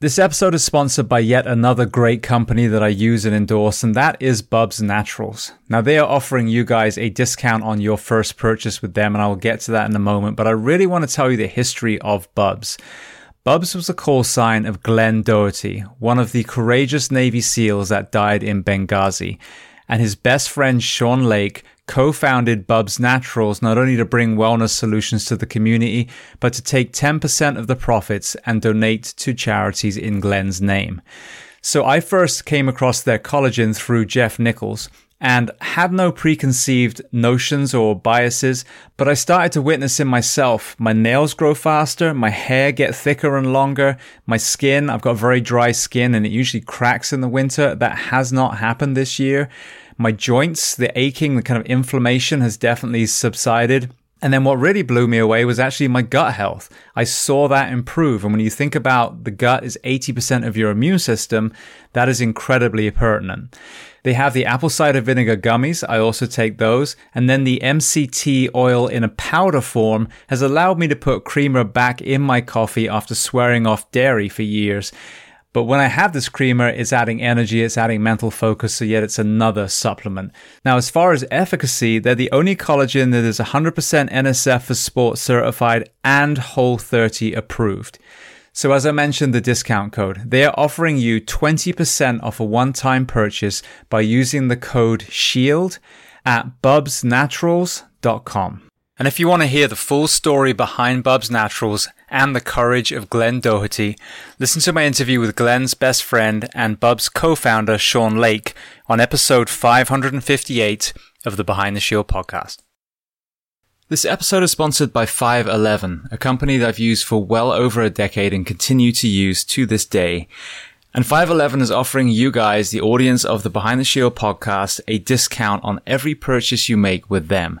This episode is sponsored by yet another great company that I use and endorse, and that is Bubs Naturals. Now, they are offering you guys a discount on your first purchase with them, and I will get to that in a moment, but I really want to tell you the history of Bubs. Bubs was the call sign of Glenn Doherty, one of the courageous Navy SEALs that died in Benghazi, and his best friend Sean Lake co-founded Bubs Naturals not only to bring wellness solutions to the community, but to take 10% of the profits and donate to charities in Glenn's name. So I first came across their collagen through Jeff Nichols and had no preconceived notions or biases, but I started to witness in myself. My nails grow faster, my hair get thicker and longer, my skin, I've got very dry skin and it usually cracks in the winter. That has not happened this year. My joints, the aching, the kind of inflammation has definitely subsided. And then what really blew me away was actually my gut health. I saw that improve. And when you think about the gut is 80% of your immune system, that is incredibly pertinent. They have the apple cider vinegar gummies. I also take those. And then the MCT oil in a powder form has allowed me to put creamer back in my coffee after swearing off dairy for years. But when I have this creamer, it's adding energy, it's adding mental focus, so yet it's another supplement. Now, as far as efficacy, they're the only collagen that is 100% NSF for Sport certified and Whole 30 approved. So as I mentioned, the discount code, they are offering you 20% off a one-time purchase by using the code SHIELD at bubsnaturals.com. And if you want to hear the full story behind Bubs Naturals and the courage of Glenn Doherty, listen to my interview with Glenn's best friend and Bubs co-founder Sean Lake on episode 558 of the Behind the Shield podcast. This episode is sponsored by 511, a company that I've used for well over a decade and continue to use to this day. And 511 is offering you guys, the audience of the Behind the Shield podcast, a discount on every purchase you make with them.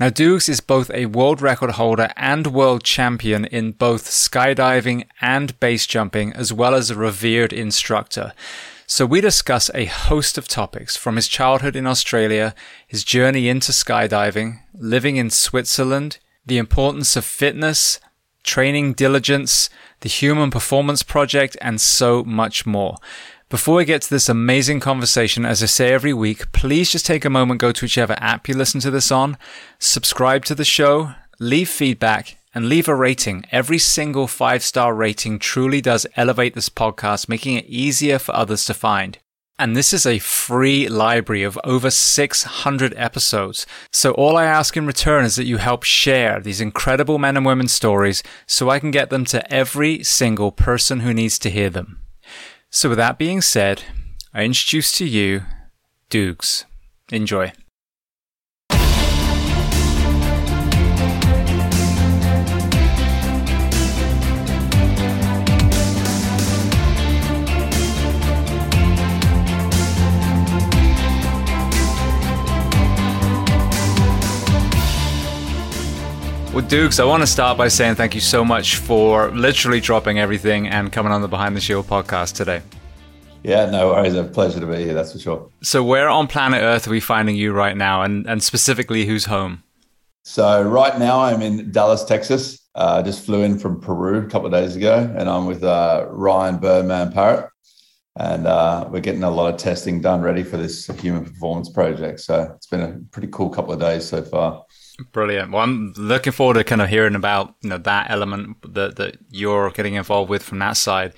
Now, Dukes is both a world record holder and world champion in both skydiving and base jumping, as well as a revered instructor. So we discuss a host of topics from his childhood in Australia, his journey into skydiving, living in Switzerland, the importance of fitness, training diligence, the Human Performance Project, and so much more. Before we get to this amazing conversation, as I say every week, please just take a moment, go to whichever app you listen to this on, subscribe to the show, leave feedback, and leave a rating. Every single five star rating truly does elevate this podcast, making it easier for others to find. And this is a free library of over 600 episodes. So all I ask in return is that you help share these incredible men and women stories so I can get them to every single person who needs to hear them. So with that being said, I introduce to you Dukes. Enjoy. Well, Dukes, I want to start by saying thank you so much for literally dropping everything and coming on the Behind the Shield podcast today. Yeah, no worries. A pleasure to be here, that's for sure. So, where on planet Earth are we finding you right now, and, and specifically, who's home? So, right now, I'm in Dallas, Texas. Uh, just flew in from Peru a couple of days ago, and I'm with uh, Ryan Birdman Parrott. And uh, we're getting a lot of testing done ready for this human performance project. So, it's been a pretty cool couple of days so far. Brilliant. Well, I'm looking forward to kind of hearing about you know that element that that you're getting involved with from that side.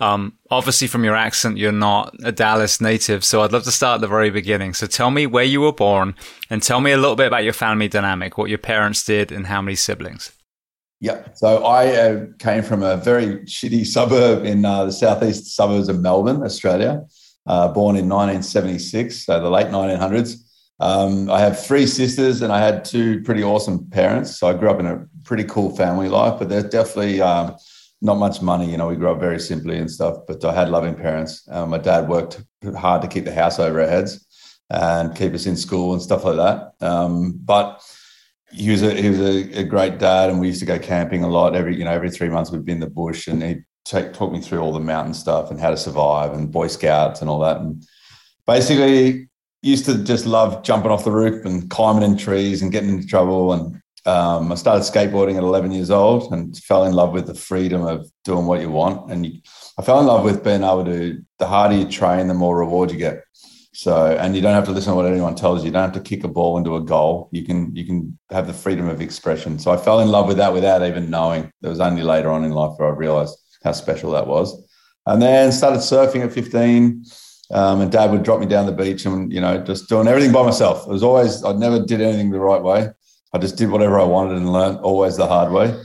Um, obviously, from your accent, you're not a Dallas native, so I'd love to start at the very beginning. So, tell me where you were born, and tell me a little bit about your family dynamic, what your parents did, and how many siblings. Yeah. So I uh, came from a very shitty suburb in uh, the southeast suburbs of Melbourne, Australia. Uh, born in 1976, so the late 1900s. Um, I have three sisters and I had two pretty awesome parents. So I grew up in a pretty cool family life, but there's definitely um, not much money. You know, we grew up very simply and stuff, but I had loving parents. Um, my dad worked hard to keep the house over our heads and keep us in school and stuff like that. Um, but he was a he was a, a, great dad, and we used to go camping a lot. Every you know every three months we'd be in the bush, and he take talk me through all the mountain stuff and how to survive and Boy Scouts and all that. And basically, used to just love jumping off the roof and climbing in trees and getting into trouble. And um, I started skateboarding at 11 years old and fell in love with the freedom of doing what you want. And you, I fell in love with being able to, the harder you train, the more reward you get. So, and you don't have to listen to what anyone tells you. You don't have to kick a ball into a goal. You can, you can have the freedom of expression. So I fell in love with that without even knowing. It was only later on in life where I realized how special that was. And then started surfing at 15 um, and dad would drop me down the beach and, you know, just doing everything by myself. It was always, I never did anything the right way. I just did whatever I wanted and learned always the hard way.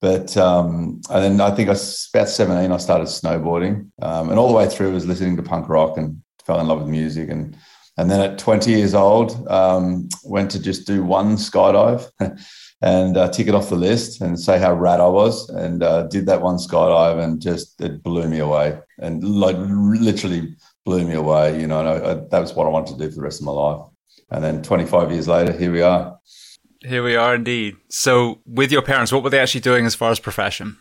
But, um, and then I think I was about 17, I started snowboarding. Um, and all the way through was listening to punk rock and fell in love with music. And, and then at 20 years old, um, went to just do one skydive. and uh, tick it off the list and say how rad I was. And uh, did that one skydive and just it blew me away and like literally blew me away. You know, and I, I, that was what I wanted to do for the rest of my life. And then 25 years later, here we are. Here we are indeed. So, with your parents, what were they actually doing as far as profession?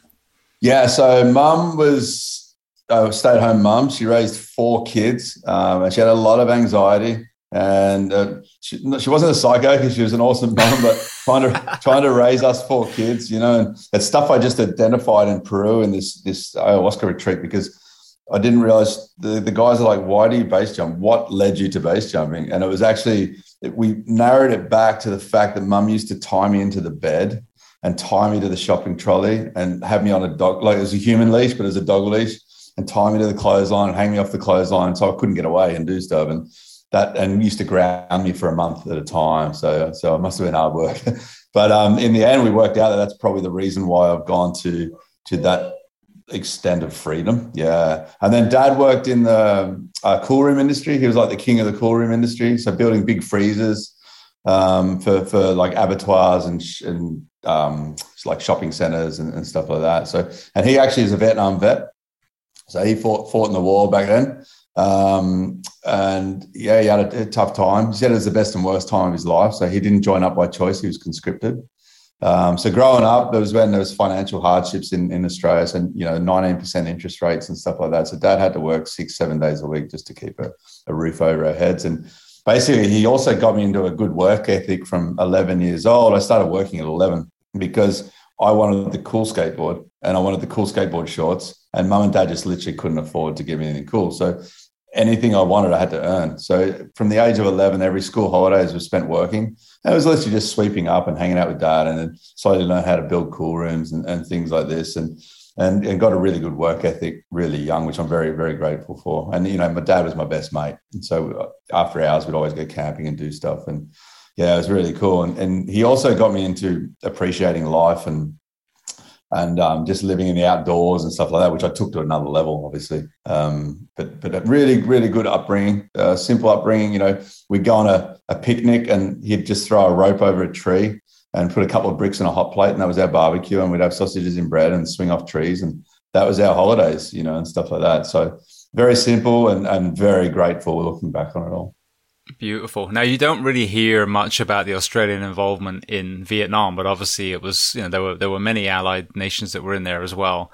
Yeah, so mum was a stay at home mum. She raised four kids um, and she had a lot of anxiety. And uh, she, she wasn't a psycho because she was an awesome mum, but trying to trying to raise us four kids, you know, and it's stuff I just identified in Peru in this this ayahuasca retreat because I didn't realize the, the guys are like, why do you base jump? What led you to base jumping? And it was actually, we narrowed it back to the fact that mum used to tie me into the bed and tie me to the shopping trolley and have me on a dog, like it was a human leash, but it was a dog leash and tie me to the clothesline and hang me off the clothesline. So I couldn't get away and do stuff. And that, and used to ground me for a month at a time. So, so it must have been hard work. but um, in the end, we worked out that that's probably the reason why I've gone to, to that extent of freedom. Yeah. And then dad worked in the uh, cool room industry. He was like the king of the cool room industry. So building big freezers um, for, for like abattoirs and, and um, like shopping centers and, and, stuff like that. So, and he actually is a Vietnam vet. So he fought, fought in the war back then. Um, and yeah, he had a, a tough time. He said it was the best and worst time of his life. So he didn't join up by choice. He was conscripted. Um, so growing up, there was when there was financial hardships in, in Australia, so you know, 19% interest rates and stuff like that. So dad had to work six, seven days a week just to keep a, a roof over our heads. And basically, he also got me into a good work ethic from 11 years old. I started working at 11 because I wanted the cool skateboard and I wanted the cool skateboard shorts, and mum and dad just literally couldn't afford to give me anything cool. So anything I wanted, I had to earn. So from the age of 11, every school holidays was spent working. And it was literally just sweeping up and hanging out with dad and then slowly learn how to build cool rooms and, and things like this. And, and, and got a really good work ethic really young, which I'm very, very grateful for. And, you know, my dad was my best mate. And so after hours, we'd always go camping and do stuff. And yeah, it was really cool. And, and he also got me into appreciating life and and um, just living in the outdoors and stuff like that, which I took to another level, obviously. Um, but but a really really good upbringing, uh, simple upbringing. You know, we'd go on a, a picnic and he'd just throw a rope over a tree and put a couple of bricks in a hot plate, and that was our barbecue, and we'd have sausages in bread and swing off trees, and that was our holidays, you know, and stuff like that. So very simple and and very grateful looking back on it all. Beautiful. Now you don't really hear much about the Australian involvement in Vietnam, but obviously it was you know there were there were many allied nations that were in there as well.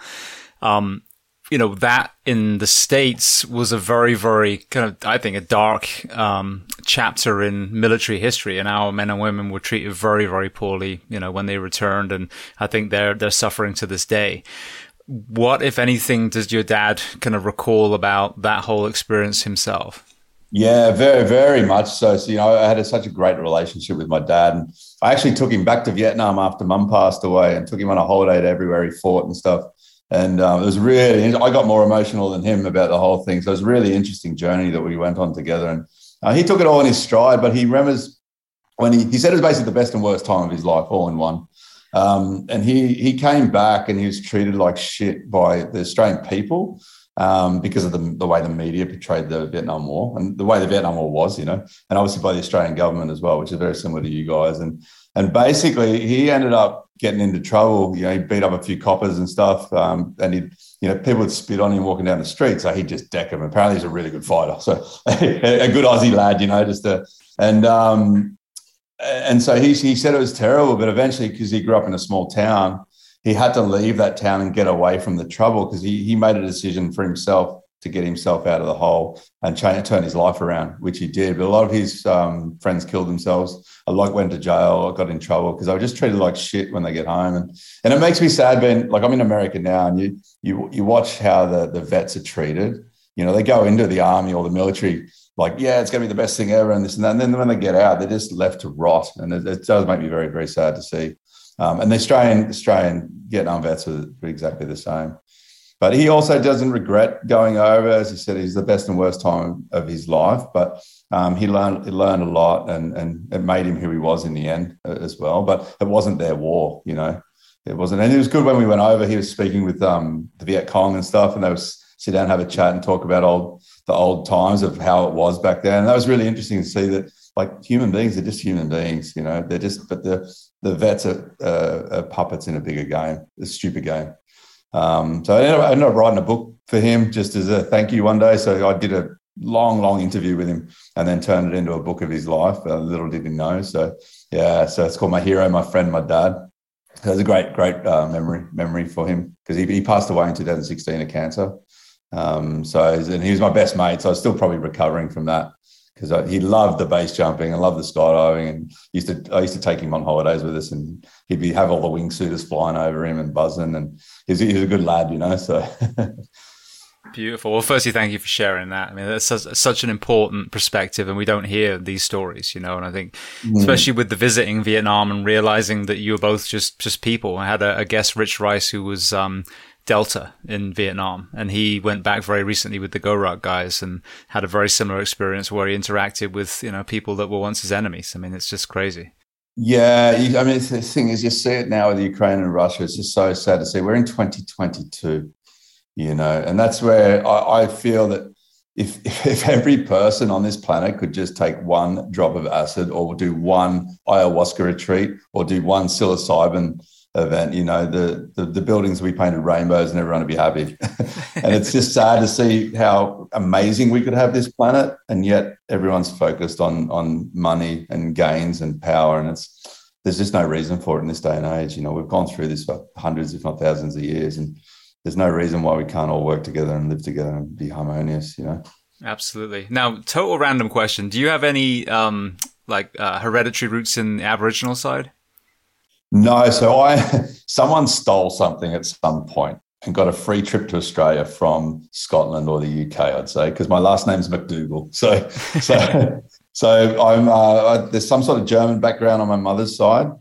Um, you know that in the states was a very very kind of I think a dark um, chapter in military history, and our men and women were treated very very poorly. You know when they returned, and I think they're they're suffering to this day. What, if anything, does your dad kind of recall about that whole experience himself? Yeah, very, very much so. So, you know, I had a, such a great relationship with my dad. And I actually took him back to Vietnam after mum passed away and took him on a holiday to everywhere he fought and stuff. And um, it was really, I got more emotional than him about the whole thing. So it was a really interesting journey that we went on together. And uh, he took it all in his stride, but he remembers when he, he said it was basically the best and worst time of his life, all in one. Um, and he, he came back and he was treated like shit by the Australian people um, because of the, the way the media portrayed the Vietnam War and the way the Vietnam War was, you know, and obviously by the Australian government as well, which is very similar to you guys. And and basically, he ended up getting into trouble. You know, he beat up a few coppers and stuff, um, and he, you know, people would spit on him walking down the street, so he'd just deck him. Apparently, he's a really good fighter, so a good Aussie lad, you know, just a, and um, and so he he said it was terrible, but eventually, because he grew up in a small town he had to leave that town and get away from the trouble because he, he made a decision for himself to get himself out of the hole and turn his life around, which he did. But a lot of his um, friends killed themselves. A lot went to jail or got in trouble because I was just treated like shit when they get home. And and it makes me sad, being like I'm in America now, and you you you watch how the the vets are treated. You know, they go into the army or the military like, yeah, it's going to be the best thing ever, and this and that. And then when they get out, they're just left to rot, and it, it does make me very very sad to see. Um, and the Australian Australian Vietnam vets are exactly the same. But he also doesn't regret going over. As he said, he's the best and worst time of his life. But um, he learned he learned a lot, and and it made him who he was in the end uh, as well. But it wasn't their war, you know. It wasn't, and it was good when we went over. He was speaking with um, the Viet Cong and stuff, and they was sit down, have a chat, and talk about old the old times of how it was back then. And that was really interesting to see that like human beings are just human beings, you know. They're just, but the the vets are, uh, are puppets in a bigger game, a stupid game. Um, so I ended, up, I ended, up, writing a book for him just as a thank you one day. So I did a long, long interview with him and then turned it into a book of his life. Uh, little did he know. So yeah, so it's called My Hero, My Friend, My Dad. It was a great, great uh, memory memory for him because he, he passed away in 2016 of cancer. Um, so and he was my best mate, so I was still probably recovering from that because he loved the base jumping and loved the skydiving and used to I used to take him on holidays with us and he'd be have all the wingsuiters flying over him and buzzing and he's, he's a good lad you know so Beautiful. Well, firstly, thank you for sharing that. I mean, that's such, an important perspective, and we don't hear these stories, you know. And I think, mm. especially with the visiting Vietnam and realizing that you were both just just people. I had a, a guest, Rich Rice, who was um, Delta in Vietnam, and he went back very recently with the GORUCK guys and had a very similar experience where he interacted with you know people that were once his enemies. I mean, it's just crazy. Yeah, I mean, the thing is, you see it now with Ukraine and Russia. It's just so sad to see. We're in 2022, you know, and that's where I, I feel that if if every person on this planet could just take one drop of acid, or do one ayahuasca retreat, or do one psilocybin event, you know, the, the, the buildings we painted rainbows and everyone would be happy. and it's just sad to see how amazing we could have this planet, and yet everyone's focused on on money and gains and power, and it's there's just no reason for it in this day and age. You know, we've gone through this for hundreds, if not thousands, of years, and there's no reason why we can't all work together and live together and be harmonious. You know. Absolutely. Now, total random question: Do you have any um, like uh, hereditary roots in the Aboriginal side? No, so I someone stole something at some and got a free trip to Australia from Scotland or the UK, I'd say, because my last name's McDougall. So, so, so I'm uh, there's some sort of German background on my mother's side,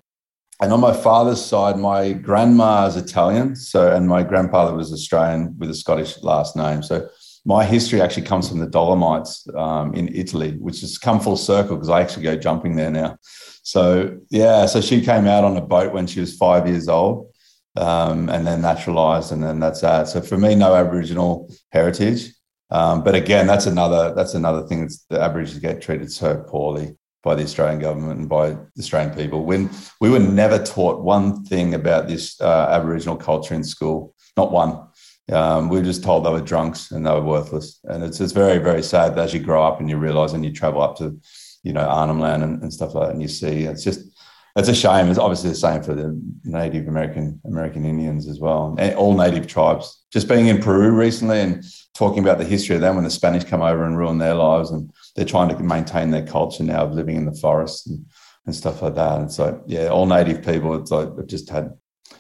and on my father's side, my grandma is Italian, so and my grandfather was Australian with a Scottish last name. So my history actually comes from the Dolomites um, in Italy, which has come full circle because I actually go jumping there now. So yeah, so she came out on a boat when she was five years old um, and then naturalized, and then that's that. So for me, no Aboriginal heritage. Um, but again, that's another that's another thing that's the Aborigines get treated so poorly by the Australian government and by the Australian people. When we were never taught one thing about this uh, Aboriginal culture in school, not one. Um, we were just told they were drunks and they were worthless. And it's it's very very sad as you grow up and you realise and you travel up to, you know, Arnhem Land and, and stuff like that, and you see it's just it's a shame. It's obviously the same for the Native American American Indians as well, and all Native tribes. Just being in Peru recently and talking about the history of them when the Spanish come over and ruin their lives, and they're trying to maintain their culture now of living in the forest and, and stuff like that. And so, yeah, all Native people, it's like they've just had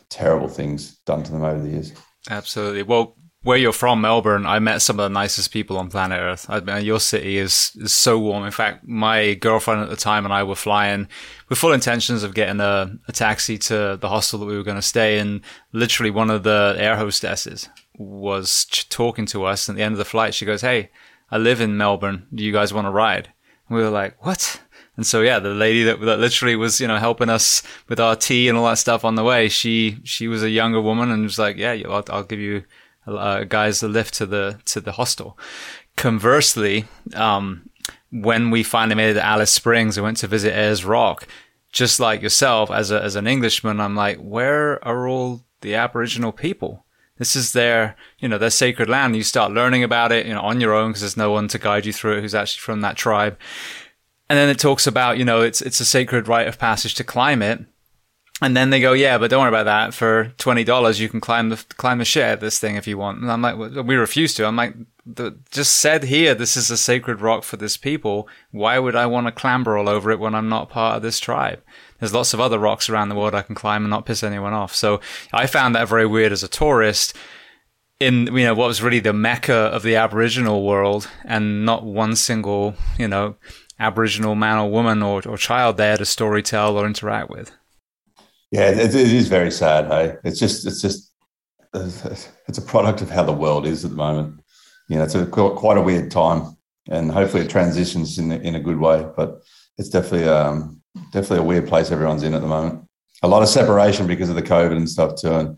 terrible things done to them over the years. Absolutely. Well, where you're from, Melbourne, I met some of the nicest people on planet Earth. I mean, your city is, is so warm. In fact, my girlfriend at the time and I were flying with full intentions of getting a, a taxi to the hostel that we were going to stay in. Literally, one of the air hostesses was talking to us. At the end of the flight, she goes, Hey, I live in Melbourne. Do you guys want to ride? And we were like, What? And so yeah, the lady that, that literally was, you know, helping us with our tea and all that stuff on the way, she, she was a younger woman and was like, yeah, I'll, I'll give you uh, guys a lift to the to the hostel. Conversely, um, when we finally made it to Alice Springs, I went to visit Ayers Rock. Just like yourself, as a as an Englishman, I'm like, where are all the Aboriginal people? This is their, you know, their sacred land. You start learning about it, you know, on your own because there's no one to guide you through it who's actually from that tribe. And then it talks about, you know, it's it's a sacred rite of passage to climb it. And then they go, yeah, but don't worry about that. For twenty dollars, you can climb the climb the shit of this thing if you want. And I'm like, we refuse to. I'm like, just said here, this is a sacred rock for this people. Why would I want to clamber all over it when I'm not part of this tribe? There's lots of other rocks around the world I can climb and not piss anyone off. So I found that very weird as a tourist. In you know what was really the mecca of the Aboriginal world, and not one single you know Aboriginal man or woman or, or child there to story tell or interact with. Yeah, it, it is very sad. Hey, it's just it's just it's a product of how the world is at the moment. You know, it's a, quite a weird time, and hopefully it transitions in in a good way. But it's definitely um, definitely a weird place everyone's in at the moment. A lot of separation because of the COVID and stuff too. And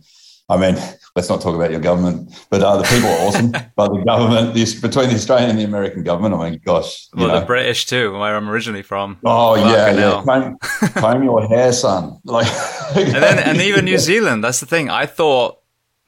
I mean, let's not talk about your government, but uh, the people are awesome. but the government, this between the Australian and the American government, I mean, gosh. well, know. the British too, where I'm originally from. Oh yeah, yeah. Comb, comb your hair, son. Like, and then and even New Zealand. That's the thing. I thought.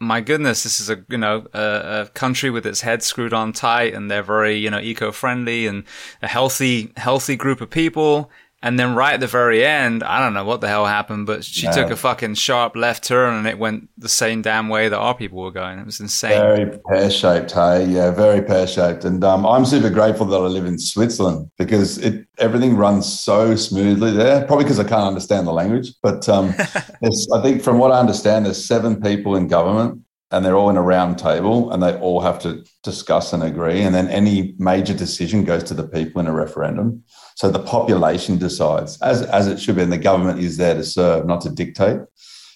My goodness, this is a you know a, a country with its head screwed on tight, and they're very you know eco friendly and a healthy healthy group of people and then right at the very end, I don't know what the hell happened, but she took a fucking sharp left turn and it went the same damn way that our people were going. It was insane. Very pear shaped, hey? Yeah, very pear shaped. And um, I'm super grateful that I live in Switzerland because it everything runs so smoothly there. Probably because I can't understand the language. But um, I think from what I understand, there's seven people in government and they're all in a round table and they all have to discuss and agree. And then any major decision goes to the people in a referendum. So the population decides, as, as it should be, and the government is there to serve, not to dictate.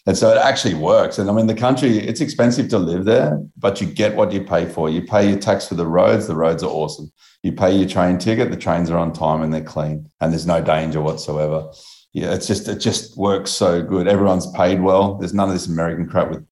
And so it actually works. And I mean, the country, it's expensive to live there, but you get what you pay for. You pay your tax for the roads, the roads are awesome. You pay your train ticket, the trains are on time and they're clean, and there's no danger whatsoever. Yeah, it's just, it just works so good. Everyone's paid well. There's none of this American crap with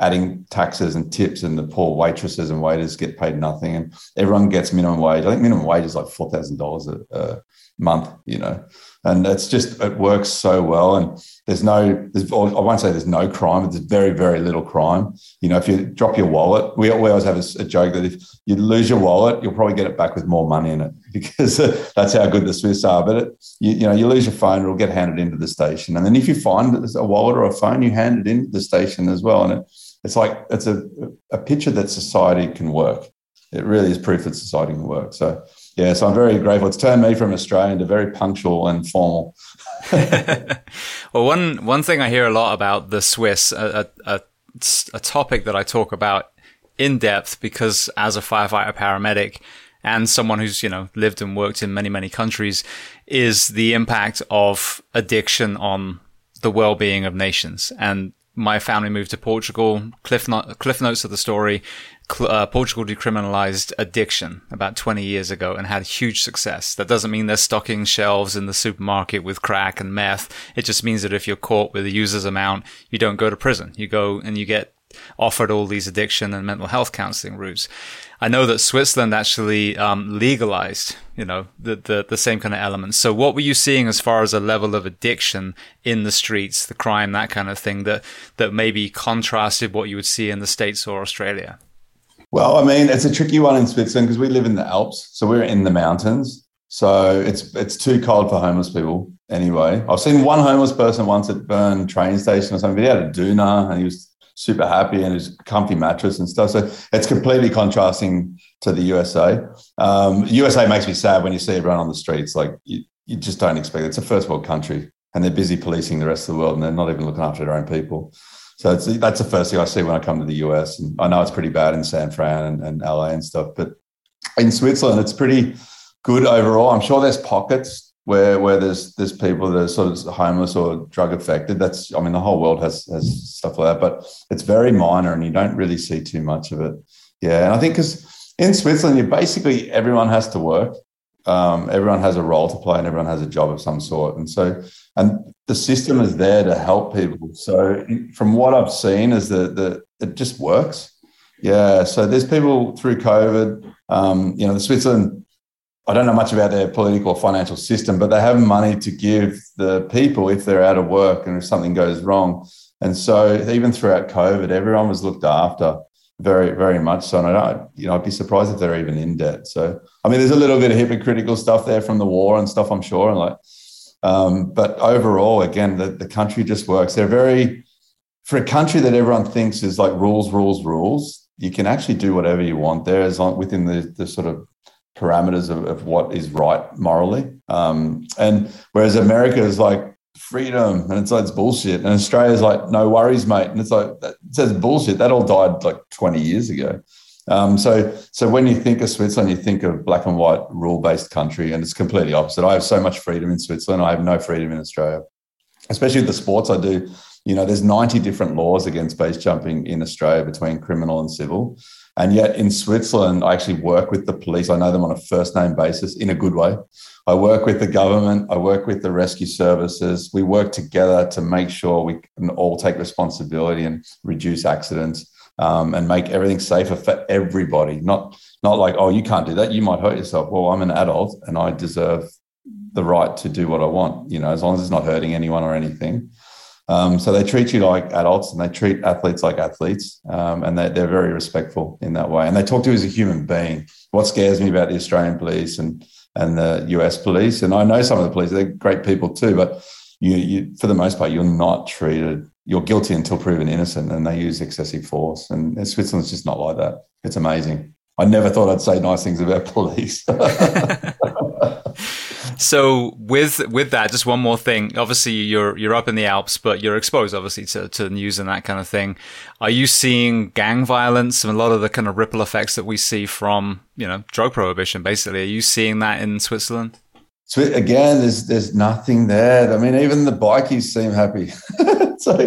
adding taxes and tips and the poor waitresses and waiters get paid nothing and everyone gets minimum wage. I think minimum wage is like $4,000 a month, you know, and it's just, it works so well. And there's no, there's, I won't say there's no crime, but there's very, very little crime. You know, if you drop your wallet, we, we always have a, a joke that if you lose your wallet, you'll probably get it back with more money in it because that's how good the Swiss are. But it, you, you know, you lose your phone, it'll get handed into the station. And then if you find a wallet or a phone, you hand it into the station as well. And it, it's like it's a, a picture that society can work. It really is proof that society can work. So yeah, so I'm very grateful. It's turned me from Australian to very punctual and formal. well, one one thing I hear a lot about the Swiss, a, a, a topic that I talk about in depth because as a firefighter paramedic and someone who's, you know, lived and worked in many, many countries is the impact of addiction on the well-being of nations. And my family moved to Portugal. Cliff, not- cliff notes of the story. Uh, Portugal decriminalized addiction about 20 years ago and had huge success. That doesn't mean they're stocking shelves in the supermarket with crack and meth. It just means that if you're caught with a user's amount, you don't go to prison. You go and you get offered all these addiction and mental health counseling routes. I know that Switzerland actually um, legalized, you know, the, the, the same kind of elements. So, what were you seeing as far as a level of addiction in the streets, the crime, that kind of thing, that that maybe contrasted what you would see in the states or Australia? Well, I mean, it's a tricky one in Switzerland because we live in the Alps, so we're in the mountains. So it's it's too cold for homeless people anyway. I've seen one homeless person once at Bern train station or something. He had a doona and he was super happy and his comfy mattress and stuff. So it's completely contrasting to the USA. Um, USA makes me sad when you see everyone on the streets. Like you, you just don't expect it. It's a first world country and they're busy policing the rest of the world and they're not even looking after their own people. So that's the first thing I see when I come to the US. And I know it's pretty bad in San Fran and, and LA and stuff, but in Switzerland, it's pretty good overall. I'm sure there's pockets where where there's there's people that are sort of homeless or drug affected. That's I mean the whole world has has stuff like that, but it's very minor and you don't really see too much of it. Yeah, and I think because in Switzerland, you basically everyone has to work. Um, everyone has a role to play and everyone has a job of some sort. And so, and the system is there to help people. So, from what I've seen, is that the it just works. Yeah. So there's people through COVID. Um, you know, the Switzerland I don't know much about their political or financial system, but they have money to give the people if they're out of work and if something goes wrong. And so even throughout COVID, everyone was looked after very, very much so. And I don't, you know, I'd be surprised if they're even in debt. So, I mean, there's a little bit of hypocritical stuff there from the war and stuff, I'm sure. And like, um, but overall, again, the, the country just works. They're very, for a country that everyone thinks is like rules, rules, rules, you can actually do whatever you want there as long within the, the sort of parameters of, of what is right morally. Um, and whereas America is like freedom and it's like it's bullshit. And Australia's like, no worries, mate. And it's like that says bullshit. That all died like 20 years ago. Um, so, so when you think of Switzerland, you think of black and white rule-based country, and it's completely opposite. I have so much freedom in Switzerland. I have no freedom in Australia, especially with the sports I do. You know, there's 90 different laws against base jumping in Australia between criminal and civil. And yet in Switzerland, I actually work with the police. I know them on a first name basis in a good way. I work with the government, I work with the rescue services. We work together to make sure we can all take responsibility and reduce accidents um, and make everything safer for everybody. Not, not like, oh, you can't do that. You might hurt yourself. Well, I'm an adult and I deserve the right to do what I want, you know, as long as it's not hurting anyone or anything. Um, so they treat you like adults and they treat athletes like athletes. Um, and they, they're very respectful in that way. And they talk to you as a human being. What scares me about the Australian police and, and the US police, and I know some of the police, they're great people too, but you, you, for the most part, you're not treated, you're guilty until proven innocent, and they use excessive force. And Switzerland's just not like that. It's amazing. I never thought I'd say nice things about police. So with with that, just one more thing. Obviously, you're you're up in the Alps, but you're exposed obviously to, to news and that kind of thing. Are you seeing gang violence and a lot of the kind of ripple effects that we see from you know drug prohibition? Basically, are you seeing that in Switzerland? So again, there's there's nothing there. I mean, even the bikies seem happy. so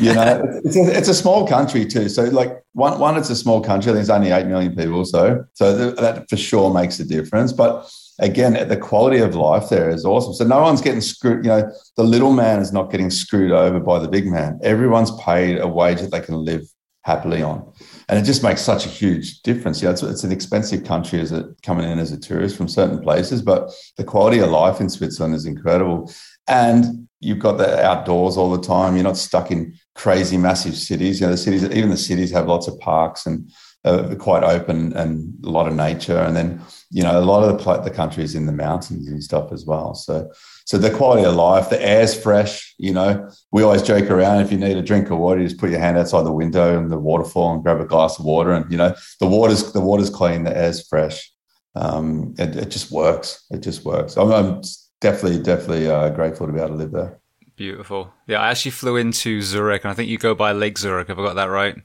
you know, it's a, it's a small country too. So like one one, it's a small country. It's only eight million people. So so that for sure makes a difference. But again, the quality of life there is awesome. So no one's getting screwed. You know, the little man is not getting screwed over by the big man. Everyone's paid a wage that they can live happily on, and it just makes such a huge difference. You know, it's, it's an expensive country as it coming in as a tourist from certain places, but the quality of life in Switzerland is incredible, and you've got the outdoors all the time. You're not stuck in crazy massive cities. You know, the cities, even the cities have lots of parks and uh, quite open and a lot of nature. And then, you know, a lot of the, the country is in the mountains and stuff as well. So, so the quality of life, the air's fresh. You know, we always joke around if you need a drink of water, you just put your hand outside the window and the waterfall and grab a glass of water. And you know, the water's the water's clean, the air's fresh. Um, it, it just works. It just works. I'm, I'm definitely, definitely uh, grateful to be able to live there. Beautiful. Yeah, I actually flew into Zurich, and I think you go by Lake Zurich. Have I got that right?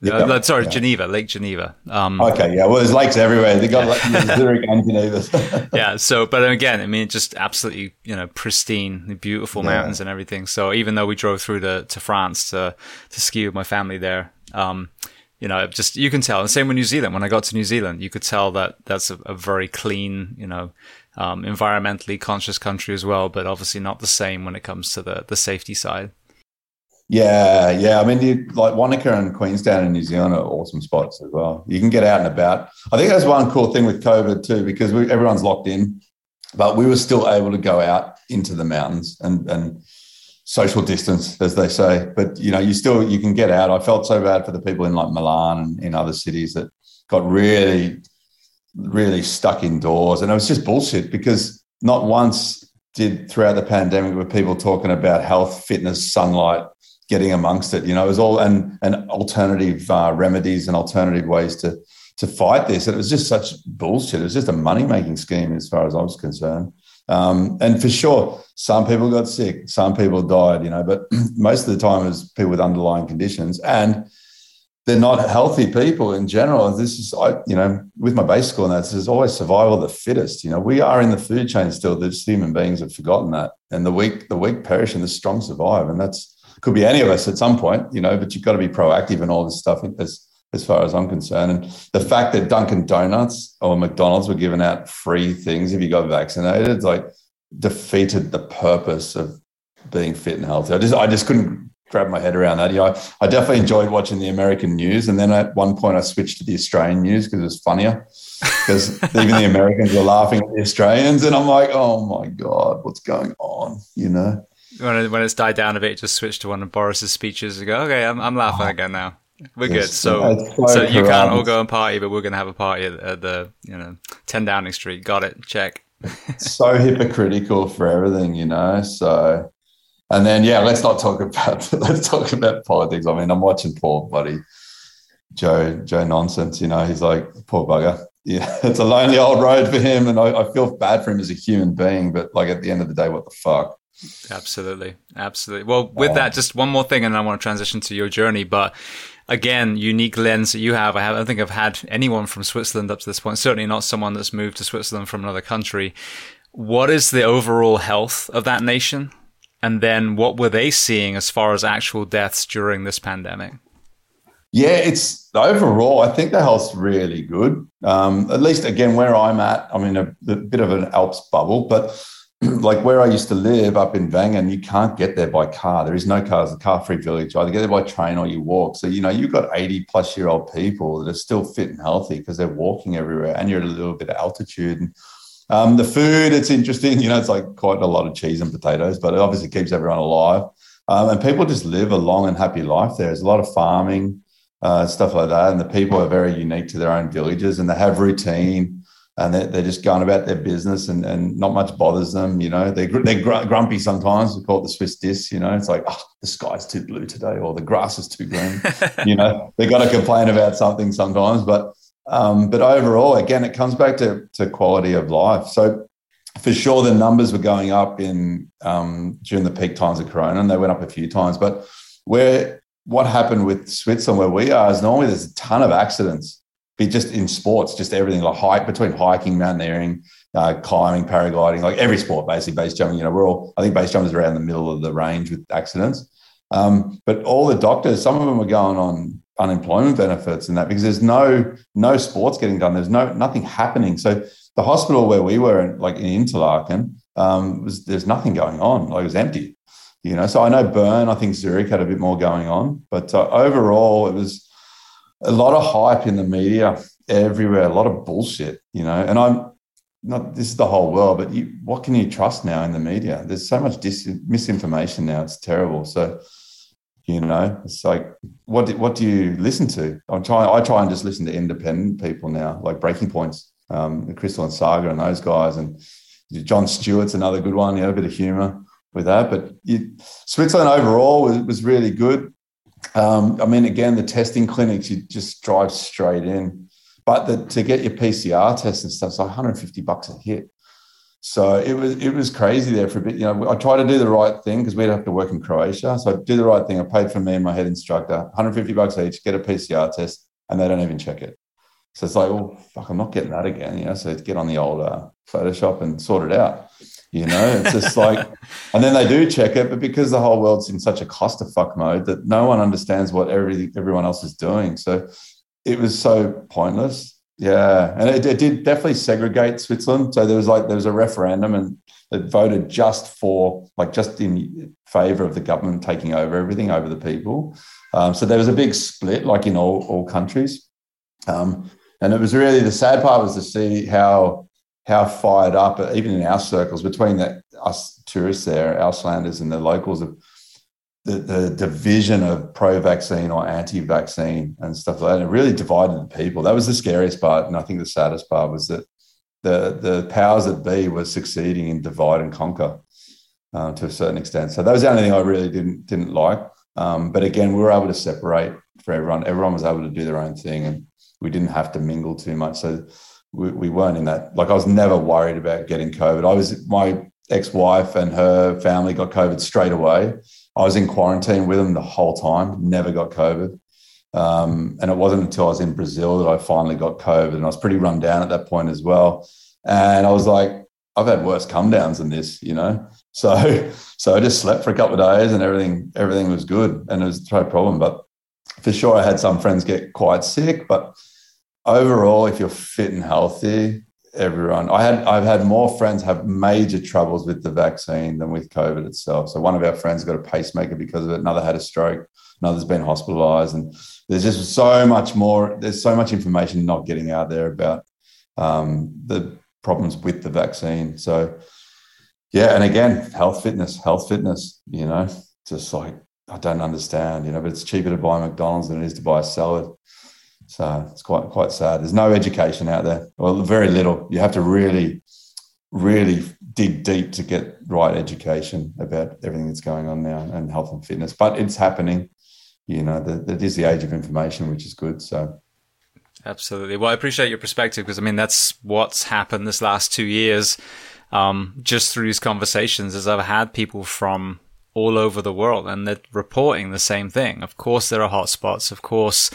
Yeah, uh, sorry, yeah. Geneva, Lake Geneva. Um, okay, yeah. Well, there's lakes everywhere. They got like, Zurich and Geneva. yeah. So, but again, I mean, just absolutely, you know, pristine, beautiful yeah. mountains and everything. So, even though we drove through to, to France to to ski with my family there, um, you know, just you can tell. And same with New Zealand. When I got to New Zealand, you could tell that that's a, a very clean, you know, um, environmentally conscious country as well. But obviously, not the same when it comes to the the safety side. Yeah, yeah. I mean, like Wanaka and Queenstown in New Zealand are awesome spots as well. You can get out and about. I think that's one cool thing with COVID too, because we, everyone's locked in, but we were still able to go out into the mountains and and social distance, as they say. But you know, you still you can get out. I felt so bad for the people in like Milan and in other cities that got really, really stuck indoors, and it was just bullshit because not once did throughout the pandemic were people talking about health, fitness, sunlight getting amongst it. You know, it was all and and alternative uh, remedies and alternative ways to to fight this. And it was just such bullshit. It was just a money making scheme as far as I was concerned. Um, and for sure, some people got sick, some people died. You know, but most of the time it was people with underlying conditions and. They're not healthy people in general. This is, I, you know, with my base school and that, there's always survival of the fittest. You know, we are in the food chain still. That human beings have forgotten that, and the weak, the weak perish, and the strong survive, and that's could be any of us at some point, you know, but you've got to be proactive in all this stuff as, as far as I'm concerned. And the fact that Dunkin' Donuts or McDonald's were giving out free things if you got vaccinated, like defeated the purpose of being fit and healthy. I just, I just couldn't grab my head around that. You know, I, I definitely enjoyed watching the American news. And then at one point I switched to the Australian news because it was funnier because even the Americans were laughing at the Australians. And I'm like, oh my God, what's going on? You know? When, it, when it's died down a bit, just switch to one of Boris's speeches and go, okay, I'm, I'm laughing oh. again now. We're good. So, so, so you can't all go and party, but we're going to have a party at, at, the, you know, 10 Downing Street. Got it. Check. so hypocritical for everything, you know? So, and then, yeah, let's not talk about, let's talk about politics. I mean, I'm watching poor buddy Joe, Joe nonsense, you know, he's like, poor bugger. Yeah, it's a lonely old road for him. And I, I feel bad for him as a human being, but like at the end of the day, what the fuck? Absolutely. Absolutely. Well, with that, just one more thing, and I want to transition to your journey. But again, unique lens that you have. I, have, I don't think I've had anyone from Switzerland up to this point, certainly not someone that's moved to Switzerland from another country. What is the overall health of that nation? And then what were they seeing as far as actual deaths during this pandemic? Yeah, it's overall, I think the health's really good. Um, at least, again, where I'm at, I'm in a, a bit of an Alps bubble, but like where I used to live up in Wengen, you can't get there by car. There is no cars, a car free village. Either get there by train or you walk. So, you know, you've got 80 plus year old people that are still fit and healthy because they're walking everywhere and you're at a little bit of altitude. And um, the food, it's interesting. You know, it's like quite a lot of cheese and potatoes, but it obviously keeps everyone alive. Um, and people just live a long and happy life there. There's a lot of farming, uh, stuff like that. And the people are very unique to their own villages and they have routine and they're, they're just going about their business and, and not much bothers them. You know, they're, they're grumpy sometimes. We call it the Swiss diss. You know, it's like, oh, the sky's too blue today or the grass is too green. you know, they got to complain about something sometimes. But um, but overall, again, it comes back to, to quality of life. So for sure, the numbers were going up in um, during the peak times of Corona, and they went up a few times. But where what happened with Switzerland, where we are, is normally there's a ton of accidents be just in sports, just everything like hike between hiking, mountaineering, uh, climbing, paragliding, like every sport basically, base jumping. You know, we're all I think base jumpers are around the middle of the range with accidents. Um, but all the doctors, some of them are going on unemployment benefits and that because there's no no sports getting done. There's no nothing happening. So the hospital where we were, like in Interlaken, um, was there's nothing going on. Like it was empty. You know, so I know Bern, I think Zurich had a bit more going on, but uh, overall it was a lot of hype in the media everywhere, a lot of bullshit, you know. And I'm not this is the whole world, but you, what can you trust now in the media? There's so much dis- misinformation now; it's terrible. So, you know, it's like what do, what do you listen to? I'm trying. I try and just listen to independent people now, like Breaking Points, um, Krystal and Saagar, and those guys, and Jon Stewart's another good one. You know, a bit of humor with that. But you, Switzerland overall was, was really good. Um, I mean, again, the testing clinics, you just drive straight in. But the, to get your PCR test and stuff, it's like 150 bucks a hit. So it was it was crazy there for a bit. You know, I tried to do the right thing because we'd have to work in Croatia. So I did the right thing. I paid for me and my head instructor 150 bucks each, get a PCR test, and they don't even check it. So it's like, well, fuck, I'm not getting that again. You know, so get on the old uh, Photoshop and sort it out. You know, it's just like, and then they do check it, but because the whole world's in such a clusterfuck mode that no one understands what every, everyone else is doing. So it was so pointless. Yeah, and it, it, did definitely segregate Switzerland. So there was like there was a referendum, and it voted just for like just in favour of the government taking over everything over the people. Um, so there was a big split, like in all all countries. Um, and it was really the sad part was to see how how fired up, even in our circles, between the, us tourists there, Auslanders and the locals, of the, the division of pro-vaccine or anti-vaccine and stuff like that. It really divided the people. That was the scariest part, and I think the saddest part was that the the powers that be were succeeding in divide and conquer uh, to a certain extent. So that was the only thing I really didn't didn't like. Um, but again, we were able to separate for everyone. Everyone was able to do their own thing, and we didn't have to mingle too much. So we, we weren't in that. Like I was never worried about getting COVID. I was my ex-wife and her family got COVID straight away. I was in quarantine with them the whole time, never got COVID. Um, and it wasn't until I was in Brazil that I finally got COVID. And I was pretty run down at that point as well. And I was like, I've had worse come downs than this, you know? So, so I just slept for a couple of days and everything, everything was good and it was no problem. But for sure, I had some friends get quite sick, but overall, if you're fit and healthy, everyone. I had I've had more friends have major troubles with the vaccine than with COVID itself. So one of our friends got a pacemaker because of it. Another had a stroke. Another's been hospitalised, and there's just so much more. There's so much information not getting out there about um, the problems with the vaccine. So yeah, and again, health fitness, health fitness. You know, just like I don't understand. You know, but it's cheaper to buy McDonald's than it is to buy a salad. So it's quite quite sad. There's no education out there, well, very little. You have to really, really dig deep to get right education about everything that's going on now and health and fitness. But it's happening. You know, that is the age of information, which is good. So. Absolutely. Well, I appreciate your perspective because I mean that's what's happened this last two years. Um, just through these conversations, as I've had people from all over the world and they're reporting the same thing. Of course, there are hotspots. Of course,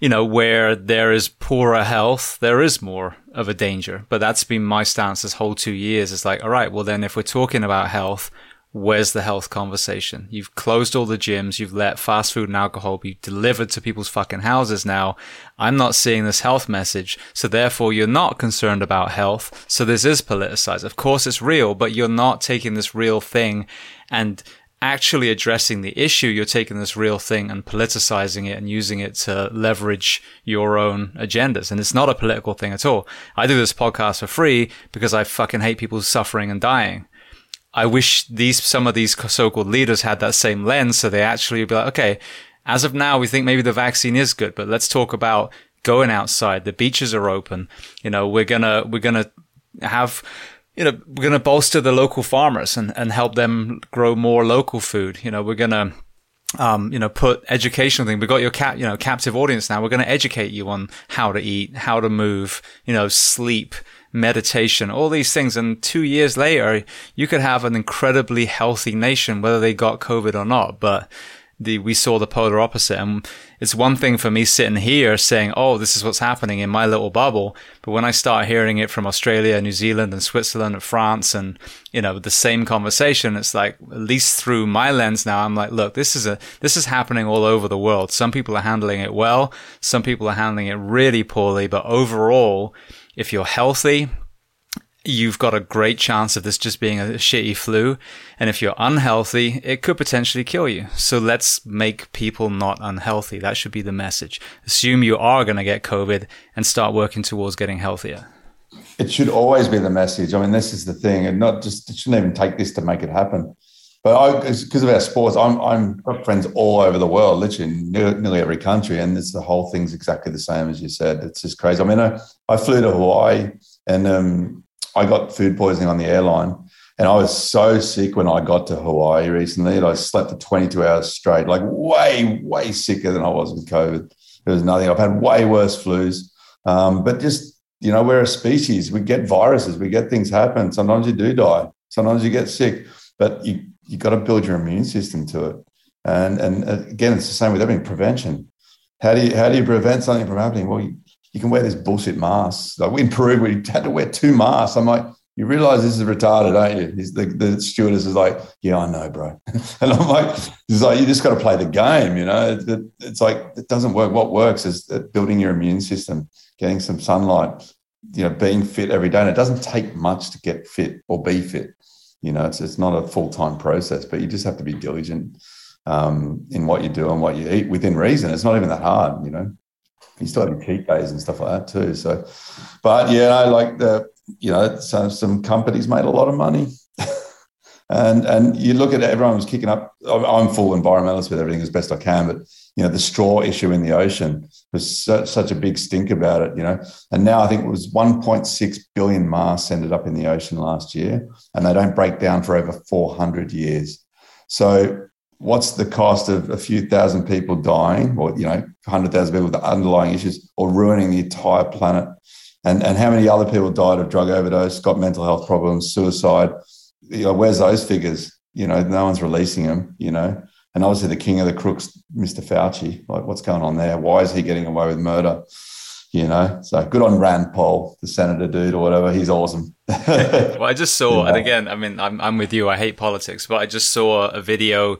you know, where there is poorer health, there is more of a danger. But that's been my stance this whole two years. It's like, all right, well, then if we're talking about health, where's the health conversation? You've closed all the gyms. You've let fast food and alcohol be delivered to people's fucking houses now. I'm not seeing this health message. So therefore you're not concerned about health. So this is politicized. Of course it's real, but you're not taking this real thing and actually addressing the issue, you're taking this real thing and politicizing it and using it to leverage your own agendas. And it's not a political thing at all. I do this podcast for free because I fucking hate people suffering and dying. I wish these, some of these so-called leaders had that same lens. So they actually be like, okay, as of now, we think maybe the vaccine is good, but let's talk about going outside. The beaches are open. You know, we're gonna, we're gonna have you know, we're going to bolster the local farmers and, and help them grow more local food. You know, we're going to, um, you know, put educational thing. We've got your cap, you know, captive audience now. We're going to educate you on how to eat, how to move, you know, sleep, meditation, all these things. And two years later, you could have an incredibly healthy nation, whether they got COVID or not. But the we saw the polar opposite. And it's one thing for me sitting here saying, "Oh, this is what's happening in my little bubble," but when I start hearing it from Australia, New Zealand, and Switzerland, and France, and you know the same conversation, it's like at least through my lens now, I'm like, "Look, this is a this is happening all over the world. Some people are handling it well, some people are handling it really poorly, but overall." If you're healthy, you've got a great chance of this just being a shitty flu. And if you're unhealthy, it could potentially kill you. So let's make people not unhealthy. That should be the message. Assume you are going to get COVID and start working towards getting healthier. It should always be the message. I mean, this is the thing, and not just it shouldn't even take this to make it happen. But because of our sports, I'm I'm got friends all over the world, literally nearly every country, and it's the whole thing's exactly the same as you said. It's just crazy. I mean, I, I flew to Hawaii, and um, I got food poisoning on the airline. And I was so sick when I got to Hawaii recently. I slept for 22 hours straight, like way, way sicker than I was with COVID. There was nothing. I've had way worse flus. Um, but just you know, we're a species. We get viruses, we get things happen. Sometimes you do die. Sometimes you get sick, but you you got to build your immune system to it. And and again, it's the same with everything. Prevention. How do you how do you prevent something from happening? Well, you, you can wear this bullshit mask. Like in Peru, we had to wear two masks. I'm like, you realize this is retarded, don't you? The, the stewardess is like, yeah, I know, bro. and I'm like, it's like, you just got to play the game, you know? It, it's like, it doesn't work. What works is building your immune system, getting some sunlight, you know, being fit every day. And it doesn't take much to get fit or be fit. You know, it's, it's not a full time process, but you just have to be diligent um, in what you do and what you eat within reason. It's not even that hard, you know? You still have cheat days and stuff like that too. So, but yeah, I like the, you know, so some companies made a lot of money. and and you look at it, everyone was kicking up. I'm full environmentalist with everything as best I can, but you know, the straw issue in the ocean was such, such a big stink about it, you know. And now I think it was 1.6 billion masks ended up in the ocean last year, and they don't break down for over 400 years. So what's the cost of a few thousand people dying or you know 100,000 people with underlying issues or ruining the entire planet? And and how many other people died of drug overdose got mental health problems suicide? You know where's those figures? You know no one's releasing them you know? And obviously the king of the crooks mr fauci like what's going on there? Why is he getting away with murder you know so good on rand paul the senator dude or whatever he's awesome well, I just saw, yeah. and again, I mean, I'm, I'm with you. I hate politics, but I just saw a video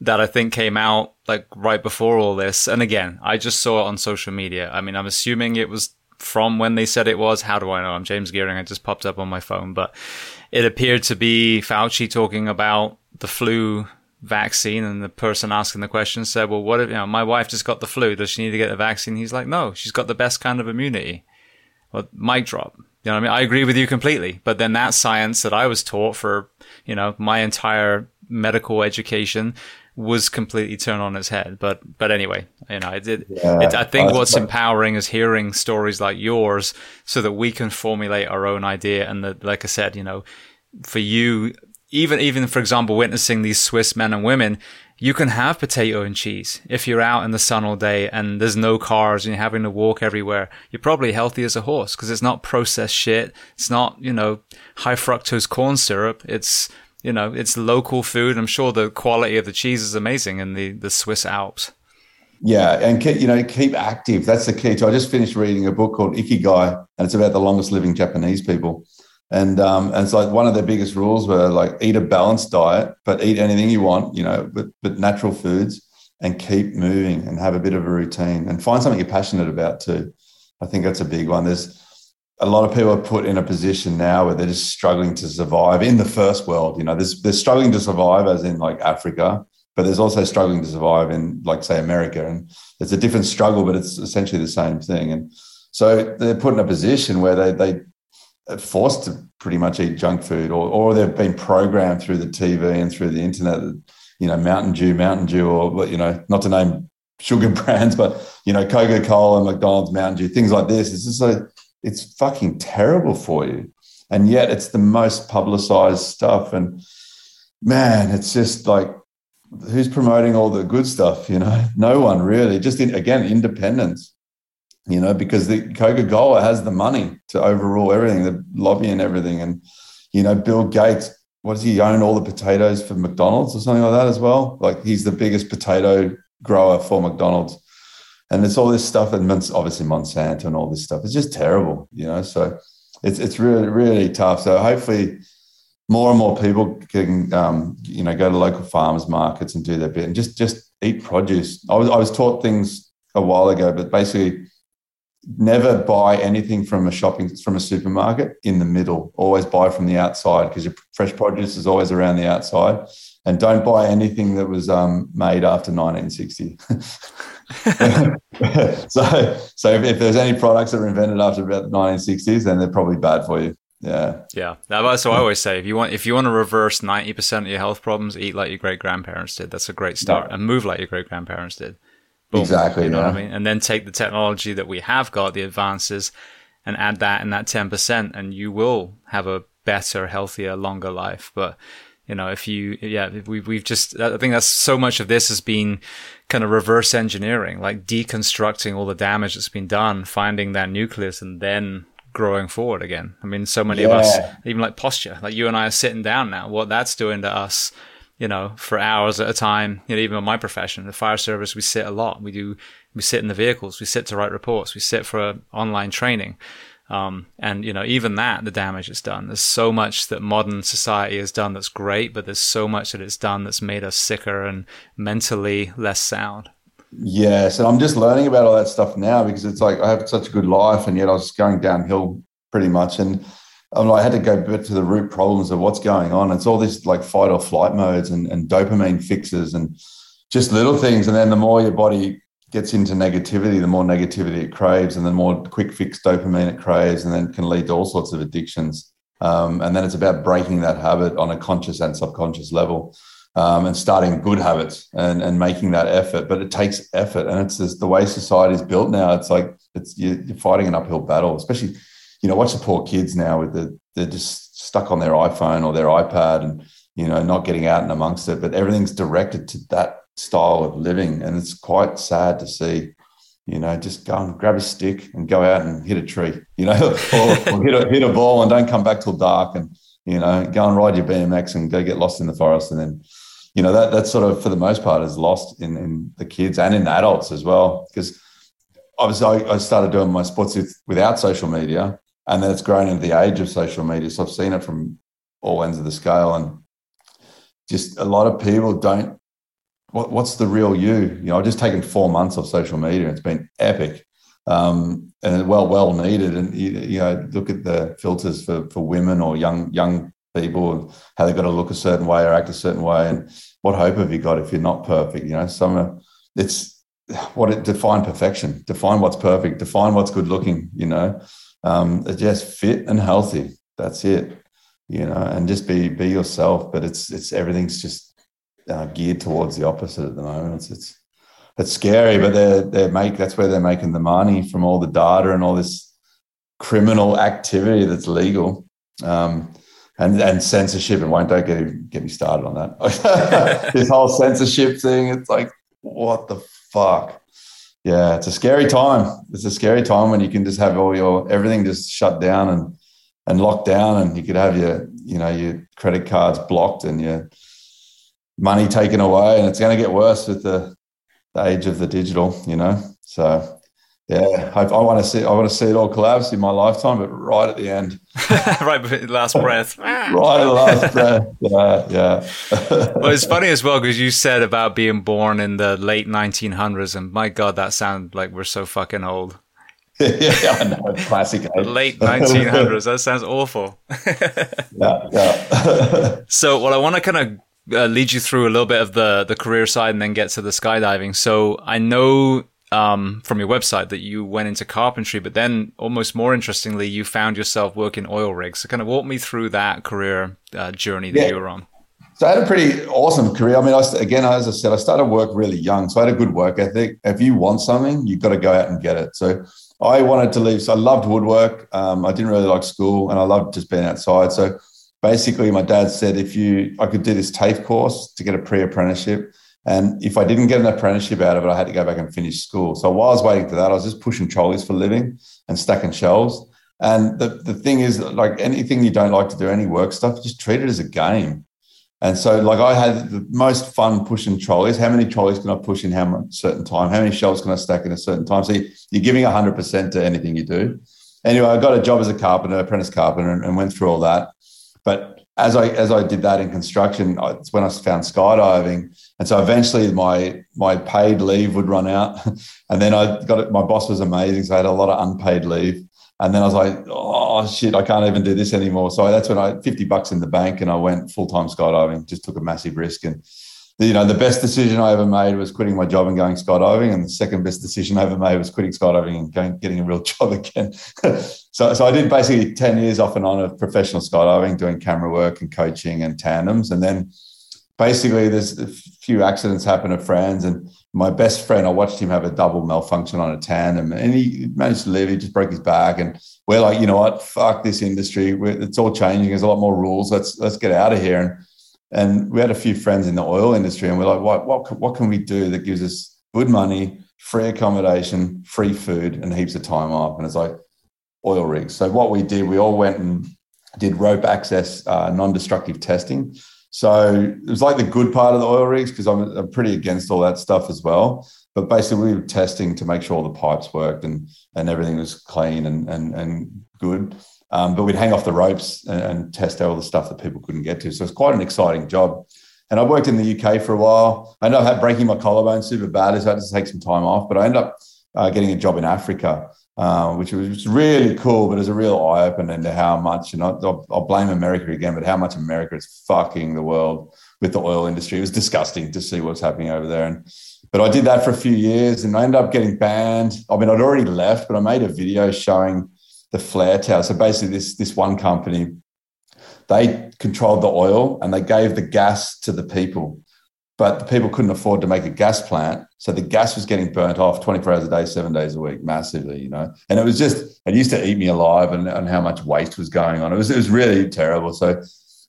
that I think came out like right before all this. And again, I just saw it on social media. I mean, I'm assuming it was from when they said it was. How do I know? I'm James Geering. I just popped up on my phone, but it appeared to be Fauci talking about the flu vaccine and the person asking the question said, well, what if, you know, my wife just got the flu. Does she need to get the vaccine? He's like, no, she's got the best kind of immunity. Well, mic drop. You know what I mean? I agree with you completely. But then that science that I was taught for, you know, my entire medical education was completely turned on its head. But but anyway, you know, it, it, yeah, it I think what's empowering is hearing stories like yours, so that we can formulate our own idea. And that, like I said, you know, for you, even even for example, witnessing these Swiss men and women, you can have potato and cheese if you're out in the sun all day and there's no cars and you're having to walk everywhere. You're probably healthy as a horse because it's not processed shit. It's not, you know, high fructose corn syrup. It's, you know, it's local food. I'm sure the quality of the cheese is amazing in the, the Swiss Alps. Yeah, and keep, you know, keep active. That's the key. So I just finished reading a book called Ikigai, and it's about the longest living Japanese people. And um, and it's like one of the biggest rules were like eat a balanced diet, but eat anything you want, you know, but but natural foods and keep moving and have a bit of a routine and find something you're passionate about too. I think that's a big one. There's a lot of people are put in a position now where they're just struggling to survive in the first world. You know, there's they're struggling to survive as in like Africa, but there's also struggling to survive in like say America. And it's a different struggle, but it's essentially the same thing. And so they're put in a position where they they forced to pretty much eat junk food, or or they've been programmed through the TV and through the internet. You know, Mountain Dew, Mountain Dew, or you know, not to name sugar brands, but you know, Coca Cola, McDonald's, Mountain Dew, things like this. It's just like it's fucking terrible for you, and yet it's the most publicized stuff. And man, it's just like who's promoting all the good stuff? You know, no one really. Just in, again, independence you know, because the Coca-Cola has the money to overrule everything, the lobby and everything. And, you know, Bill Gates, what does he own all the potatoes for McDonald's or something like that as well? Like he's the biggest potato grower for McDonald's. And it's all this stuff, and obviously Monsanto and all this stuff. It's just terrible, you know. So it's it's really really tough. So hopefully, more and more people can um, you know go to local farmers markets and do their bit and just just eat produce. I was I was taught things a while ago, but basically never buy anything from a shopping from a supermarket in the middle. Always buy from the outside because your fresh produce is always around the outside. And don't buy anything that was um, made after 1960 so so if, if, there's any products that were invented after about the 1960s then they're probably bad for you. Yeah. Yeah. That's what i always say if you want if you want to reverse 90% of your health problems eat like your great grandparents did. That's a great start. And move like your great grandparents did Boom, exactly. You know yeah. what I mean? And then take the technology that we have got, the advances, and add that in that 10%, and you will have a better, healthier, longer life. But, you know, if you, yeah, we, we've just, I think that's so much of this has been kind of reverse engineering, like deconstructing all the damage that's been done, finding that nucleus, and then growing forward again. I mean, so many yeah. of us, even like posture, like you and I are sitting down now, what that's doing to us, you know, for hours at a time, you know, even in my profession, the fire service, we sit a lot. We do, we sit in the vehicles, we sit to write reports, we sit for online training. Um, and you know, even that, the damage it's done. There's so much that modern society has done that's great, but there's so much that it's done that's made us sicker and mentally less sound. Yes, and I'm just learning about all that stuff now because it's like I have such a good life, and yet I was going downhill pretty much, and Like, I had to go back to the root problems of what's going on. It's all this like fight or flight modes and, and dopamine fixes and just little things, and then the more your body gets into negativity, the more negativity it craves, and the more quick fix dopamine it craves, and then can lead to all sorts of addictions. Um, and then it's about breaking that habit on a conscious and subconscious level, um, and starting good habits and and making that effort. But it takes effort, and it's just the way society is built now. It's like it's you're, you're fighting an uphill battle, especially you know watch the poor kids now with the they're just stuck on their iPhone or their iPad and you know not getting out and amongst it. But everything's directed to that style of living. And it's quite sad to see, you know, just go and grab a stick and go out and hit a tree, you know, or, or hit, a, hit a ball and don't come back till dark and, you know, go and ride your BMX and go get lost in the forest. And then, you know, that that's sort of, for the most part, is lost in, in the kids and in the adults as well. Because obviously I, started doing my sports with, without social media and then it's grown into the age of social media. So I've seen it from all ends of the scale and just a lot of people don't what, what's the real you? You know, I've just taken four months of social media. It's been epic um, and well, well needed. And you, you, know, look at the filters for for women or young young people and how they've got to look a certain way or act a certain way. And what hope have you got if you're not perfect? You know, some of it's what it define perfection, define what's perfect, define what's good looking. You know, um, just fit and healthy. That's it. You know, and just be be yourself. But it's it's everything's just uh, geared towards the opposite at the moment. It's it's it's scary, but they're they make that's where they're making the money from all the data and all this criminal activity that's legal. Um, and, and censorship and won't don't get get me started on that. this whole censorship thing, it's like what the fuck. Yeah, it's a scary time. It's a scary time when you can just have all your everything just shut down and and locked down, and you could have your you know your credit cards blocked and your money taken away, and it's going to get worse with the, the age of the digital. You know, so yeah, I, I, want to see I want to see it all collapse in my lifetime, but right at the end, right the last breath, right at the last breath. Yeah, yeah. well, it's funny as well because you said about being born in the late 1900s, and my God, that sounds like we're so fucking old. yeah, I know. Classic. Eh? Late 1900s. that sounds awful. yeah, yeah. so, well, I want to kind of uh, lead you through a little bit of the the career side and then get to the skydiving. So I know um, from your website that you went into carpentry, but then almost more interestingly, you found yourself working oil rigs. So kind of walk me through that career uh, journey that yeah. you were on. So I had a pretty awesome career. I mean, I, again, as I said, I started work really young, so I had a good work ethic. If you want something, you've got to go out and get it. So I wanted to leave. So I loved woodwork. Um, I didn't really like school, and I loved just being outside. So basically my dad said if you I could do this TAFE course to get a pre-apprenticeship. And if I didn't get an apprenticeship out of it, I had to go back and finish school. So while I was waiting for that, I was just pushing trolleys for living and stacking shelves. And the, the thing is, like anything you don't like to do, any work stuff, just treat it as a game. And so, like, I had the most fun pushing trolleys. How many trolleys can I push in how much certain time? How many shelves can I stack in a certain time? So you're giving 100% to anything you do. Anyway, I got a job as a carpenter, apprentice carpenter, and, and went through all that. But as I as I did that in construction, it's when I found skydiving, and so eventually my my paid leave would run out, and then I got it. My boss was amazing, so I had a lot of unpaid leave, and then I was like, oh shit, I can't even do this anymore. So that's when I fifty bucks in the bank, and I went full time skydiving. Just took a massive risk, and you know, the best decision I ever made was quitting my job and going skydiving. And the second best decision I ever made was quitting skydiving and going, getting a real job again. so, so I did basically 10 years off and on of professional skydiving, doing camera work and coaching and tandems. And then basically there's a few accidents happen to friends and my best friend, I watched him have a double malfunction on a tandem and he managed to live. He just broke his back. And we're like, you know what? Fuck this industry. It's all changing. There's a lot more rules. Let's, let's get out of here. And and we had a few friends in the oil industry, and we're like, what, what, what can we do that gives us good money, free accommodation, free food, and heaps of time off? And it's like, oil rigs. So what we did, we all went and did rope access uh, non-destructive testing. So it was like the good part of the oil rigs because I'm, I'm pretty against all that stuff as well. But basically, we were testing to make sure all the pipes worked and and everything was clean and and and good. Um, but we'd hang off the ropes and, and test out all the stuff that people couldn't get to. So it's quite an exciting job. And I worked in the UK for a while. I ended up breaking my collarbone super badly, so I had to take some time off. But I ended up uh, getting a job in Africa, uh, which was really cool, but it was a real eye opener into how much, and I'll, I'll, blame America again, but how much America is fucking the world with the oil industry. It was disgusting to see what's happening over there. And but I did that for a few years, and I ended up getting banned. I mean, I'd already left, but I made a video showing the flare tower. So basically, this this one company they controlled the oil and they gave the gas to the people. But the people couldn't afford to make a gas plant. So the gas was getting burnt off 24 hours a day, seven days a week, massively, you know. And it was just, it used to eat me alive and, and how much waste was going on. It was, it was really terrible. So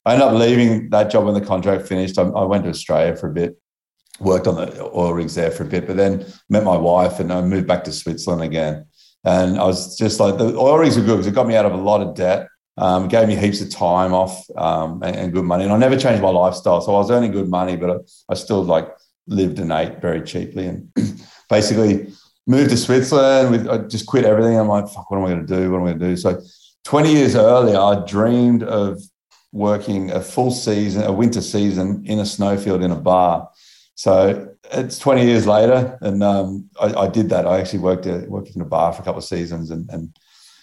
I ended up leaving that job when the contract finished. I, I went to Australia for a bit, worked on the oil rigs there for a bit, but then met my wife and I moved back to Switzerland again. And I was just like, the oil rigs were good because it got me out of a lot of debt. Um, gave me heaps of time off um, and, and, good money. And I never changed my lifestyle. So I was earning good money, but I, I still like lived and ate very cheaply and basically moved to Switzerland with, I just quit everything. I'm like, fuck, what am I going to do? What am I going to do? So 20 years earlier, I dreamed of working a full season, a winter season in a snowfield in a bar. So it's 20 years later, and um, I, I, did that. I actually worked, worked in a bar for a couple of seasons and, and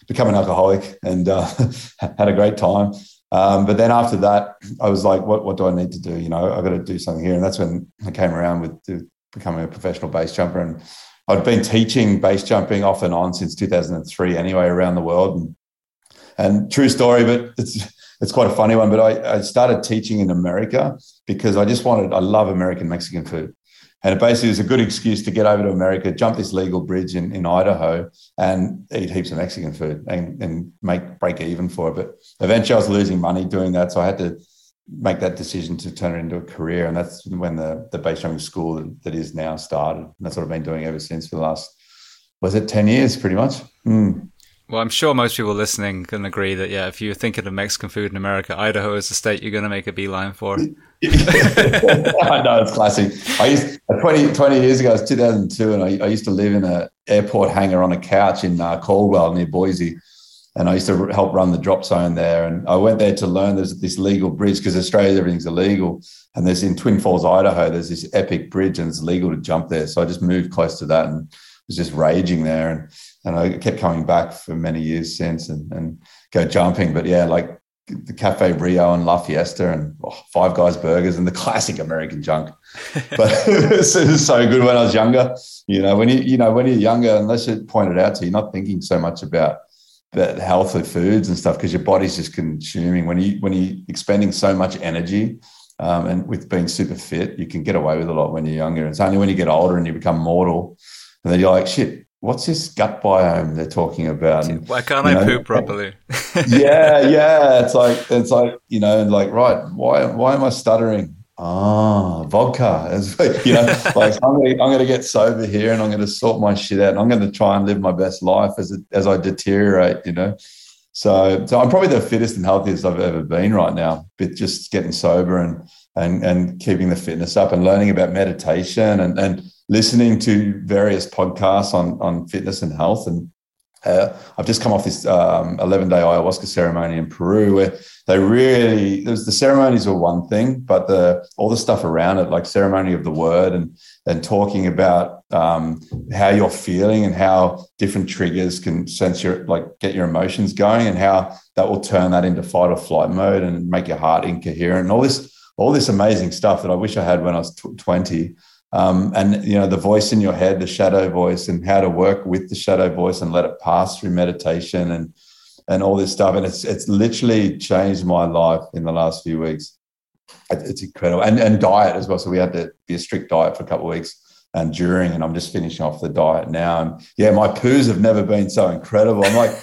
become an alcoholic and uh, had a great time. Um, but then after that, I was like, what, what do I need to do? You know, I've got to do something here. And that's when I came around with becoming a professional base jumper. And I'd been teaching base jumping off and on since 2003 anyway, around the world. And, and true story, but it's, it's quite a funny one. But I, I started teaching in America because I just wanted, I love American Mexican food. And it basically was a good excuse to get over to America, jump this legal bridge in, in Idaho, and eat heaps of Mexican food and, and make break even for it. But eventually, I was losing money doing that, so I had to make that decision to turn it into a career. And that's when the the base jumping school that, that is now started. And that's what I've been doing ever since for the last was it ten years, pretty much. Mm. Well, I'm sure most people listening can agree that yeah, if you're thinking of Mexican food in America, Idaho is the state you're going to make a beeline for. I know it's classic. I used 20, 20 years ago, it was 2002, and I, I used to live in an airport hangar on a couch in uh, Caldwell near Boise. And I used to help run the drop zone there. And I went there to learn there's this legal bridge because Australia, everything's illegal. And there's in Twin Falls, Idaho, there's this epic bridge and it's legal to jump there. So I just moved close to that and was just raging there. And, and I kept coming back for many years since and, and go jumping. But yeah, like the Cafe Rio and La Fiesta and oh, Five Guys Burgers and the classic American junk. But it was so good when I was younger. You know, when you you know when you're younger, unless you point it out to you, you're not thinking so much about that of foods and stuff because your body's just consuming. When you when you're expending so much energy. Um, and with being super fit, you can get away with a lot when you're younger. It's only when you get older and you become mortal, and then you're like, shit, what's this gut biome they're talking about? And, Why can't I know, poop properly? yeah, yeah. It's like it's like you know, like right. Why why am I stuttering? Ah, vodka. Like, you know, like I'm gonna, I'm gonna get sober here, and I'm gonna sort my shit out, and I'm gonna try and live my best life as it, as I deteriorate. You know. So, so I'm probably the fittest and healthiest I've ever been right now. But just getting sober and and and keeping the fitness up and learning about meditation and and listening to various podcasts on on fitness and health. And uh, I've just come off this um, 11 day ayahuasca ceremony in Peru where they really, the ceremonies were one thing, but the all the stuff around it, like ceremony of the word and and talking about um, how you're feeling and how different triggers can sense your like get your emotions going and how that will turn that into fight or flight mode and make your heart incoherent and all this all this amazing stuff that I wish I had when I was 20 um, and you know the voice in your head the shadow voice and how to work with the shadow voice and let it pass through meditation and and all this stuff. And it's it's literally changed my life in the last few weeks. It's incredible. And and diet as well. So we had to be a strict diet for a couple of weeks and during, and I'm just finishing off the diet now. And yeah, my poos have never been so incredible. I'm like,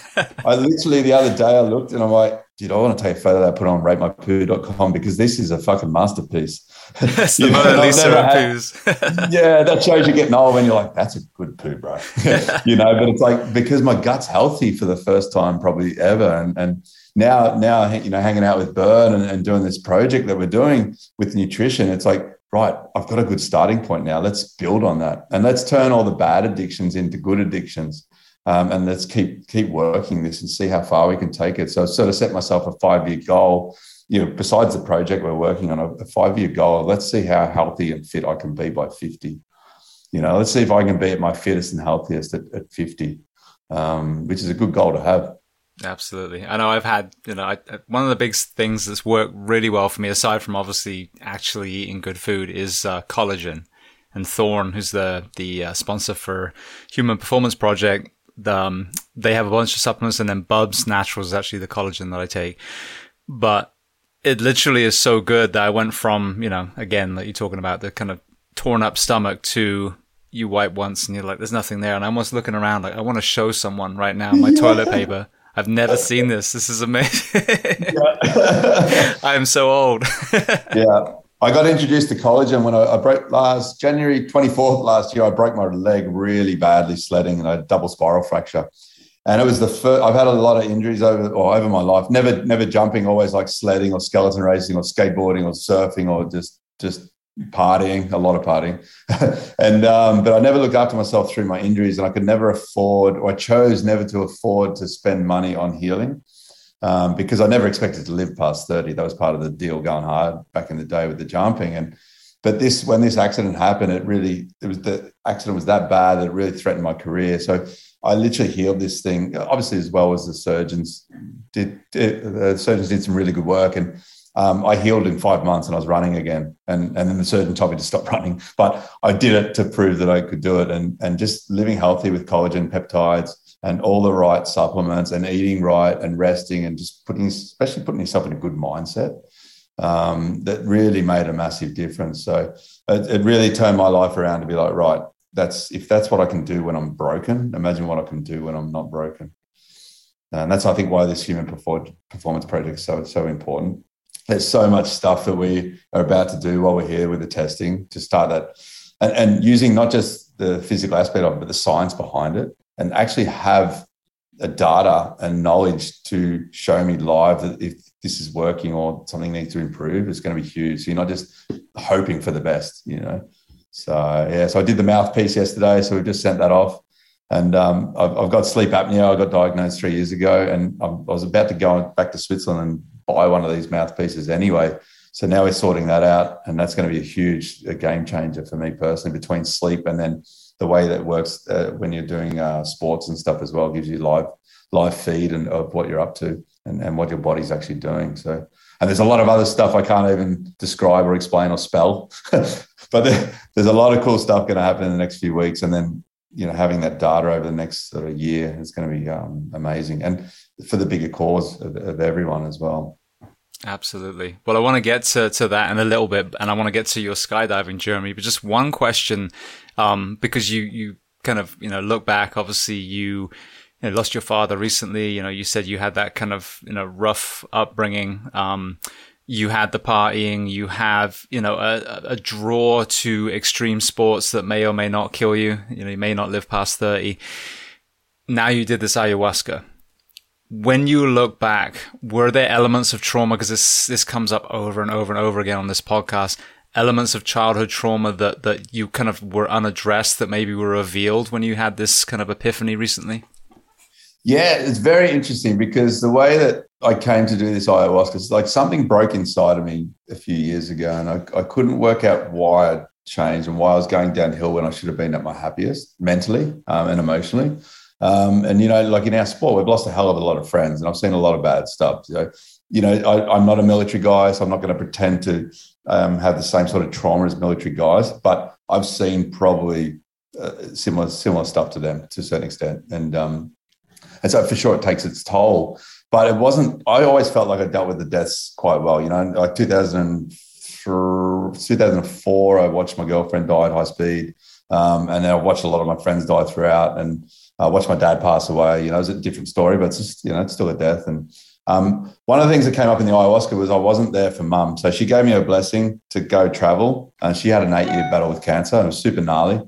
I literally the other day I looked and I'm like, dude, I want to take a photo that I put on ratemypoo.com because this is a fucking masterpiece. That's the Mona Lisa poos. yeah, that shows you're getting old when you're like, that's a good poo, bro. you know, but it's like because my gut's healthy for the first time probably ever. And and now, now, you know, hanging out with Bird and, and doing this project that we're doing with nutrition, it's like, right, I've got a good starting point now. Let's build on that, and let's turn all the bad addictions into good addictions, um, and let's keep keep working this and see how far we can take it. So, I sort of set myself a five year goal. You know, besides the project we're working on, a, a five year goal. Let's see how healthy and fit I can be by fifty. You know, let's see if I can be at my fittest and healthiest at, at fifty, um, which is a good goal to have. Absolutely. I know I've had, you know, I, one of the big things that's worked really well for me, aside from obviously actually eating good food, is uh, collagen. And Thorne, who's the the uh, sponsor for Human Performance Project, the, um, they have a bunch of supplements, and then Bubs Naturals is actually the collagen that I take. But it literally is so good that I went from, you know, again, like you're talking about the kind of torn up stomach to you wipe once and you're like, there's nothing there. And I'm almost looking around like, I want to show someone right now my yeah. toilet paper I've never seen this. This is amazing. I am so old. yeah. I got introduced to collagen when I, I, broke last January 24th last year. I broke my leg really badly sledding and I had double spiral fracture. And it was the first, I've had a lot of injuries over or over my life. Never, never jumping, always like sledding or skeleton racing or skateboarding or surfing or just, just partying, a lot of partying. and um, but I never looked after myself through my injuries, and I could never afford, or I chose never to afford to spend money on healing. Um, because I never expected to live past 30. That was part of the deal going hard back in the day with the jumping. And but this when this accident happened, it really it was the accident was that bad that it really threatened my career. So I literally healed this thing, obviously as well as the surgeons did. did the surgeons did some really good work, and um, I healed in five months and I was running again. And, and then the surgeon told me to stop running. But I did it to prove that I could do it. And, and just living healthy with collagen peptides and all the right supplements and eating right and resting and just putting, especially putting yourself in a good mindset, um, that really made a massive difference. So it, it really turned my life around to be like, right, that's if that's what I can do when I'm broken, imagine what I can do when I'm not broken. And that's, I think, why this human performance project is so, so important there's so much stuff that we are about to do while we're here with the testing to start that and, and, using not just the physical aspect of it, but the science behind it and actually have a data and knowledge to show me live that if this is working or something needs to improve, it's going to be huge. So you're not just hoping for the best, you know. So yeah, so I did the mouthpiece yesterday, so we just sent that off. And um, I've, I've, got sleep apnea. I got diagnosed three years ago, and I was about to go back to Switzerland and buy one of these mouthpieces anyway. So now we're sorting that out, and that's going to be a huge a game changer for me personally. Between sleep and then the way that works uh, when you're doing uh, sports and stuff as well gives you live live feed and of what you're up to and, and what your body's actually doing. So and there's a lot of other stuff I can't even describe or explain or spell, but there, there's a lot of cool stuff going to happen in the next few weeks, and then you know having that data over the next sort of year is going to be um, amazing and for the bigger cause of, of, everyone as well absolutely well i want to get to, to that in a little bit and i want to get to your skydiving journey but just one question um, because you you kind of you know look back obviously you you know, lost your father recently. You know, you said you had that kind of you know rough upbringing. Um, you had the partying, you have, you know, a, a, draw to extreme sports that may or may not kill you. You know, you may not live past 30. Now you did this ayahuasca. When you look back, were there elements of trauma? Because this, this comes up over and over and over again on this podcast. Elements of childhood trauma that, that you kind of were unaddressed that maybe were revealed when you had this kind of epiphany recently? Yeah, it's very interesting because the way that I came to do this ayahuasca is like something broke inside of me a few years ago, and I, I couldn't work out why I'd changed and why I was going downhill when I should have been at my happiest mentally um, and emotionally. Um, and you know, like in our sport, we've lost a hell of a lot of friends, and I've seen a lot of bad stuff. So, you know, I, am not a military guy, so I'm not going to pretend to um, have the same sort of trauma as military guys, but I've seen probably uh, similar similar stuff to them to a certain extent, and um, and so for sure it takes its toll. But it wasn't. I always felt like I dealt with the deaths quite well. You know, like 2004, 2004 I watched my girlfriend die at high speed. Um, and then I watched a lot of my friends die throughout, and I watched my dad pass away. You know, it was a different story, but it's just you know it's still a death. And um, one of the things that came up in the ayahuasca was I wasn't there for mum, so she gave me a blessing to go travel, and she had an eight-year battle with cancer, it was super gnarly.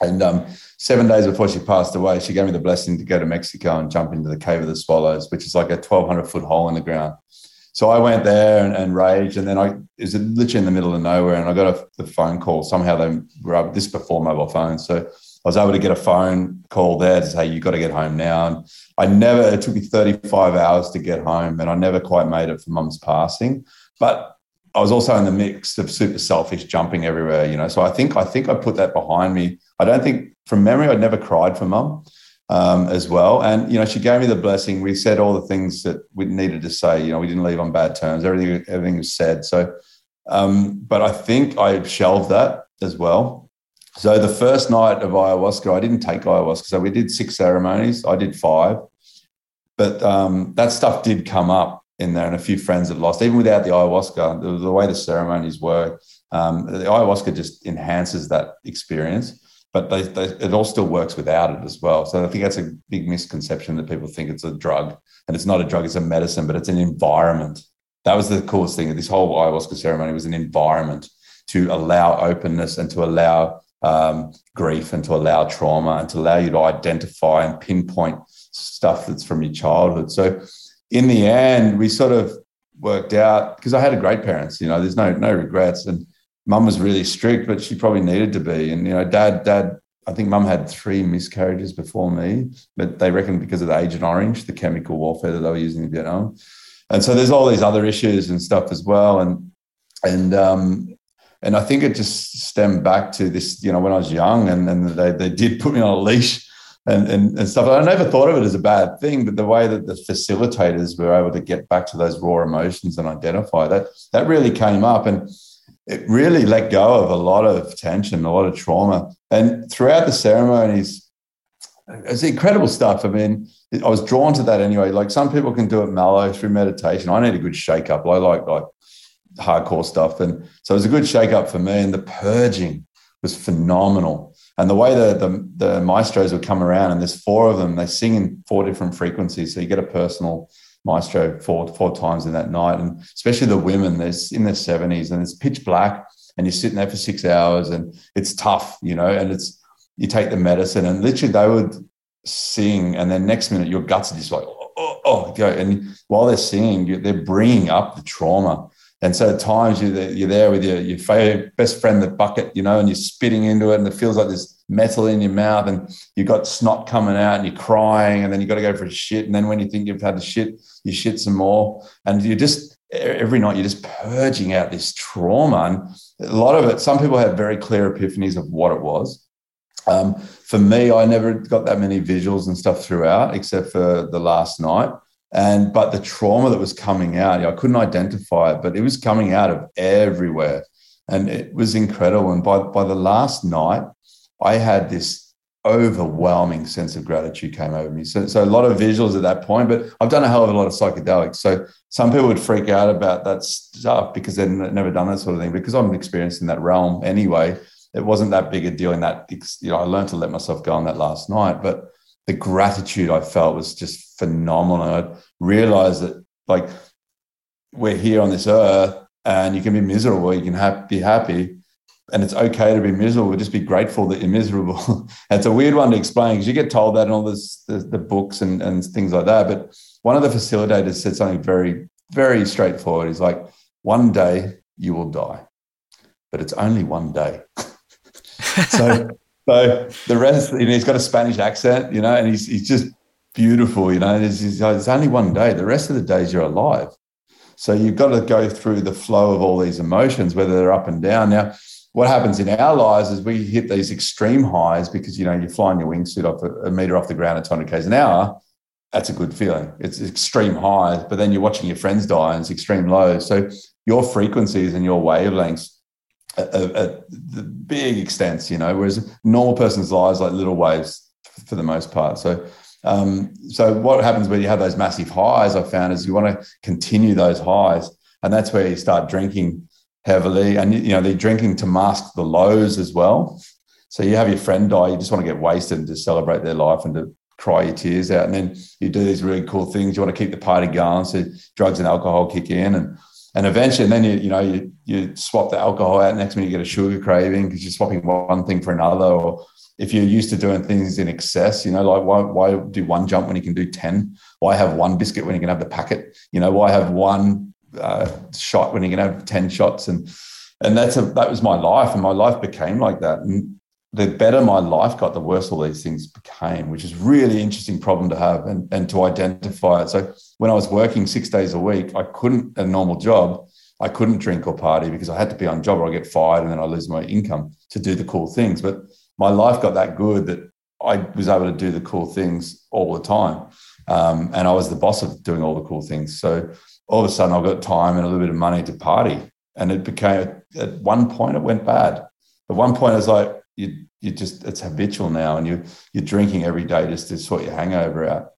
And um, seven days before she passed away, she gave me the blessing to go to Mexico and jump into the Cave of the Swallows, which is like a 1,200 foot hole in the ground. So I went there and, and raged, and then I was literally in the middle of nowhere, and I got a the phone call. Somehow they were up this before mobile phones, so I was able to get a phone call there to say you've got to get home now. And I never. It took me 35 hours to get home, and I never quite made it for Mum's passing. But I was also in the mix of super selfish, jumping everywhere, you know. So I think I think I put that behind me. I don't think from memory I'd never cried for Mum um, as well. And you know, she gave me the blessing. We said all the things that we needed to say. You know, we didn't leave on bad terms. Everything everything was said. So, um, but I think I shelved that as well. So the first night of ayahuasca, I didn't take ayahuasca. So we did six ceremonies. I did five, but um, that stuff did come up in there, and a few friends had lost. Even without the ayahuasca, the, the way the ceremonies work, um, the ayahuasca just enhances that experience but they, they, it all still works without it as well. So I think that's a big misconception that people think it's a drug, and it's not a drug; it's a medicine, but it's an environment. That was the coolest thing. This whole ayahuasca ceremony was an environment to allow openness and to allow um, grief and to allow trauma and to allow you to identify and pinpoint stuff that's from your childhood. So in the end, we sort of worked out because I had a great parents. You know, there's no no regrets and mum was really strict, but she probably needed to be. And you know, dad, dad, I think mum had three miscarriages before me, but they reckon because of the Agent Orange, the chemical warfare that they were using in Vietnam. And so there's all these other issues and stuff as well. And and um and I think it just stemmed back to this, you know, when I was young and, they, they did put me on a leash and, and, and stuff. I never thought of it as a bad thing, but the way that the facilitators were able to get back to those raw emotions and identify that, that really came up. And it really let go of a lot of tension, a lot of trauma. And throughout the ceremonies, it's incredible stuff. I mean, I was drawn to that anyway. Like some people can do it mellow through meditation. I need a good shake up. I like like hardcore stuff. And so it was a good shake up for me. And the purging was phenomenal. And the way the, the, the maestros would come around, and there's four of them, they sing in four different frequencies. So you get a personal maestro four four times in that night, and especially the women. There's in their seventies, and it's pitch black, and you're sitting there for six hours, and it's tough, you know. And it's you take the medicine, and literally they would sing, and then next minute your guts are just like oh, oh, oh go. And while they're singing, they're bringing up the trauma. And so at times you're, you're there with your, your favorite best friend, the bucket, you know, and you're spitting into it, and it feels like there's metal in your mouth and you've got snot coming out and you're crying and then you've got to go for a shit. And then when you think you've had the shit, you shit some more. And you're just, every night, you're just purging out this trauma. And a lot of it, some people have very clear epiphanies of what it was. Um, for me, I never got that many visuals and stuff throughout, except for the last night. And but the trauma that was coming out, I couldn't identify it, but it was coming out of everywhere, and it was incredible. And by by the last night, I had this overwhelming sense of gratitude came over me. So, so a lot of visuals at that point, but I've done a hell of a lot of psychedelics. So some people would freak out about that stuff because they've never done that sort of thing. Because I'm experienced in that realm anyway, it wasn't that big a deal in that, you know, I learned to let myself go on that last night, but the gratitude I felt was just phenomenal. I realized that like we're here on this earth and you can be miserable, you can have, be happy, and it's okay to be miserable. Just be grateful that you're miserable. it's a weird one to explain because you get told that in all this, the, the books and, and things like that. But one of the facilitators said something very, very straightforward. He's like, one day you will die, but it's only one day. so, so the rest, you know, he's got a Spanish accent, you know, and he's, he's just beautiful, you know. It's, it's only one day. The rest of the days you're alive. So you've got to go through the flow of all these emotions, whether they're up and down. Now, what happens in our lives is we hit these extreme highs because you know you're flying your wingsuit off a, a meter off the ground at 200 k's an hour. That's a good feeling. It's extreme highs, but then you're watching your friends die and it's extreme lows. So your frequencies and your wavelengths the big extents, you know, whereas normal person's lives like little waves for the most part. So um, so what happens when you have those massive highs? I found is you want to continue those highs, and that's where you start drinking heavily, and you know they're drinking to mask the lows as well. So you have your friend die, you just want to get wasted and to celebrate their life and to cry your tears out. And then you do these really cool things. You want to keep the party going. So drugs and alcohol kick in and and eventually, and then you you know you you swap the alcohol out. Next minute, you get a sugar craving because you're swapping one thing for another. Or if you're used to doing things in excess, you know, like why why do one jump when you can do ten? Why have one biscuit when you can have the packet? You know, why have one uh, shot when you can have ten shots? And and that's a that was my life, and my life became like that. And the better my life got, the worse all these things became, which is really interesting problem to have and, and to identify it. So when I was working six days a week, I couldn't a normal job. I couldn't drink or party because I had to be on job or I get fired and then I lose my income to do the cool things. But my life got that good that I was able to do the cool things all the time. Um, and I was the boss of doing all the cool things. So all of a sudden I got time and a little bit of money to party. And it became at one point it went bad. At one point I was like, you you just it's habitual now and you you're drinking every day just to sort your hangover out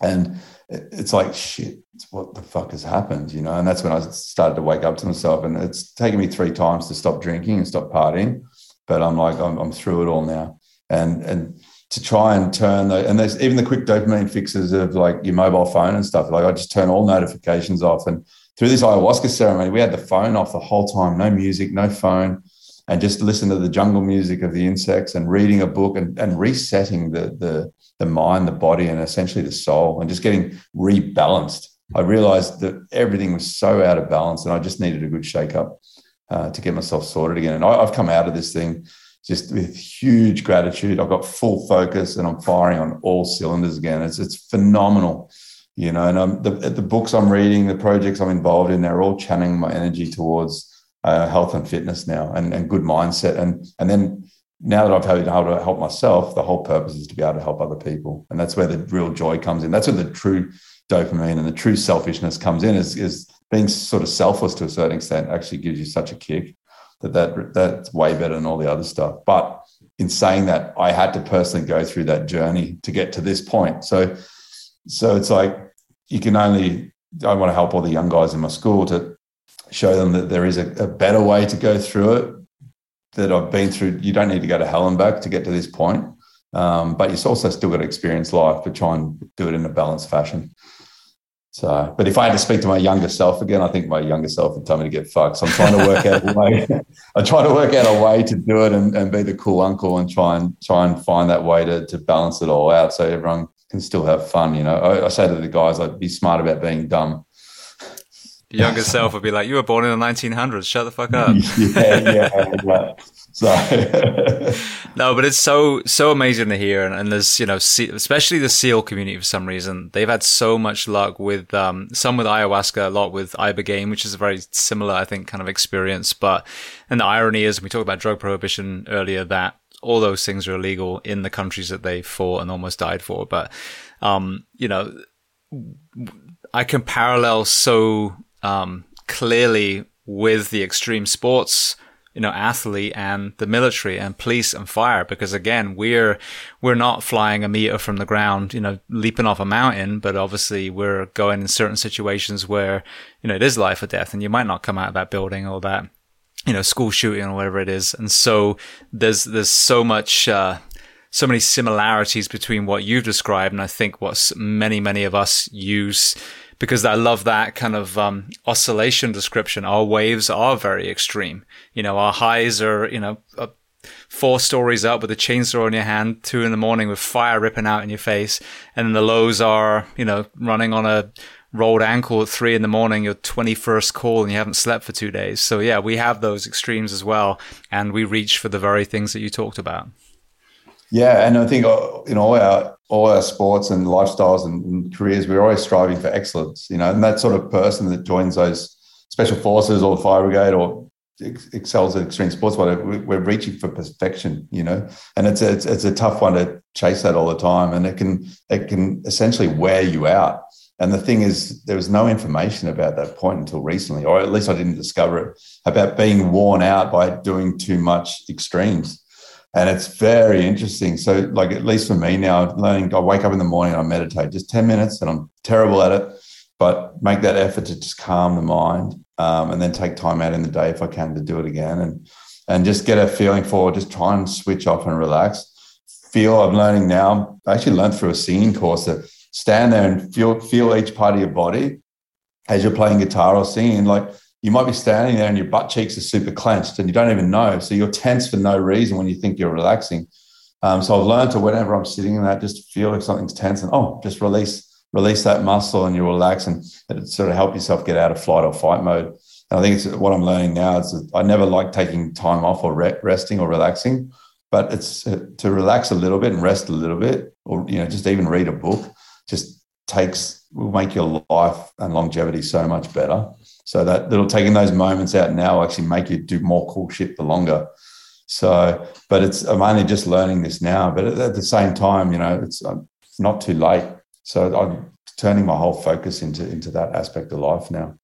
and it's like shit what the fuck has happened you know? And that's when i started to wake up to myself and it's taken me three times to stop drinking and stop partying but i'm like i'm, I'm through it all now. And and to try and turn the and there's even the quick dopamine fixes of like your mobile phone and stuff like i just turn all notifications off. And through this ayahuasca ceremony we had the phone off the whole time no music no phone and just listen to the jungle music of the insects and reading a book and, and resetting the, the, the mind, the body, and essentially the soul and just getting rebalanced. I realized that everything was so out of balance and I just needed a good shake up uh, to get myself sorted again. And I, I've come out of this thing just with huge gratitude. I've got full focus and I'm firing on all cylinders again. It's, it's phenomenal you know and the, the books i'm reading the projects i'm involved in they're all channeling my energy towards uh, health and fitness now and, and good mindset. And, and then now that I've had been able to help myself, the whole purpose is to be able to help other people. And that's where the real joy comes in. That's where the true dopamine and the true selfishness comes in is, is being sort of selfless to a certain extent actually gives you such a kick that, that that's way better than all the other stuff. But in saying that, I had to personally go through that journey to get to this point. So, so it's like you can only I want to help all the young guys in my school to show them that there is a, a, better way to go through it that I've been through. You don't need to go to hell and back to get to this point. Um, but you also still got to experience life, but try and do it in a balanced fashion. So, but if I had to speak to my younger self again, I think my younger self would tell me to get fucked. So I'm trying to work out a way. I'm trying to work out a way to do it and, and be the cool uncle and try and try and find that way to, to balance it all out so everyone can still have fun. You know, I, I say to the guys, like, be smart about being dumb the younger self would be like, "You were born in the 1900s. Shut the fuck up." yeah, yeah, yeah. So no, but it's so so amazing to hear, and, and there's you know, especially the seal community for some reason, they've had so much luck with um, some with ayahuasca, a lot with ibogaine, which is a very similar, I think, kind of experience. But and the irony is, we talked about drug prohibition earlier, that all those things are illegal in the countries that they fought and almost died for. But um, you know, I can parallel so um, clearly with the extreme sports you know athlete and the military and police and fire because again we're we're not flying a meter from the ground you know leaping off a mountain but obviously we're going in certain situations where you know it is life or death and you might not come out of that building or that you know school shooting or whatever it is. And so there's there's so much uh, so many similarities between what you've described and I think what many many of us use because I love that kind of um, oscillation description. Our waves are very extreme. You know, our highs are, you know, uh, four stories up with a chainsaw in your hand, two in the morning with fire ripping out in your face. And then the lows are, you know, running on a rolled ankle at three in the morning, your 21st call and you haven't slept for two days. So yeah, we have those extremes as well. And we reach for the very things that you talked about. Yeah, and I think uh, in all our all our sports and lifestyles and, careers, we're always striving for excellence. You know, and that sort of person that joins those special forces or fire brigade or excels at extreme sports, whatever, we're reaching for perfection. You know, and it's a, it's, it's a tough one to chase that all the time, and it can it can essentially wear you out. And the thing is, there was no information about that point until recently, or at least I didn't discover it about being worn out by doing too much extremes and it's very interesting. So, like at least for me now, learning. I wake up in the morning, I meditate just ten minutes, and I'm terrible at it, but make that effort to just calm the mind, um, and then take time out in the day if I can to do it again. And and just get a feeling for just try and switch off and relax. Feel I'm learning now. I actually learned through a singing course that stand there and feel feel each part of your body as you're playing guitar or singing. Like you might be standing there and your butt cheeks are super clenched and you don't even know. So you're tense for no reason when you think you're relaxing. Um, so I've learned to whenever I'm sitting in that, just feel if something's tense and oh, just release release that muscle and you relax and it sort of help yourself get out of flight or fight mode. And I think it's what I'm learning now is I never like taking time off or re- resting or relaxing, but it's uh, to relax a little bit and rest a little bit, or you know, just even read a book, just takes will make your life and longevity so much better. So that little taking those moments out now actually make you do more cool shit for longer. So, but it's I'm only just learning this now. But at the same time, you know, it's uh, not too late. So I'm turning my whole focus into into that aspect of life now,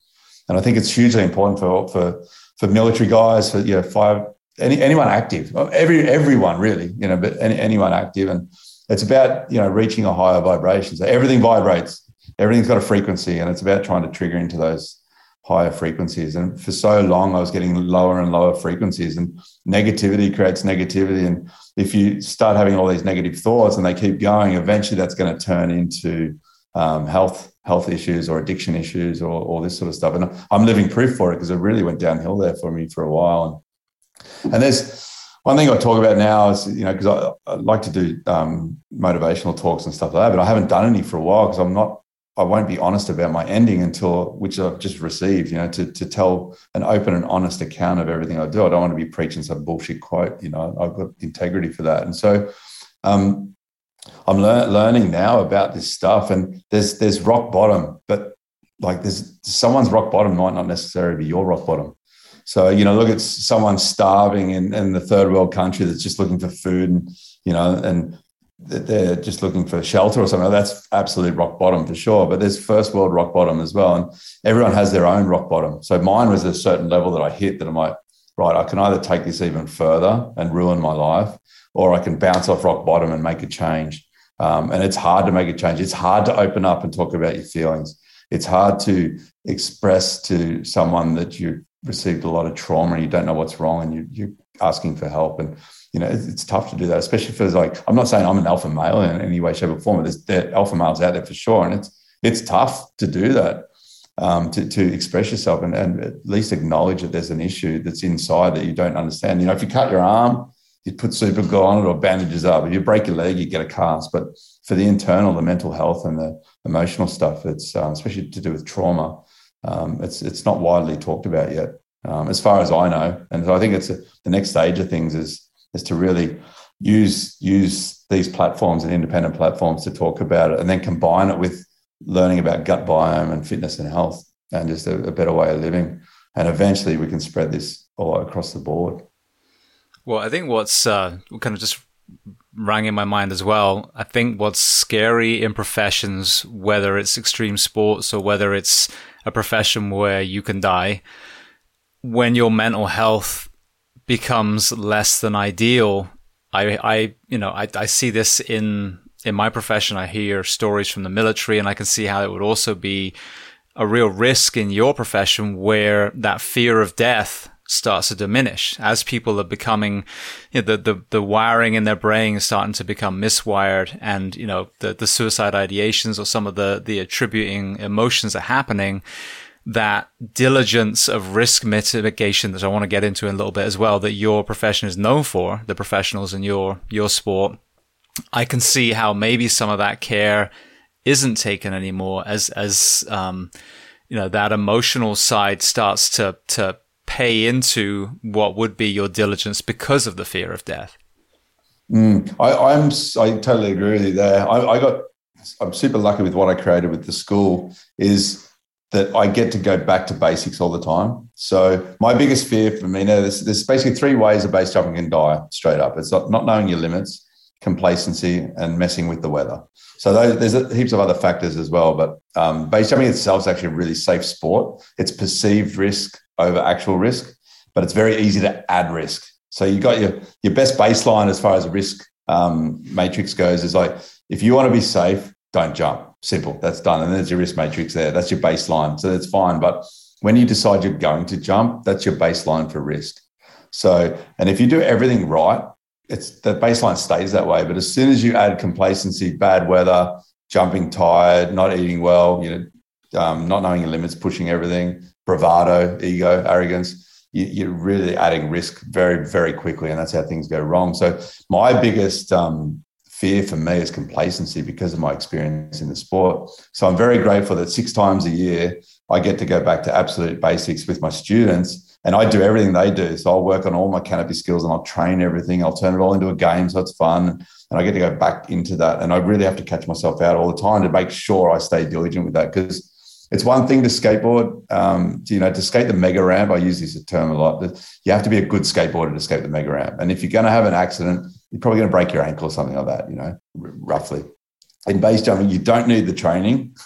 and I think it's hugely important for for for military guys, for you know, fire any, anyone active, every everyone really, you know, but any, anyone active, and it's about you know reaching a higher vibration. So everything vibrates, everything's got a frequency, and it's about trying to trigger into those higher frequencies. And for so long, I was getting lower and lower frequencies, and negativity creates negativity. And if you start having all these negative thoughts and they keep going, eventually that's going to turn into um, health health issues or addiction issues or all this sort of stuff. And I'm living proof for it because it really went downhill there for me for a while. And, and there's one thing I talk about now is, you know, because I, I, like to do um, motivational talks and stuff like that, but I haven't done any for a while because I'm not, I won't be honest about my ending until, which I've just received, you know, to, to tell an open and honest account of everything I do. I don't want to be preaching some bullshit quote, you know, I've got integrity for that. And so, um, I'm lear- learning now about this stuff, and there's there's rock bottom, but like there's someone's rock bottom might not necessarily be your rock bottom. So, you know, look at someone starving in, in the third world country that's just looking for food and, you know, and they're just looking for shelter or something. That's absolute rock bottom for sure. But there's first world rock bottom as well. And everyone has their own rock bottom. So mine was a certain level that I hit that I'm like, right, I can either take this even further and ruin my life, or I can bounce off rock bottom and make a change. Um, and it's hard to make a change. It's hard to open up and talk about your feelings. It's hard to express to someone that you received a lot of trauma and you don't know what's wrong and you, you're asking for help. And, you know, it's, it's, tough to do that, especially for like, I'm not saying I'm an alpha male in any way, shape, or form, there's there alpha males out there for sure. And it's, it's tough to do that, um, to, to express yourself and, and at least acknowledge that there's an issue that's inside that you don't understand. You know, if you cut your arm, you put super glue on it or bandages up. If you break your leg, you get a cast. But for the internal, the mental health and the emotional stuff, it's um, especially to do with trauma um, it's it's not widely talked about yet, um, as far as I know. And so I think it's a, the next stage of things is is to really use use these platforms and independent platforms to talk about it, and then combine it with learning about gut biome and fitness and health, and just a, a better way of living. And eventually, we can spread this all across the board. Well, I think what's uh, kind of just rang in my mind as well. I think what's scary in professions, whether it's extreme sports or whether it's a profession where you can die, when your mental health becomes less than ideal, I, I, you know, I, I see this in in my profession. I hear stories from the military, and I can see how it would also be a real risk in your profession where that fear of death starts to diminish as people are becoming you know, the, the the wiring in their brain is starting to become miswired and you know the the suicide ideations or some of the the attributing emotions are happening that diligence of risk mitigation that I want to get into in a little bit as well that your profession is known for the professionals in your your sport I can see how maybe some of that care isn't taken anymore as as um you know that emotional side starts to to pay into what would be your diligence because of the fear of death. Mm, I, am I totally agree with you there. I, I got I'm super lucky with what I created with the school is that I get to go back to basics all the time. So my biggest fear for me now, there's, there's basically three ways a base jumping can die straight up. It's not, not knowing your limits, complacency, and messing with the weather. So those, there's heaps of other factors as well. But um, base jumping itself is actually a really safe sport. It's perceived risk over actual risk, but it's very easy to add risk. So you got your your best baseline as far as risk um, matrix goes is like if you want to be safe, don't jump. Simple. That's done. And there's your risk matrix there. That's your baseline. So that's fine. But when you decide you're going to jump, that's your baseline for risk. So, and if you do everything right, it's the baseline stays that way. But as soon as you add complacency, bad weather, jumping tired, not eating well, you know, um, not knowing your limits, pushing everything, bravado, ego, arrogance, you, are really adding risk very, very quickly. And that's how things go wrong. So my biggest um, fear for me is complacency because of my experience in the sport. So I'm very grateful that six times a year I get to go back to absolute basics with my students and I do everything they do. So I'll work on all my canopy skills and I'll train everything. I'll turn it all into a game. So it's fun. And I get to go back into that. And I really have to catch myself out all the time to make sure I stay diligent with that because it's one thing to skateboard. Um, you know, to skate the mega ramp, I use this term a lot. You have to be a good skateboarder to skate the mega ramp. And if you're going to have an accident, you're probably going to break your ankle or something like that, you know, r- roughly. In base jumping, you don't need the training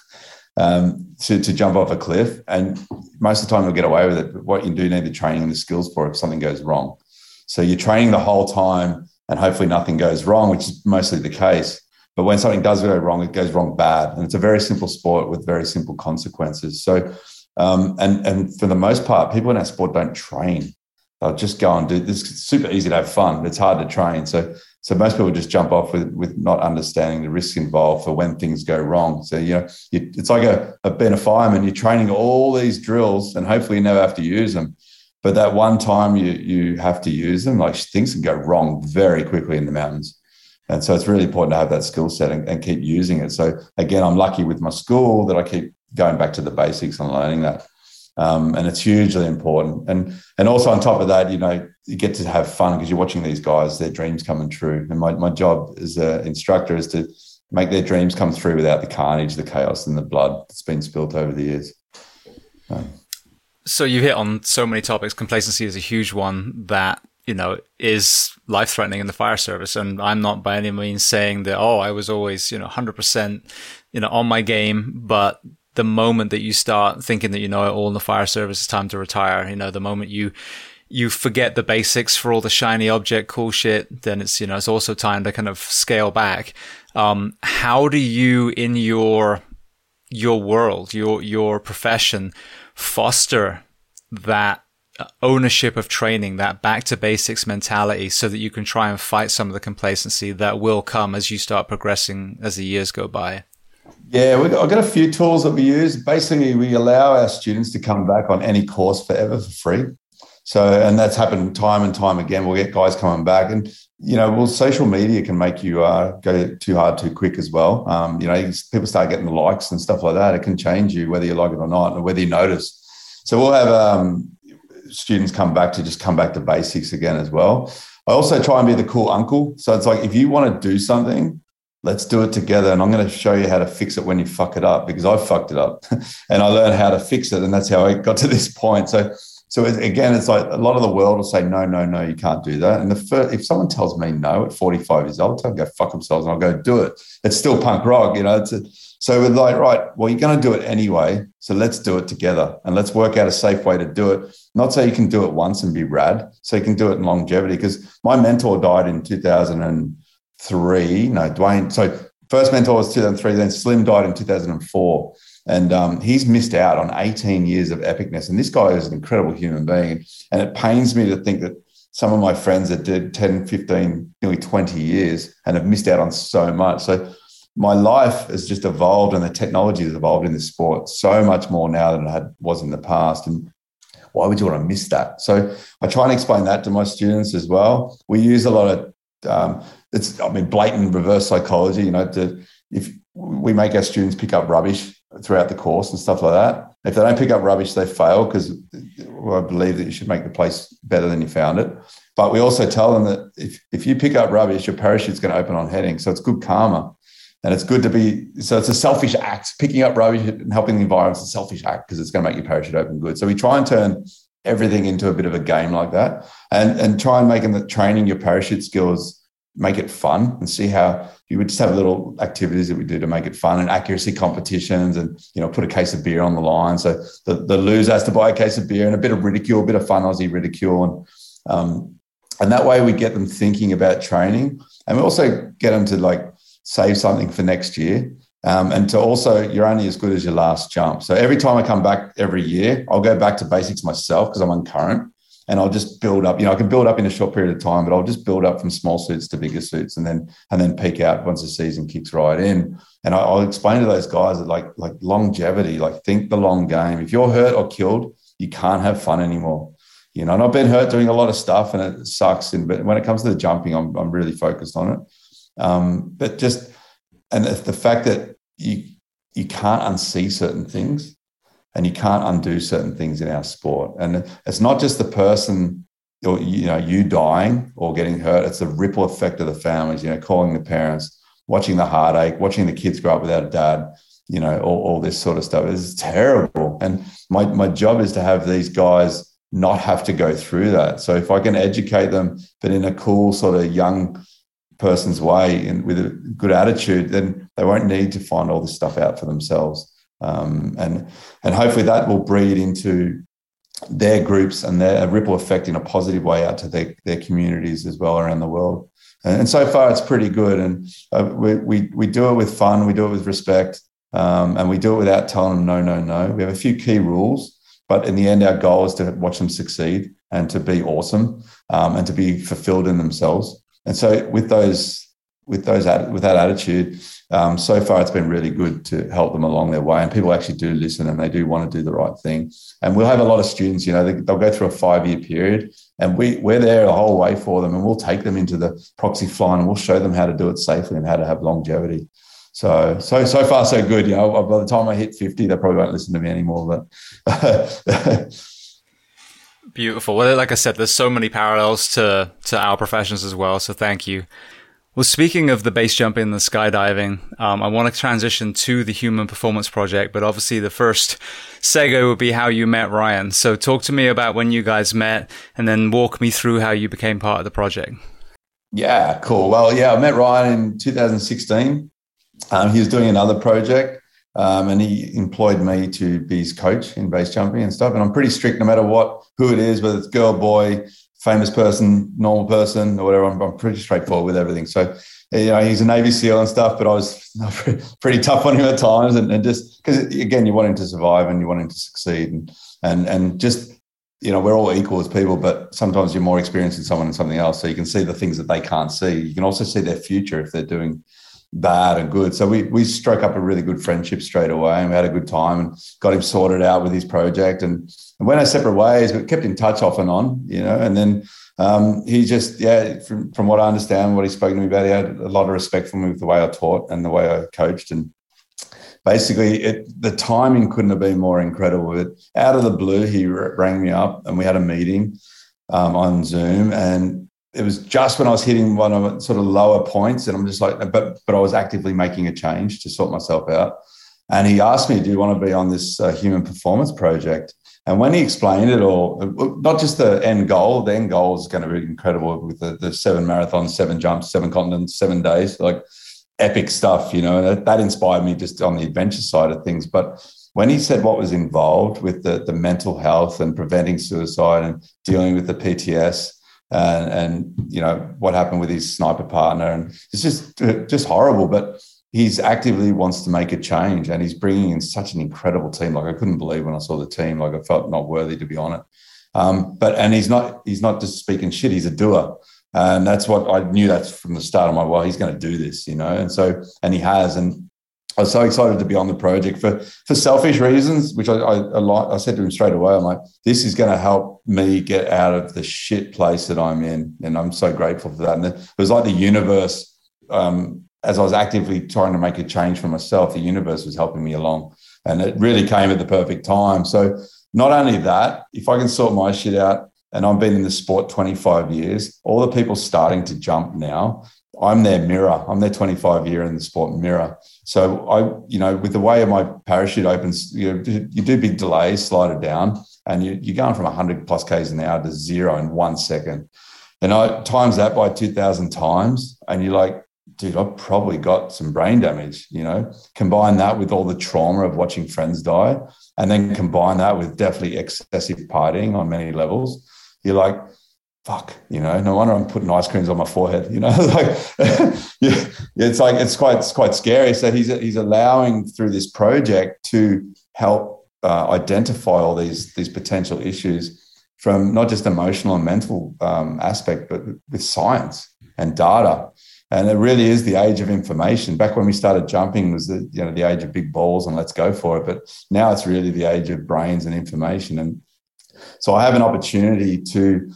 um, to, to jump off a cliff. And most of the time, you'll get away with it. But what you do need the training and the skills for if something goes wrong. So you're training the whole time and hopefully nothing goes wrong, which is mostly the case. But when something does go wrong, it goes wrong bad. And it's a very simple sport with very simple consequences. So, um, and, and for the most part, people in our sport don't train they'll just go and do this. It's super easy to have fun. It's hard to train. So so most people just jump off with with not understanding the risks involved for when things go wrong. So you know you, it's like a, a being a fireman. You're training all these drills, and hopefully you never have to use them. But that one time you you have to use them, like things can go wrong very quickly in the mountains. And so it's really important to have that skill set and, and keep using it. So again, I'm lucky with my school that I keep going back to the basics and learning that um, and it's hugely important. And and also on top of that, you know, you get to have fun because you're watching these guys, their dreams coming true. And my my job as an instructor is to make their dreams come through without the carnage, the chaos, and the blood that's been spilt over the years. Um, so you hit on so many topics. Complacency is a huge one that you know is life threatening in the fire service, and I'm not by any means saying that. Oh, I was always you know 100 percent you know on my game, but the moment that you start thinking that you know it all in the fire service, it's time to retire. You know, the moment you you forget the basics for all the shiny object cool shit, then it's you know it's also time to kind of scale back. Um, how do you in your your world, your your profession, foster that ownership of training, that back to basics mentality, so that you can try and fight some of the complacency that will come as you start progressing as the years go by? Yeah, we, I've got a few tools that we use. Basically, we allow our students to come back on any course forever for free. So, and that's happened time and time again. We'll get guys coming back, and you know, well, social media can make you uh, go too hard too quick as well. Um, you know, people start getting the likes and stuff like that. It can change you whether you like it or not, and whether you notice. So, we'll have um, students come back to just come back to basics again as well. I also try and be the cool uncle. So it's like if you want to do something, let's do it together. And I'm going to show you how to fix it when you fuck it up because I fucked it up and I learned how to fix it. And that's how I got to this point. So, so again, it's like a lot of the world will say, no, no, no, you can't do that. And the first, if someone tells me no at 45 years old, I'll go fuck themselves and I'll go do it. It's still punk rock, you know. It's a, so we're like, right, well, you're going to do it anyway. So let's do it together and let's work out a safe way to do it. Not so you can do it once and be rad, so you can do it in longevity. Because my mentor died in 2000 and three. No, Dwain. So first mentor was 2003. Then Slim died in 2004. And um, he's missed out on 18 years of epicness. And this guy is an incredible human being. And it pains me to think that some of my friends that did 10, 15, nearly 20 years and have missed out on so much. So my life has just evolved and the technology has evolved in this sport so much more now than it had, was in the past. And why would you want to miss that? So I try and explain that to my students as well. We use a lot of um, it's I mean blatant reverse psychology. You know, to, if we make our students pick up rubbish throughout the course and stuff like that, if they don't pick up rubbish, they fail because I believe that you should make the place better than you found it. But we also tell them that if, if you pick up rubbish, your parachute's going to open on heading. So it's good karma. And it's good to be, so it's a selfish act. Picking up rubbish and helping the environment is a selfish act because it's going to make your parachute open good. So we try and turn everything into a bit of a game like that and, and try and make them training your parachute skills make it fun and see how you would just have little activities that we do to make it fun and accuracy competitions and you know put a case of beer on the line. So the, the loser has to buy a case of beer and a bit of ridicule a bit of fun aussie ridicule. And um, and that way we get them thinking about training and we also get them to like save something for next year. Um, and to also you're only as good as your last jump. So every time i come back every year i'll go back to basics myself because i'm on current and I'll just build up. You know, I can build up in a short period of time, but I'll just build up from small suits to bigger suits, and then and then peak out once the season kicks right in. And I, will explain to those guys that like like longevity, like think the long game. If you're hurt or killed, you can't have fun anymore. You know, and I've been hurt doing a lot of stuff, and it sucks. And but when it comes to the jumping, I'm I'm really focused on it. Um, but just and the fact that you you can't unsee certain things and you can't undo certain things in our sport. And it's not just the person or you know you dying or getting hurt; it's the ripple effect of the families. You know, calling the parents, watching the heartache, watching the kids grow up without a dad. You know, all, all this sort of stuff is terrible. And my my job is to have these guys not have to go through that. So if I can educate them, but in a cool sort of young person's way and with a good attitude, then they won't need to find all this stuff out for themselves. Um, and and hopefully that will breed into their groups and their ripple effect in a positive way out to their, their communities as well around the world. And, and so far, it's pretty good. And uh, we, we, we do it with fun, we do it with respect, um, and we do it without telling them no, no, no. We have a few key rules, but in the end, our goal is to watch them succeed and to be awesome um, and to be fulfilled in themselves. And so, with those with those with that attitude, um, so far it's been really good to help them along their way. And people actually do listen and they do want to do the right thing. And we'll have a lot of students, you know, they, will go through a five year period and we, we're there the whole way for them and we'll take them into the proxy flying and we'll show them how to do it safely and how to have longevity. So, so, so far, so good. You know, by the time I hit 50, they probably won't listen to me anymore, but. Beautiful. Well, like I said, there's so many parallels to, to our professions as well. So thank you. Well, speaking of the base jumping and the skydiving, um, I want to transition to the Human Performance Project, but obviously the first segue would be how you met Ryan. So talk to me about when you guys met and then walk me through how you became part of the project. Yeah, cool. Well, yeah, I met Ryan in 2016. Um, he was doing another project um, and he employed me to be his coach in base jumping and stuff. And I'm pretty strict no matter what, who it is, whether it's girl, boy, famous person, normal person, or whatever. I'm, I'm pretty straightforward with everything. So, you know, he's a Navy SEAL and stuff, but I was pretty tough on him at times, and, and just because again, you want him to survive and you want him to succeed, and and and just you know, we're all equal as people, but sometimes you're more experienced in someone in something else, so you can see the things that they can't see. You can also see their future if they're doing bad and good. So we we struck up a really good friendship straight away, and we had a good time and got him sorted out with his project and, and went our separate ways, but kept in touch off and on, you know. And then um, he just yeah, from from what I understand, what he spoke to me about, he had a lot of respect for me with the way I taught and the way I coached and. Basically, it, the timing couldn't have been more incredible. It, out of the blue, he rang me up and we had a meeting um, on Zoom. And it was just when I was hitting one of sort of lower points, and I'm just like, but but I was actively making a change to sort myself out. And he asked me, "Do you want to be on this uh, human performance project?" And when he explained it all, not just the end goal, the end goal is going to be incredible with the, the seven marathons, seven jumps, seven continents, seven days, like epic stuff, you know. That, that inspired me just on the adventure side of things. But when he said what was involved with the, the mental health and preventing suicide and dealing with the PTS, and, and you know what happened with his sniper partner, and it's just just horrible. But he's actively wants to make a change, and he's bringing in such an incredible team. Like I couldn't believe when I saw the team. Like I felt not worthy to be on it. Um, but and he's not he's not just speaking shit. He's a doer. And that's what I knew that's from the start. of my well, he's going to do this, you know. And so, and he has. And I was so excited to be on the project for for selfish reasons, which I I, I said to him straight away. I'm like, this is going to help me get out of the shit place that I'm in, and I'm so grateful for that. And it was like the universe. Um, as I was actively trying to make a change for myself, the universe was helping me along, and it really came at the perfect time. So not only that, if I can sort my shit out, and I've been in the sport 25 years, all the people starting to jump now, I'm their mirror. I'm their 25 year in the sport mirror. So I, you know, with the way my parachute opens, you know, you do big delays, slide it down, and you, you're going from 100 plus k's an hour to zero in one second. And I times that by 2,000 times, and you're like, dude, I've probably got some brain damage. You know, combine that with all the trauma of watching friends die, and then combine that with definitely excessive partying on many levels. You're like, fuck, you know, no wonder I'm putting ice creams on my forehead, you know, like, yeah, it's like, it's quite, it's quite scary. So he's, he's allowing through this project to help uh, identify all these, these potential issues, from not just emotional and mental um, aspect, but with science and data. And it really is the age of information. Back when we started jumping was the you know the age of big balls and let's go for it. But now it's really the age of brains and information. And so I have an opportunity to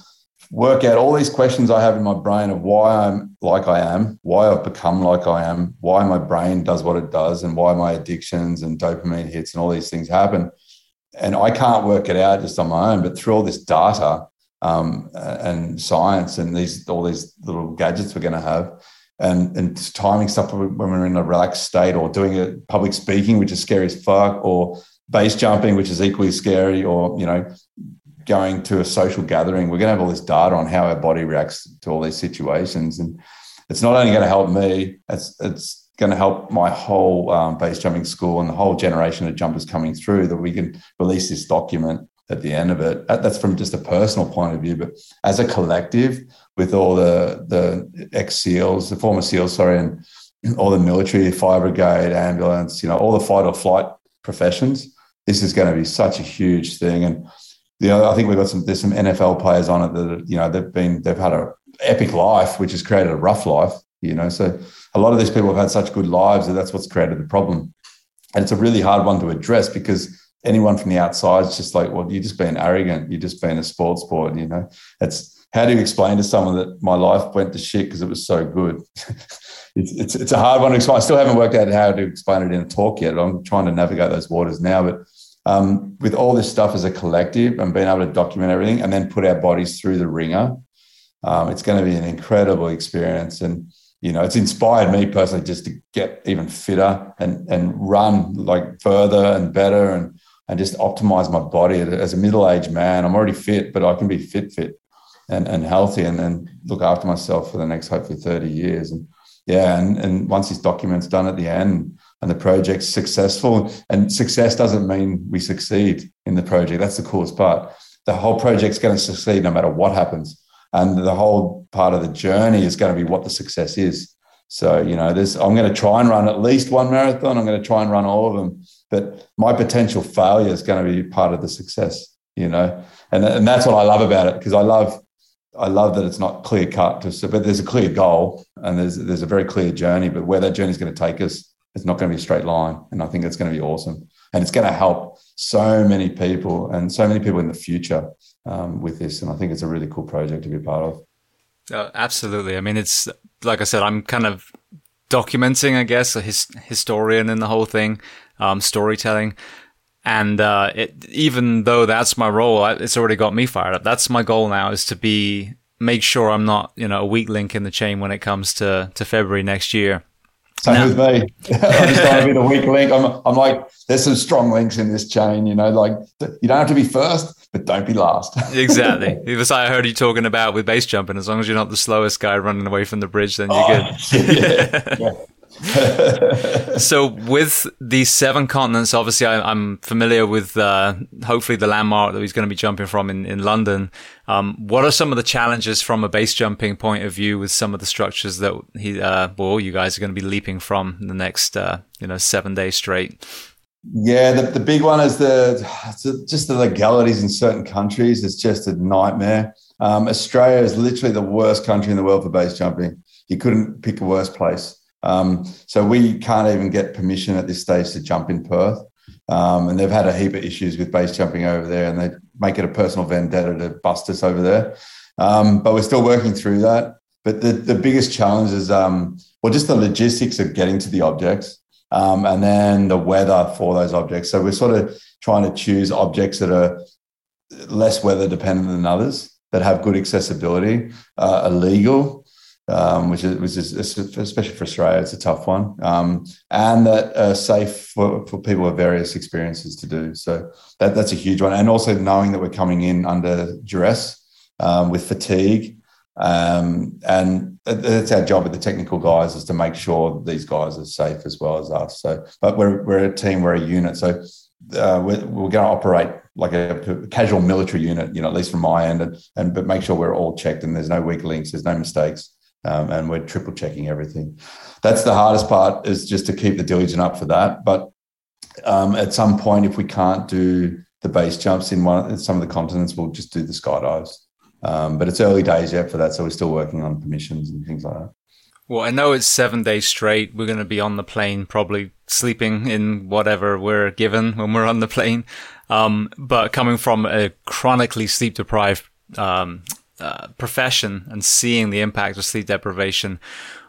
work out all these questions I have in my brain of why I'm like I am, why I've become like I am, why my brain does what it does, and why my addictions and dopamine hits and all these things happen. And I can't work it out just on my own, but through all this data um, and science and these all these little gadgets we're going to have, and and timing stuff when we're in a relaxed state, or doing a public speaking, which is scary as fuck, or base jumping, which is equally scary, or you know going to a social gathering, we're going to have all this data on how our body reacts to all these situations. And it's not only going to help me, it's, it's going to help my whole um, base jumping school and the whole generation of jumpers coming through that we can release this document at the end of it. That's from just a personal point of view, but as a collective, with all the the ex SEALs, the former SEALs, sorry, and all the military, fire brigade, ambulance, you know, all the fight or flight professions, this is going to be such a huge thing. And you know, I think we've got some there's some NFL players on it that you know they've been they've had a epic life, which has created a rough life. You know, so a lot of these people have had such good lives that that's what's created the problem, and it's a really hard one to address because anyone from the outside is just like, well, you're just being arrogant, you're just being a sports sport. You know, it's how do you explain to someone that my life went to shit because it was so good? it's, it's it's a hard one to explain. I still haven't worked out how to explain it in a talk yet. I'm trying to navigate those waters now, but um, with all this stuff as a collective and being able to document everything and then put our bodies through the ringer, um, it's going to be an incredible experience. And, you know, it's inspired me personally just to get even fitter and, and run like further and better and, and just optimize my body as a middle-aged man. I'm already fit, but I can be fit, fit and, and healthy and then look after myself for the next hopefully 30 years. And yeah, and, and once this document's done at the end, and the project's successful. And success doesn't mean we succeed in the project. That's the coolest part. The whole project's going to succeed no matter what happens. And the whole part of the journey is going to be what the success is. So, you know, there's I'm going to try and run at least one marathon. I'm going to try and run all of them. But my potential failure is going to be part of the success, you know. And, and that's what I love about it because I love I love that it's not clear cut to but there's a clear goal and there's there's a very clear journey, but where that journey is going to take us it's not going to be a straight line. And I think it's going to be awesome. And it's going to help so many people and so many people in the future um, with this. And I think it's a really cool project to be part of. Uh, absolutely. I mean, it's like I said, I'm kind of documenting, I guess, a his, historian in the whole thing, um, storytelling. And uh, it, even though that's my role, it's already got me fired up. That's my goal now is to be make sure I'm not, you know, a weak link in the chain when it comes to to February next year. Same no. with me. I'm just trying to be the weak link. I'm, I'm like, there's some strong links in this chain, you know, like you don't have to be first, but don't be last. exactly. It was I heard you talking about with base jumping. As long as you're not the slowest guy running away from the bridge, then you're oh, good. yeah. yeah. so with these seven continents, obviously I, am familiar with uh, hopefully the landmark that he's going to be jumping from in, in London. Um, what are some of the challenges from a base jumping point of view with some of the structures that he, uh, well, you guys are going to be leaping from the next, uh, you know, seven days straight? Yeah, the, the big one is the just the legalities in certain countries. It's just a nightmare. Um, Australia is literally the worst country in the world for base jumping. You couldn't pick a worse place. Um, so we can't even get permission at this stage to jump in Perth. Um, and they've had a heap of issues with base jumping over there, and they make it a personal vendetta to bust us over there. Um, but we're still working through that. But the, the biggest challenge is, um, well, just the logistics of getting to the objects um, and then the weather for those objects. So we're sort of trying to choose objects that are less weather dependent than others, that have good accessibility, uh, are legal, um, which is which is especially for Australia, it's a tough one, um, and that are safe for, for people with various experiences to do. So that that's a huge one, and also knowing that we're coming in under duress um, with fatigue, um, and that's our job with the technical guys is to make sure these guys are safe as well as us. So, but we're we're a team, we're a unit, so. Uh, we're, we're going to operate like a casual military unit, you know, at least from my end, and, and but make sure we're all checked and there's no weak links, there's no mistakes um, and we're triple checking everything. That's the hardest part is just to keep the diligence up for that. But um, at some point, if we can't do the base jumps in one in some of the continents. We'll just do the skydives. Um, but it's early days yet for that, so we're still working on permissions and things like that. Well, I know it's seven days straight. We're going to be on the plane, probably sleeping in whatever we're given when we're on the plane. Um, but coming from a chronically sleep deprived um, uh, profession and seeing the impact of sleep deprivation,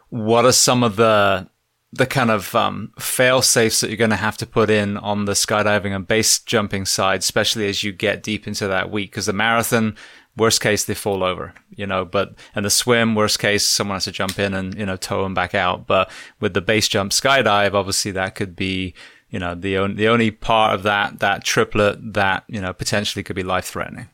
what are some of the the kind of um, fail safes that you're going to have to put in on the skydiving and base jumping side, especially as you get deep into that week? Because the marathon, worst case, they fall over, you know, but, and the swim, worst case, someone has to jump in and, you know, tow them back out. But with the base jump skydive, obviously that could be, you know, the only, the only part of that, that triplet that, you know, potentially could be life threatening.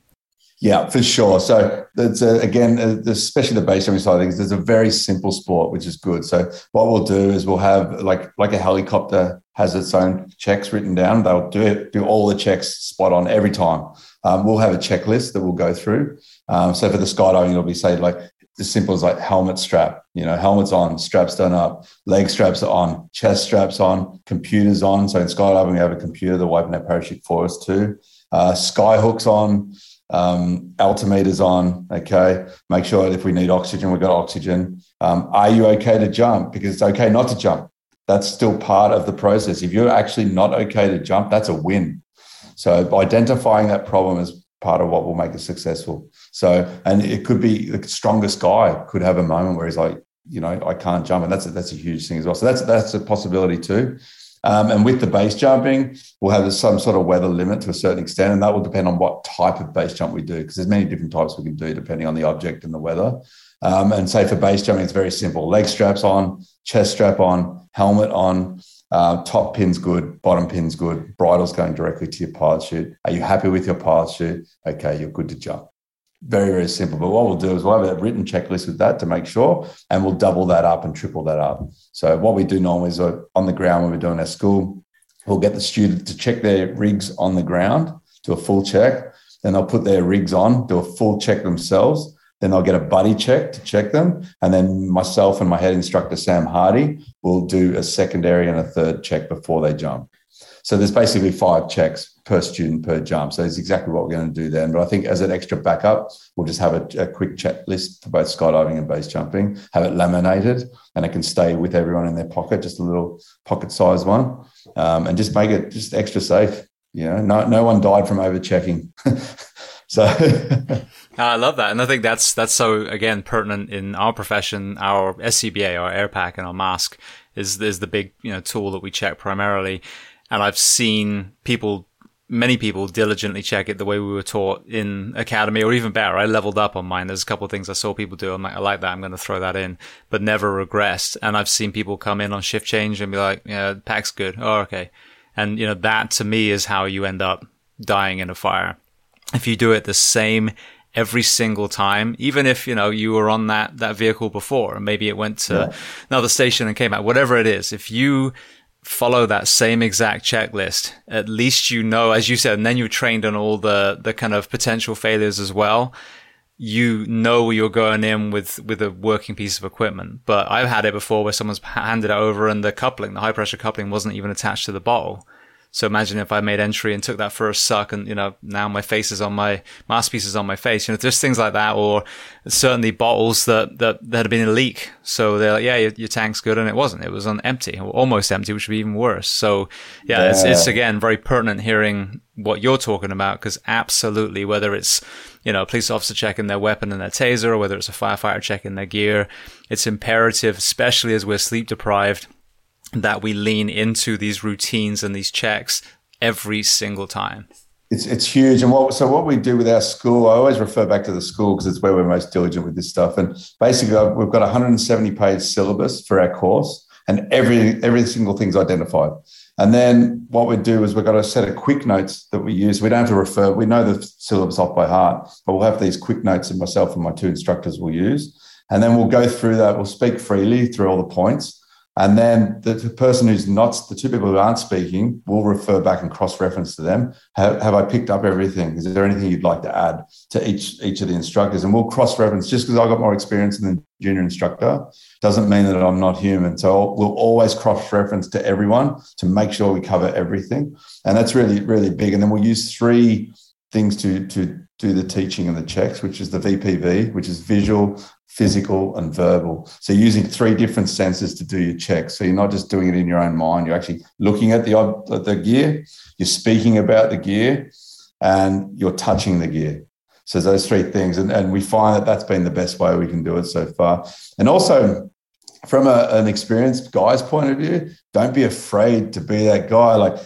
Yeah, for sure. So again, especially the base jumping side of things. It's a very simple sport, which is good. So what we'll do is we'll have like like a helicopter has its own checks written down. They'll do it, do all the checks spot on every time. Um, we'll have a checklist that we'll go through. Um, so for the skydiving, it'll be say like as simple as like helmet strap, you know, helmets on, straps done up, leg straps on, chest straps on, computers on. So in skydiving, we have a computer that open that parachute for us too. Uh, sky hooks on um, altimeters on. Okay, make sure that if we need oxygen, we've got oxygen. Um, are you okay to jump? Because it's okay not to jump. That's still part of the process. If you're actually not okay to jump, that's a win. So identifying that problem is part of what will make it successful. So, and it could be the strongest guy could have a moment where he's like, you know, I can't jump, and that's a, that's a huge thing as well. So that's that's a possibility too. Um, and with the base jumping, we'll have some sort of weather limit to a certain extent, and that will depend on what type of base jump we do, because there's many different types we can do depending on the object and the weather. Um, and say for base jumping, it's very simple: leg straps on, chest strap on, helmet on. Uh, top pin's good, bottom pin's good, bridle's going directly to your pilot chute. Are you happy with your pilot chute? Okay, you're good to jump very, very simple. But what we'll do is we'll have a written checklist with that to make sure, and we'll double that up and triple that up. So what we do normally is uh, on the ground when we're doing our school, we'll get the student to check their rigs on the ground, do a full check. Then they'll put their rigs on, do a full check themselves. Then they'll get a buddy check to check them. And then myself and my head instructor, Sam Hardy, will do a secondary and a third check before they jump. So there's basically five checks per student per jump. So it's exactly what we're going to do then. But I think as an extra backup, we'll just have a, a quick checklist for both skydiving and base jumping, have it laminated, and it can stay with everyone in their pocket, just a little pocket size one, um, and just make it just extra safe. You know, no, no one died from over checking. so. I love that, and I think that's that's so again pertinent in our profession. Our SCBA, our air pack, and our mask is is the big you know tool that we check primarily and I've seen people, many people diligently check it the way we were taught in academy or even better. I leveled up on mine. There's a couple of things I saw people do. I'm like, I like that. I'm going to throw that in, but never regressed. And I've seen people come in on shift change and be like, yeah, pack's good. Oh, okay. And you know, that to me is how you end up dying in a fire. If you do it the same every single time, even if, you know, you were on that, that vehicle before and maybe it went to yeah. another station and came out, whatever it is, if you follow that same exact checklist, at least you know, as you said, and then you're trained on all the, the kind of potential failures as well. You know where you're going in with, with a working piece of equipment. But I've had it before where someone's handed it over and the coupling, the high pressure coupling wasn't even attached to the bottle. So imagine if I made entry and took that first suck and, you know, now my face is on my, masterpiece is on my face. You know, just things like that or certainly bottles that, that, that had been a leak. So they're like, yeah, your, your tank's good. And it wasn't. It was on empty or almost empty, which would be even worse. So yeah, yeah. It's, it's again very pertinent hearing what you're talking about because absolutely, whether it's, you know, a police officer checking their weapon and their taser or whether it's a firefighter checking their gear, it's imperative, especially as we're sleep deprived that we lean into these routines and these checks every single time. It's, it's huge. And what, so what we do with our school, I always refer back to the school because it's where we're most diligent with this stuff. And basically we've got a 170 page syllabus for our course and every, every single thing's identified. And then what we do is we've got a set of quick notes that we use. We don't have to refer, we know the syllabus off by heart, but we'll have these quick notes that myself and my two instructors will use. And then we'll go through that. We'll speak freely through all the points And then the, the, person who's not, the two people who aren't speaking will refer back and cross reference to them. Have, have, I picked up everything? Is there anything you'd like to add to each, each of the instructors? And we'll cross reference just because I got more experience than the junior instructor doesn't mean that I'm not human. So we'll always cross reference to everyone to make sure we cover everything. And that's really, really big. And then we'll use three things to, to do the teaching and the checks, which is the VPV, which is visual, physical, and verbal. So using three different senses to do your checks. So you're not just doing it in your own mind. You're actually looking at the the gear. You're speaking about the gear, and you're touching the gear. So those three things, and, and we find that that's been the best way we can do it so far. And also, from a, an experienced guy's point of view, don't be afraid to be that guy. Like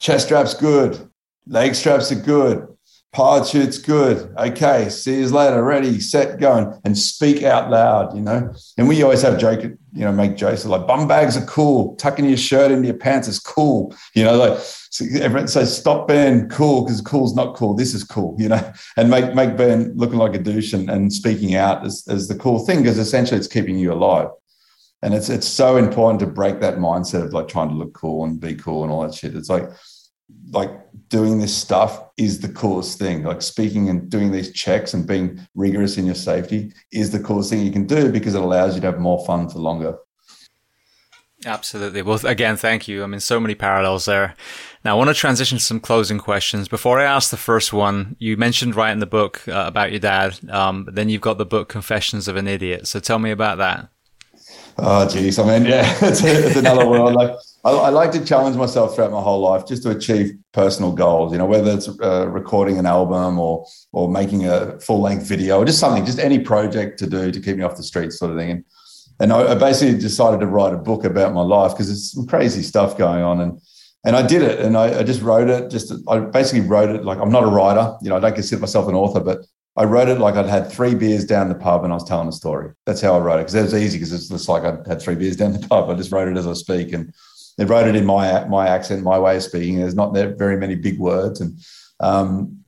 chest straps good, leg straps are good, Parachute's good. Okay, see you later. Ready, set, going, and speak out loud. You know, and we always have joke, you know, make jokes like bum bags are cool. Tucking your shirt into your pants is cool. You know, like so everyone says stop being cool because cool's not cool. This is cool. You know, and make make being looking like a douche and, and speaking out is, as the cool thing because essentially it's keeping you alive. And it's it's so important to break that mindset of like trying to look cool and be cool and all that shit. It's like like doing this stuff is the coolest thing. Like speaking and doing these checks and being rigorous in your safety is the coolest thing you can do because it allows you to have more fun for longer. Absolutely. Well, again, thank you. I mean, so many parallels there. Now, I want to transition to some closing questions. Before I ask the first one, you mentioned writing the book uh, about your dad, um, but then you've got the book Confessions of an Idiot. So tell me about that. Oh, geez. I mean, yeah, it's, it's another world. Like, I, I, like to challenge myself throughout my whole life just to achieve personal goals. You know, whether it's uh, recording an album or or making a full length video or just something, just any project to do to keep me off the streets, sort of thing. And and I, I basically decided to write a book about my life because there's some crazy stuff going on and. And I did it, and I, I just wrote it. Just I basically wrote it like I'm not a writer, you know. I don't consider myself an author, but I wrote it like I'd had three beers down the pub and I was telling a story. That's how I wrote it because it was easy because it's just like I'd had three beers down the pub. I just wrote it as I speak and they wrote it in my my accent, my way of speaking. There's not very many big words and um,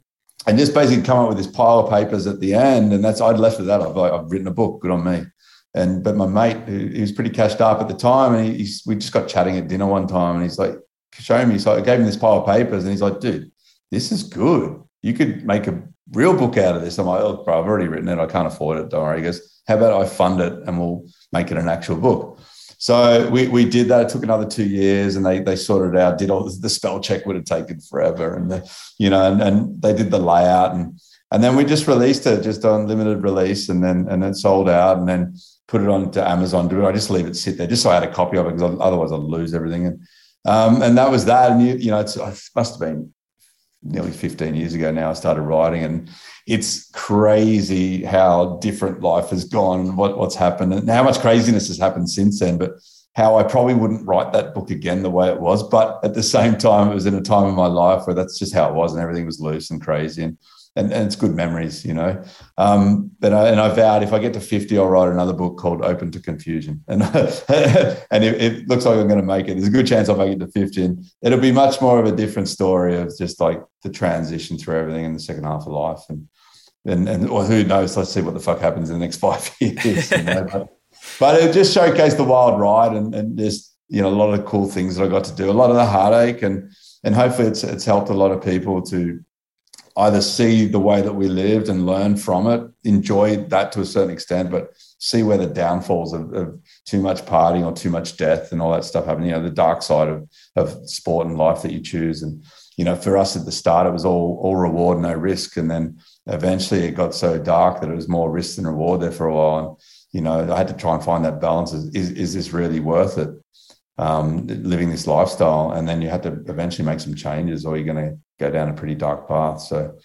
and just basically come up with this pile of papers at the end. And that's I'd left with that. I've, I've written a book. Good on me. And but my mate, he was pretty cashed up at the time, and he, we just got chatting at dinner one time, and he's like, showing me." So I gave him this pile of papers, and he's like, "Dude, this is good. You could make a real book out of this. I'm like, oh, bro, I've already written it. I can't afford it. Don't worry. He goes, how about I fund it and we'll make it an actual book? So we, we did that. It took another two years and they, they sorted it out, did all the spell check would have taken forever. And, the, you know, and, and they did the layout and, and then we just released it just on limited release and then, and then sold out and then put it on to Amazon. Do. I just leave it sit there just so I had a copy of it because otherwise I'd lose everything. And, um, and that was that. And you, you know, it must have been nearly 15 years ago now, I started writing, and it's crazy how different life has gone, what, what's happened, and how much craziness has happened since then. But how I probably wouldn't write that book again the way it was. But at the same time, it was in a time in my life where that's just how it was, and everything was loose and crazy. And and, and it's good memories, you know. Um, but I, and I vowed if I get to 50, I'll write another book called Open to Confusion. And and it, it, looks like I'm going to make it. There's a good chance I'll make it to 50. And it'll be much more of a different story of just like the transition through everything in the second half of life. And and, and or who knows, let's see what the fuck happens in the next five years. You know? but, but it just showcased the wild ride and, and just, you know, a lot of cool things that I got to do, a lot of the heartache and and hopefully it's it's helped a lot of people to either see the way that we lived and learn from it, enjoy that to a certain extent, but see where the downfalls of, of too much partying or too much death and all that stuff happen. You know, the dark side of of sport and life that you choose. And you know, for us at the start, it was all all reward, no risk, and then eventually it got so dark that it was more risk than reward there for a while. And you know, I had to try and find that balance. Is is, is this really worth it? Um, living this lifestyle, and then you had to eventually make some changes, or you're going to go down a pretty dark path. So,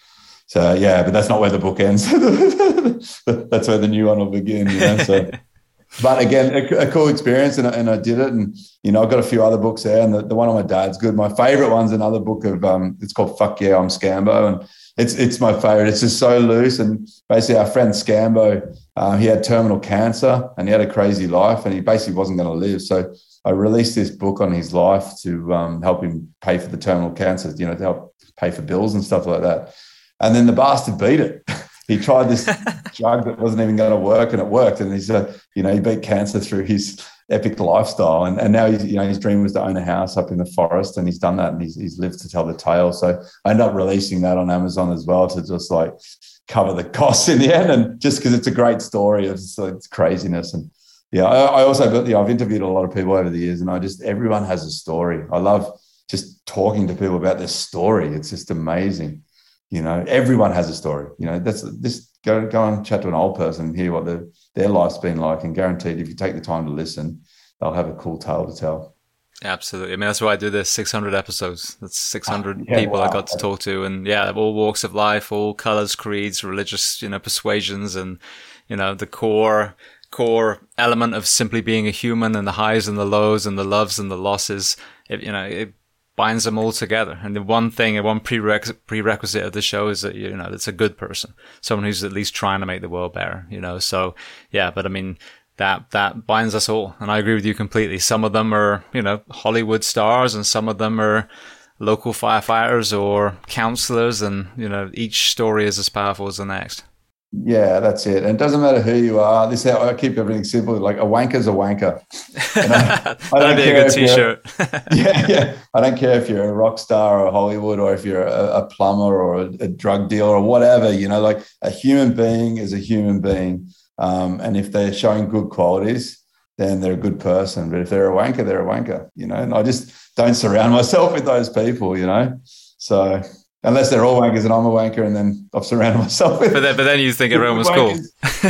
so yeah, but that's not where the book ends. that's where the new one will begin. You know? So, but again, a, a, cool experience, and, and I did it. And you know, I've got a few other books there, and the, the one on my dad's good. My favorite one's another book of um, it's called "Fuck Yeah, I'm Scambo," and it's it's my favorite. It's just so loose, and basically, our friend Scambo, uh, he had terminal cancer, and he had a crazy life, and he basically wasn't going to live. So I released this book on his life to um, help him pay for the terminal cancer, you know, to help pay for bills and stuff like that. And then the bastard beat it. he tried this drug that wasn't even going to work, and it worked. And he's, uh, you know, he beat cancer through his epic lifestyle. And, and now he's, you know, his dream was to own a house up in the forest, and he's done that, and he's, he's lived to tell the tale. So I ended up releasing that on Amazon as well to just like cover the costs in the end, and just because it's a great story of it's craziness and. Yeah, I, I also, I've interviewed a lot of people over the years, and I just everyone has a story. I love just talking to people about their story. It's just amazing. You know, everyone has a story. You know, that's this go go and chat to an old person and hear what the, their life's been like. And guaranteed, if you take the time to listen, they'll have a cool tale to tell. Absolutely. I mean, that's why I do this 600 episodes. That's 600 yeah, people wow. I got to talk to. And yeah, all walks of life, all colors, creeds, religious, you know, persuasions and, you know, the core, core element of simply being a human and the highs and the lows and the loves and the losses. It, you know, it binds them all together. And the one thing, and one prerequisite, prerequisite of the show is that, you know, it's a good person, someone who's at least trying to make the world better, you know? So yeah, but I mean, that, that binds us all. And I agree with you completely. Some of them are, you know, Hollywood stars and some of them are local firefighters or counselors. And, you know, each story is as powerful as the next. Yeah, that's it. And it doesn't matter who you are. This how I keep everything simple. Like a wanker's a wanker. I, I That'd be a good t-shirt. yeah, yeah. I don't care if you're a rock star or Hollywood or if you're a, a plumber or a, a, drug dealer or whatever. You know, like a human being is a human being, um, and if they're showing good qualities, then they're a good person. But if they're a wanker, they're a wanker. You know, and I just don't surround myself with those people. You know, so unless they're all wankers and I'm a wanker, and then I've surrounded myself with. But then, but then you think everyone was cool.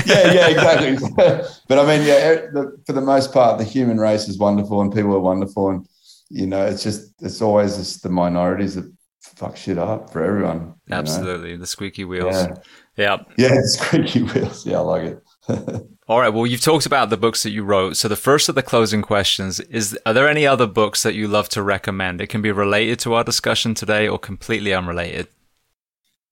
yeah, yeah, exactly. but I mean, yeah, the, for the most part, the human race is wonderful, and people are wonderful, and you know, it's just it's always just the minorities that fuck shit up for everyone. Absolutely, know? the squeaky wheels. Yeah. yeah, yeah, the squeaky wheels. Yeah, I like it. All right. Well, you've talked about the books that you wrote. So the first of the closing questions is, are there any other books that you love to recommend? It can be related to our discussion today or completely unrelated.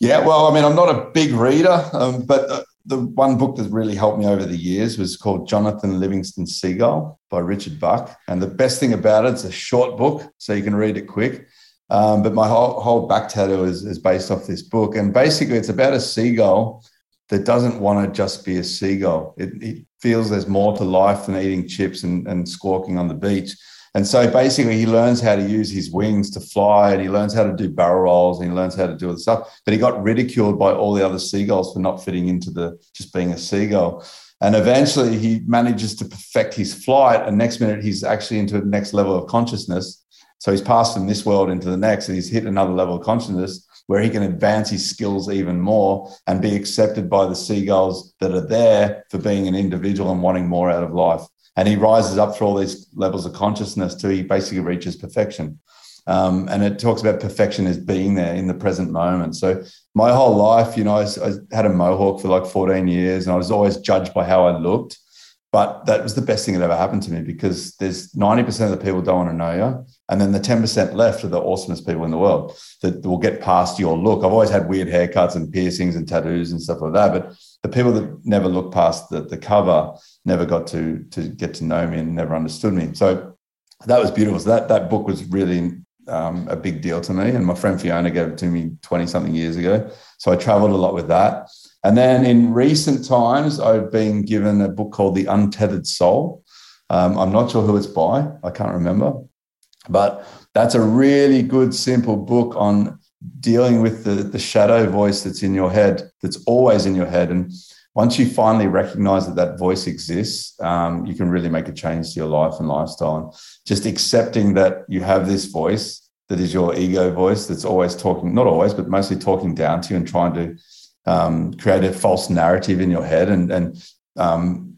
Yeah. Well, I mean, I'm not a big reader, um, but uh, the one book that really helped me over the years was called Jonathan Livingston Seagull by Richard Bach. And the best thing about it, it's a short book, so you can read it quick. Um, but my whole, whole back tattoo is, is based off this book. And basically, it's about a seagull that doesn't want to just be a seagull. It, it, feels there's more to life than eating chips and, and squawking on the beach. And so basically, he learns how to use his wings to fly and he learns how to do barrel rolls and he learns how to do other stuff. But he got ridiculed by all the other seagulls for not fitting into the just being a seagull. And eventually, he manages to perfect his flight. And next minute, he's actually into the next level of consciousness. So he's passed from this world into the next and he's hit another level of consciousness where he can advance his skills even more and be accepted by the seagulls that are there for being an individual and wanting more out of life. And he rises up through all these levels of consciousness till he basically reaches perfection. Um, and it talks about perfection as being there in the present moment. So my whole life, you know, I, I, had a mohawk for like 14 years, and I was always judged by how I looked. But that was the best thing that ever happened to me because there's 90% of the people don't want to know you. And then the 10% left are the awesomest people in the world that will get past your look. I've always had weird haircuts and piercings and tattoos and stuff like that. But the people that never looked past the, the cover never got to, to get to know me and never understood me. So that was beautiful. So that, that book was really um, a big deal to me. And my friend Fiona gave it to me 20 something years ago. So I traveled a lot with that. And then in recent times, I've been given a book called The Untethered Soul. Um, I'm not sure who it's by, I can't remember. But that's a really good, simple book on dealing with the, the shadow voice that's in your head, that's always in your head. And once you finally recognize that that voice exists, um, you can really make a change to your life and lifestyle. And just accepting that you have this voice that is your ego voice that's always talking, not always, but mostly talking down to you and trying to um, create a false narrative in your head and, and um,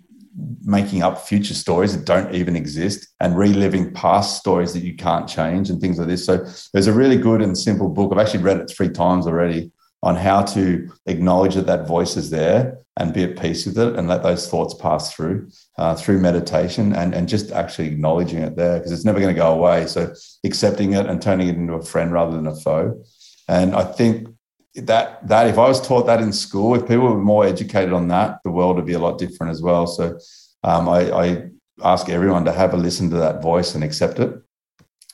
making up future stories that don't even exist and reliving past stories that you can't change and things like this. So there's a really good and simple book. I've actually read it three times already on how to acknowledge that that voice is there and be at peace with it and let those thoughts pass through uh, through meditation and, and just actually acknowledging it there because it's never going to go away. So accepting it and turning it into a friend rather than a foe. And I think that that if I was taught that in school, if people were more educated on that, the world would be a lot different as well. So um, I, I, ask everyone to have a listen to that voice and accept it.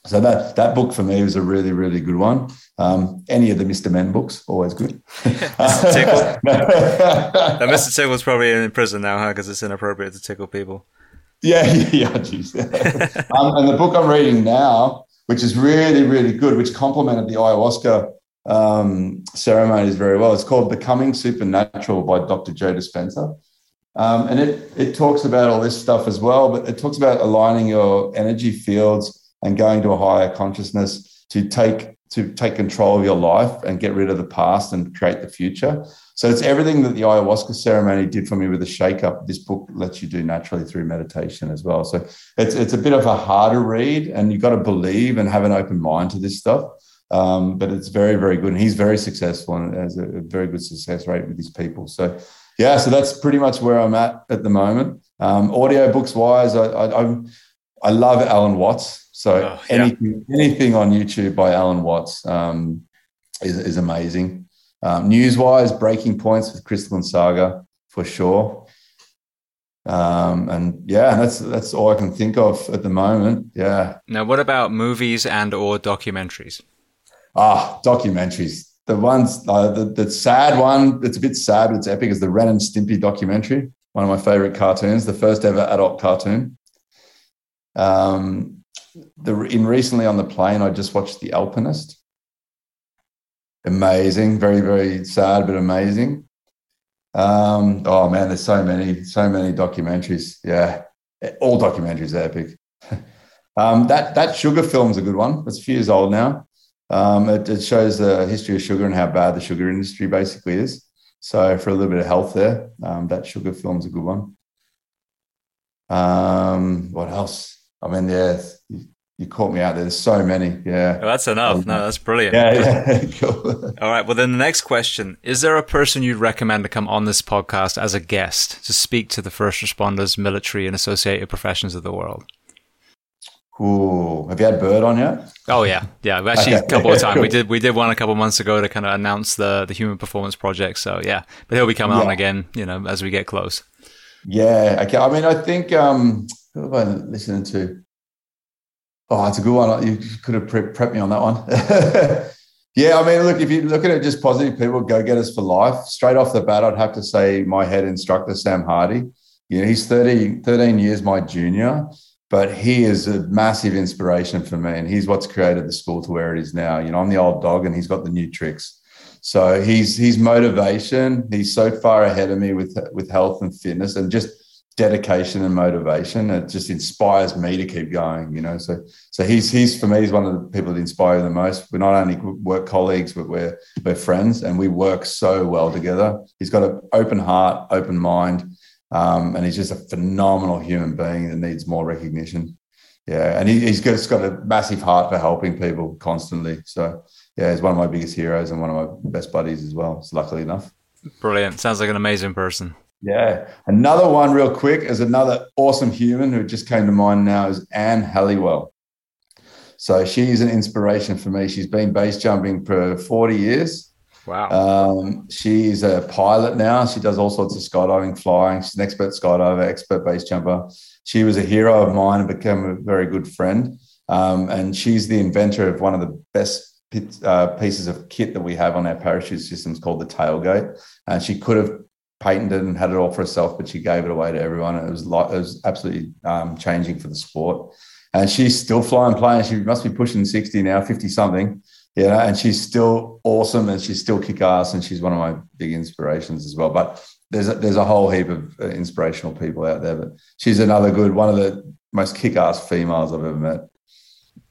so that that book for me was a really really good one. Um, any of the Mr. Men books, always good. Mr. Tickle. now, Mr. Tickle's probably in prison now, huh? Because it's inappropriate to tickle people. Yeah, yeah, geez. um, and the book I'm reading now, which is really really good, which complemented the ayahuasca um, ceremonies very well. It's called Becoming Supernatural by Dr. Joe Dispenza. Um, and it, it talks about all this stuff as well, but it talks about aligning your energy fields and going to a higher consciousness to take to take control of your life and get rid of the past and create the future. So it's everything that the ayahuasca ceremony did for me with the shake up. This book lets you do naturally through meditation as well. So it's it's a bit of a harder read, and you've got to believe and have an open mind to this stuff. Um, but it's very, very good. And he's very successful and has a, a very good success rate with his people. So, yeah, so that's pretty much where I'm at at the moment. Um, audio books wise, I, I, I, love Alan Watts. So oh, yeah. anything, anything on YouTube by Alan Watts um, is, is amazing. Um, news wise, breaking points with Krystal and Saagar for sure. Um, and yeah, that's that's all I can think of at the moment. Yeah. Now, what about movies and or documentaries? Ah, documentaries. The ones, uh, the, the sad one, it's a bit sad, but it's epic, is the Ren and Stimpy documentary. One of my favorite cartoons, the first ever adult cartoon. Um, the in recently on the plane, I just watched The Alpinist. Amazing, very very sad, but amazing. Um, oh man, there's so many, so many documentaries. Yeah, all documentaries are epic. um, that that sugar film's a good one. It's a few years old now. Um, it, it, shows the history of sugar and how bad the sugar industry basically is. So for a little bit of health there, um, that sugar film's a good one. Um, what else? I mean, yeah, you, you, caught me out there. There's so many. Yeah. Well, that's enough. No, that's brilliant. Yeah, yeah. cool. All right. Well, then the next question is there a person you'd recommend to come on this podcast as a guest to speak to the first responders, military, and associated professions of the world? Ooh, have you had Bird on yet? Oh yeah, yeah. Actually, okay. a couple of times we did we did one a couple of months ago to kind of announce the the Human Performance Project. So yeah, but he'll be coming yeah. on again, you know, as we get close. Yeah. Okay. I mean, I think um, who have I listening to? Oh, it's a good one. You could have prepped me on that one. yeah, I mean, look, if you look at it just positive people, go get us for life. Straight off the bat, I'd have to say my head instructor, Sam Hardy. You know, he's 30, 13 years my junior but he is a massive inspiration for me and he's what's created the school to where it is now. You know i'm the old dog and he's got the new tricks. So he's he's motivation he's so far ahead of me with with health and fitness and just dedication and motivation it just inspires me to keep going you know? So so he's he's for me he's one of the people that inspire the most. We're not only work colleagues but we're we're friends and we work so well together. He's got an open heart open mind um, and he's just a phenomenal human being that needs more recognition. Yeah, and he, he's got, got a massive heart for helping people constantly. So, yeah, he's one of my biggest heroes and one of my best buddies as well. So, luckily enough. Brilliant. Sounds like an amazing person. Yeah. Another one, real quick, is another awesome human who just came to mind now is Anne Halliwell. So she's an inspiration for me. She's been base jumping for 40 years. Wow. Um, she's a pilot now. She does all sorts of skydiving, flying. She's an expert skydiver, expert base jumper. She was a hero of mine and became a very good friend. Um, and she's the inventor of one of the best uh, pieces of kit that we have on our parachute systems called the tailgate. And she could have patented and had it all for herself, but she gave it away to everyone. It was like, it was absolutely um, changing for the sport. And she's still flying planes. She must be pushing 60 now, 50 something you know, and she's still awesome and she's still kick ass and she's one of my big inspirations as well. But there's a, there's a whole heap of uh, inspirational people out there, but she's another good one of the most kick ass females I've ever met.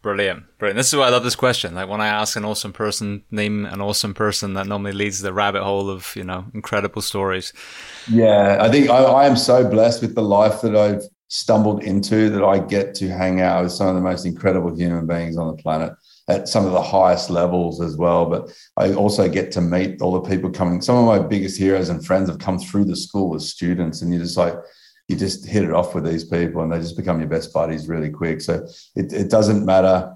Brilliant, brilliant. This is why I love this question. Like when I ask an awesome person, name an awesome person that normally leads the rabbit hole of you know incredible stories. Yeah, I think I, I am so blessed with the life that I've stumbled into that I get to hang out with some of the most incredible human beings on the planet at some of the highest levels as well. But I also get to meet all the people coming. Some of my biggest heroes and friends have come through the school as students, and you just like you just hit it off with these people, and they just become your best buddies really quick. So it, it doesn't matter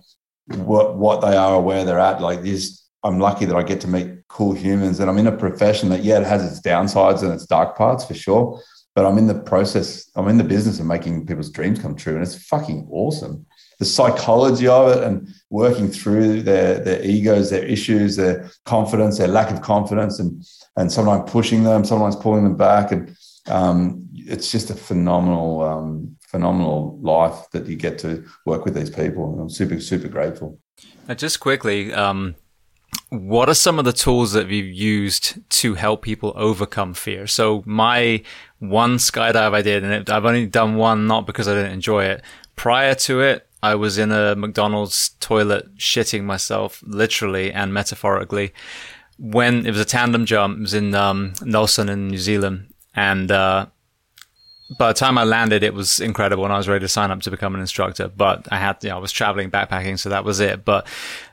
what what they are or where they're at. Like this, I'm lucky that I get to meet cool humans, and I'm in a profession that yeah, it has its downsides and its dark parts for sure. But I'm in the process. I'm in the business of making people's dreams come true, and it's fucking awesome the psychology of it and working through their their egos, their issues, their confidence, their lack of confidence, and and sometimes pushing them, sometimes pulling them back, and um, it's just a phenomenal um, phenomenal life that you get to work with these people. I'm super super grateful. Now, just quickly, um, what are some of the tools that you've used to help people overcome fear? So my one skydive I did, and I've only done one, not because I didn't enjoy it. Prior to it, I was in a McDonald's toilet shitting myself, literally and metaphorically. When it was a tandem jump, it was in um, Nelson in New Zealand, and uh, by the time I landed, it was incredible, and I was ready to sign up to become an instructor. But I had, you know, I was traveling, backpacking, so that was it. But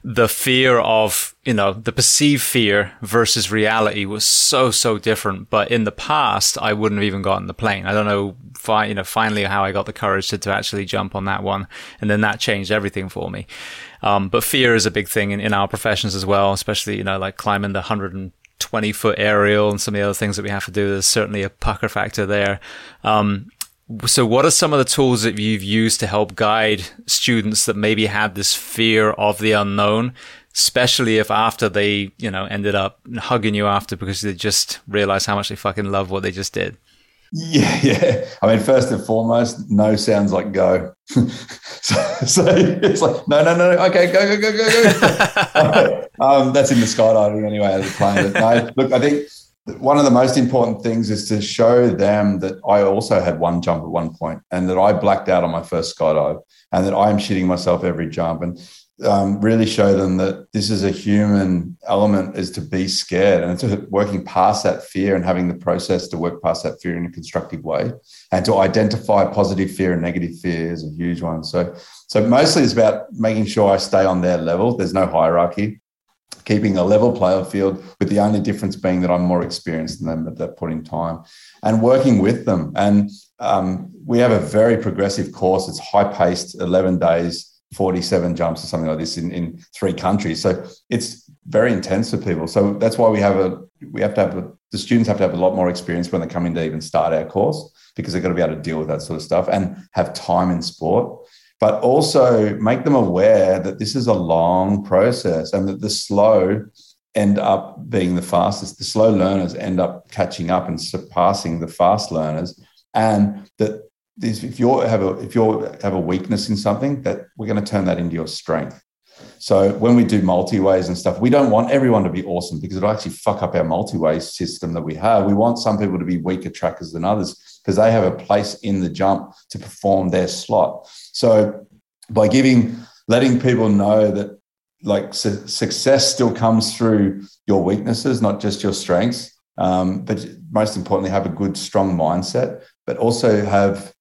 the fear of, you know, the perceived fear versus reality was so so different. But in the past, I wouldn't have even gotten the plane. I don't know, fi- you know, finally how I got the courage to, to actually jump on that one, and then that changed everything for me. Um, but fear is a big thing in, in our professions as well, especially you know, like climbing the hundred and 20 foot aerial and some of the other things that we have to do. There's certainly a pucker factor there. Um, so what are some of the tools that you've used to help guide students that maybe had this fear of the unknown, especially if after they, you know, ended up hugging you after because they just realized how much they fucking love what they just did? Yeah, yeah. I mean, first and foremost, no sounds like go. So, so, it's like no, no, no. no. Okay, go, go, go, go, go. um, that's in the skydiving anyway, as a plane. no, look, I think one of the most important things is to show them that I also had one jump at one point, and that I blacked out on my first skydive, and that I am shitting myself every jump, and um, really show them that this is a human element is to be scared and it's working past that fear and having the process to work past that fear in a constructive way and to identify positive fear and negative fear is a huge one. So so mostly it's about making sure i stay on their level. There's no hierarchy. Keeping a level playing field with the only difference being that i'm more experienced than them at that point in time and working with them. And um, we have a very progressive course. It's high paced 11 days 47 jumps or something like this in, in three countries. So it's very intense for people. So that's why we have a we have to have a, the students have to have a lot more experience when they come in to even start our course because they've got to be able to deal with that sort of stuff and have time in sport. But also make them aware that this is a long process and that the slow end up being the fastest. The slow learners end up catching up and surpassing the fast learners. And that if you have a if you have a weakness in something, that we're going to turn that into your strength. So when we do multi-ways and stuff, we don't want everyone to be awesome because it'll actually fuck up our multi-way system that we have. We want some people to be weaker trackers than others because they have a place in the jump to perform their slot. So by giving, letting people know that like su- success still comes through your weaknesses, not just your strengths. Um, but most importantly, have a good, strong mindset, but also have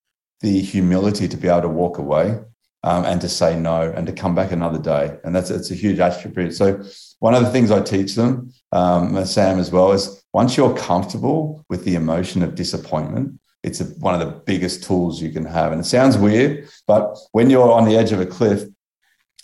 the humility to be able to walk away um, and to say no and to come back another day. And that's it's a huge attribute. So one of the things I teach them, um, Sam as well, is once you're comfortable with the emotion of disappointment, it's a, one of the biggest tools you can have. And it sounds weird, but when you're on the edge of a cliff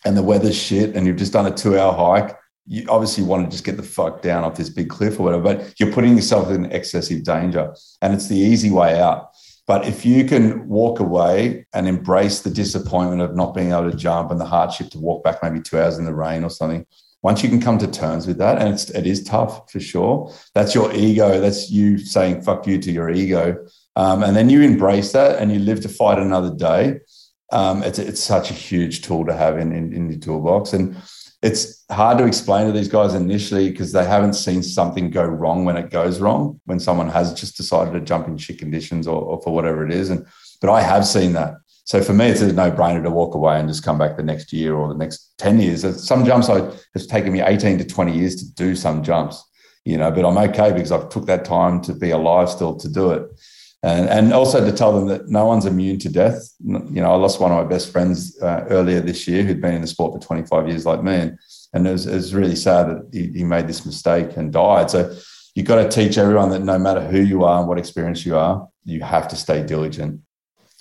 and the weather's shit and you've just done a two hour hike, you obviously want to just get the fuck down off this big cliff or whatever, but you're putting yourself in excessive danger. And it's the easy way out. But if you can walk away and embrace the disappointment of not being able to jump and the hardship to walk back maybe two hours in the rain or something, once you can come to terms with that, and it's, it is tough for sure, that's your ego. That's you saying fuck you to your ego. Um, and then you embrace that and you live to fight another day. Um, it's, it's such a huge tool to have in, in, in your toolbox. And it's hard to explain to these guys initially because they haven't seen something go wrong when it goes wrong when someone has just decided to jump in shit conditions or, or for whatever it is and but i have seen that. So for me it's a no-brainer to walk away and just come back the next year or the next 10 years. Some jumps I, it's taken me 18 to 20 years to do some jumps you know but i'm okay because i've took that time to be alive still to do it and, and also to tell them that no one's immune to death. You know, I lost one of my best friends uh, earlier this year who'd been in the sport for 25 years, like me, and, and it, was, it was really sad that he, he made this mistake and died. So you've got to teach everyone that no matter who you are and what experience you are, you have to stay diligent.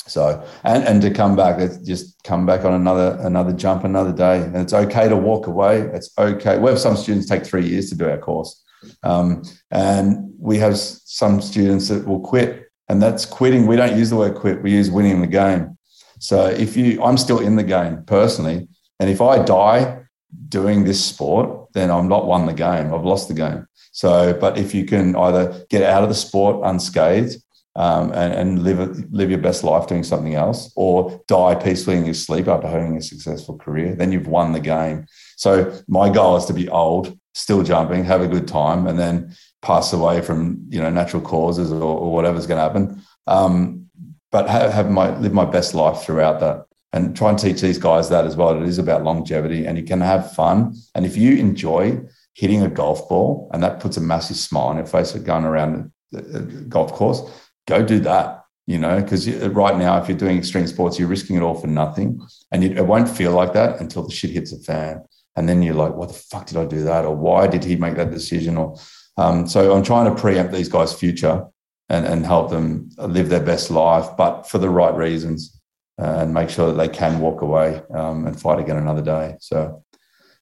So and and to come back, just come back on another another jump, another day, and it's okay to walk away. It's okay. We have some students take three years to do our course, um, and we have some students that will quit and that's quitting. We don't use the word quit, we use winning the game. So if you, I'm still in the game personally, and if I die doing this sport, then I'm not won the game. I've lost the game. So, but if you can either get out of the sport unscathed um, and, and live live your best life doing something else, or die peacefully in your sleep after having a successful career, then you've won the game. So my goal is to be old, still jumping, have a good time, and then pass away from you know natural causes or, or whatever's going to happen. Um, but have, have my live my best life throughout that and try and teach these guys that as well. It is about longevity and you can have fun. And if you enjoy hitting a golf ball and that puts a massive smile on your face of going around the golf course, go do that, you know, because right now, if you're doing extreme sports, you're risking it all for nothing. And it won't feel like that until the shit hits the fan. And then you're like, what the fuck did I do that? Or why did he make that decision? Or um, so I'm trying to preempt these guys' future and, and help them live their best life, but for the right reasons uh, and make sure that they can walk away um, and fight again another day. So,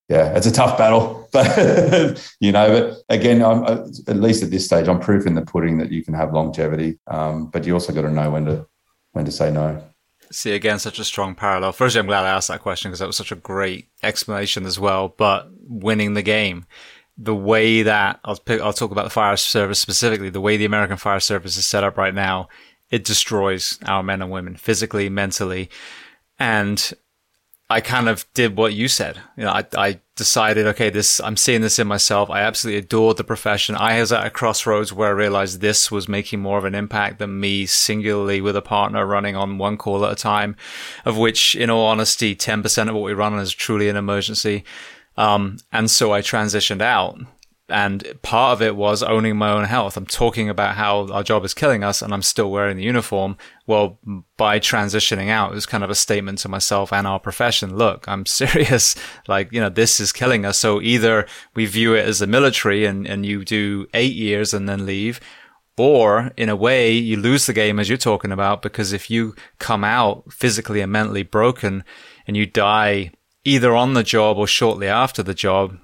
yeah, it's a tough battle, but you know, but again, I'm, at least at this stage, I'm proof in the pudding that you can have longevity, um, but you also got to know when to when to say no. See again, such a strong parallel. Firstly, I'm glad I asked that question because that was such a great explanation as well. But winning the game, the way that I'll pick, I'll talk about the fire service specifically, the way the American fire service is set up right now it destroys our men and women physically, mentally. And I kind of did what you said. You know, I, I decided, okay, this, I'm seeing this in myself. I absolutely adored the profession. I was at a crossroads where I realized this was making more of an impact than me singularly with a partner running on one call at a time, of which, in all honesty, 10% of what we run on is truly an emergency. Um, and so I transitioned out and part of it was owning my own health. I'm talking about how our job is killing us and I'm still wearing the uniform. Well, by transitioning out, it was kind of a statement to myself and our profession. Look, I'm serious. Like, you know, this is killing us. So either we view it as the military and, and you do eight years and then leave, or in a way, you lose the game as you're talking about, because if you come out physically and mentally broken and you die either on the job or shortly after the job,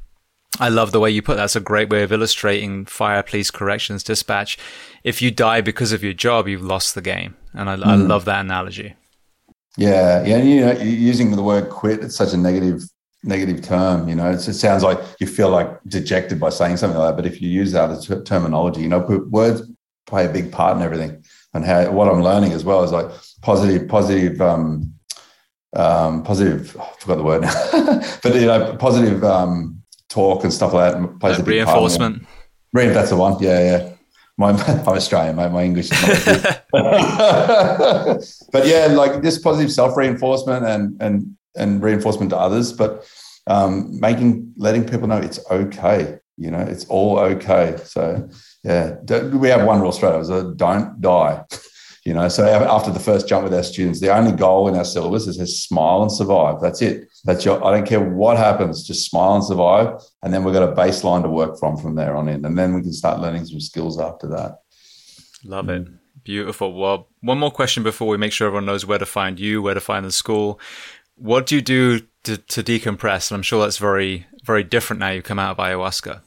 I love the way you put that. That's a great way of illustrating fire, police, corrections, dispatch. If you die because of your job, you've lost the game. And I, mm. I love that analogy. Yeah. Yeah. You know, using the word quit, it's such a negative, negative term. You know, it sounds like you feel like dejected by saying something like that. But if you use that as terminology, you know, words play a big part in everything. And how what I'm learning as well is like positive, positive, um, um, positive, I forgot the word now, but you know, positive, um, talk and stuff like that plays a big reinforcement. Part Re- that's the one. Yeah, yeah. My, I'm Australian, mate. My English is not but yeah, like this positive self reinforcement and and and reinforcement to others, but um, making letting people know it's okay. You know, it's all okay. So yeah, we have one rule straight. Don't die. You know, so after the first jump with our students, the only goal in our syllabus is to smile and survive. That's it. That's your. I don't care what happens. Just smile and survive, and then we've got a baseline to work from from there on in, and then we can start learning some skills after that. Love it. Mm. Beautiful. Well, one more question before we make sure everyone knows where to find you, where to find the school. What do you do to, to decompress? And I'm sure that's very, very different now you come out of ayahuasca.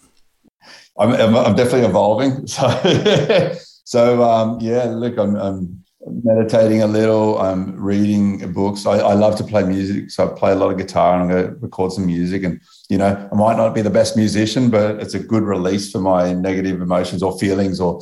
I'm, I'm definitely evolving. So so um, yeah, look, I'm, I'm, meditating a little. I'm reading books. I, I, love to play music, so I play a lot of guitar and I'm going to record some music. And you know, I might not be the best musician, but it's a good release for my negative emotions or feelings or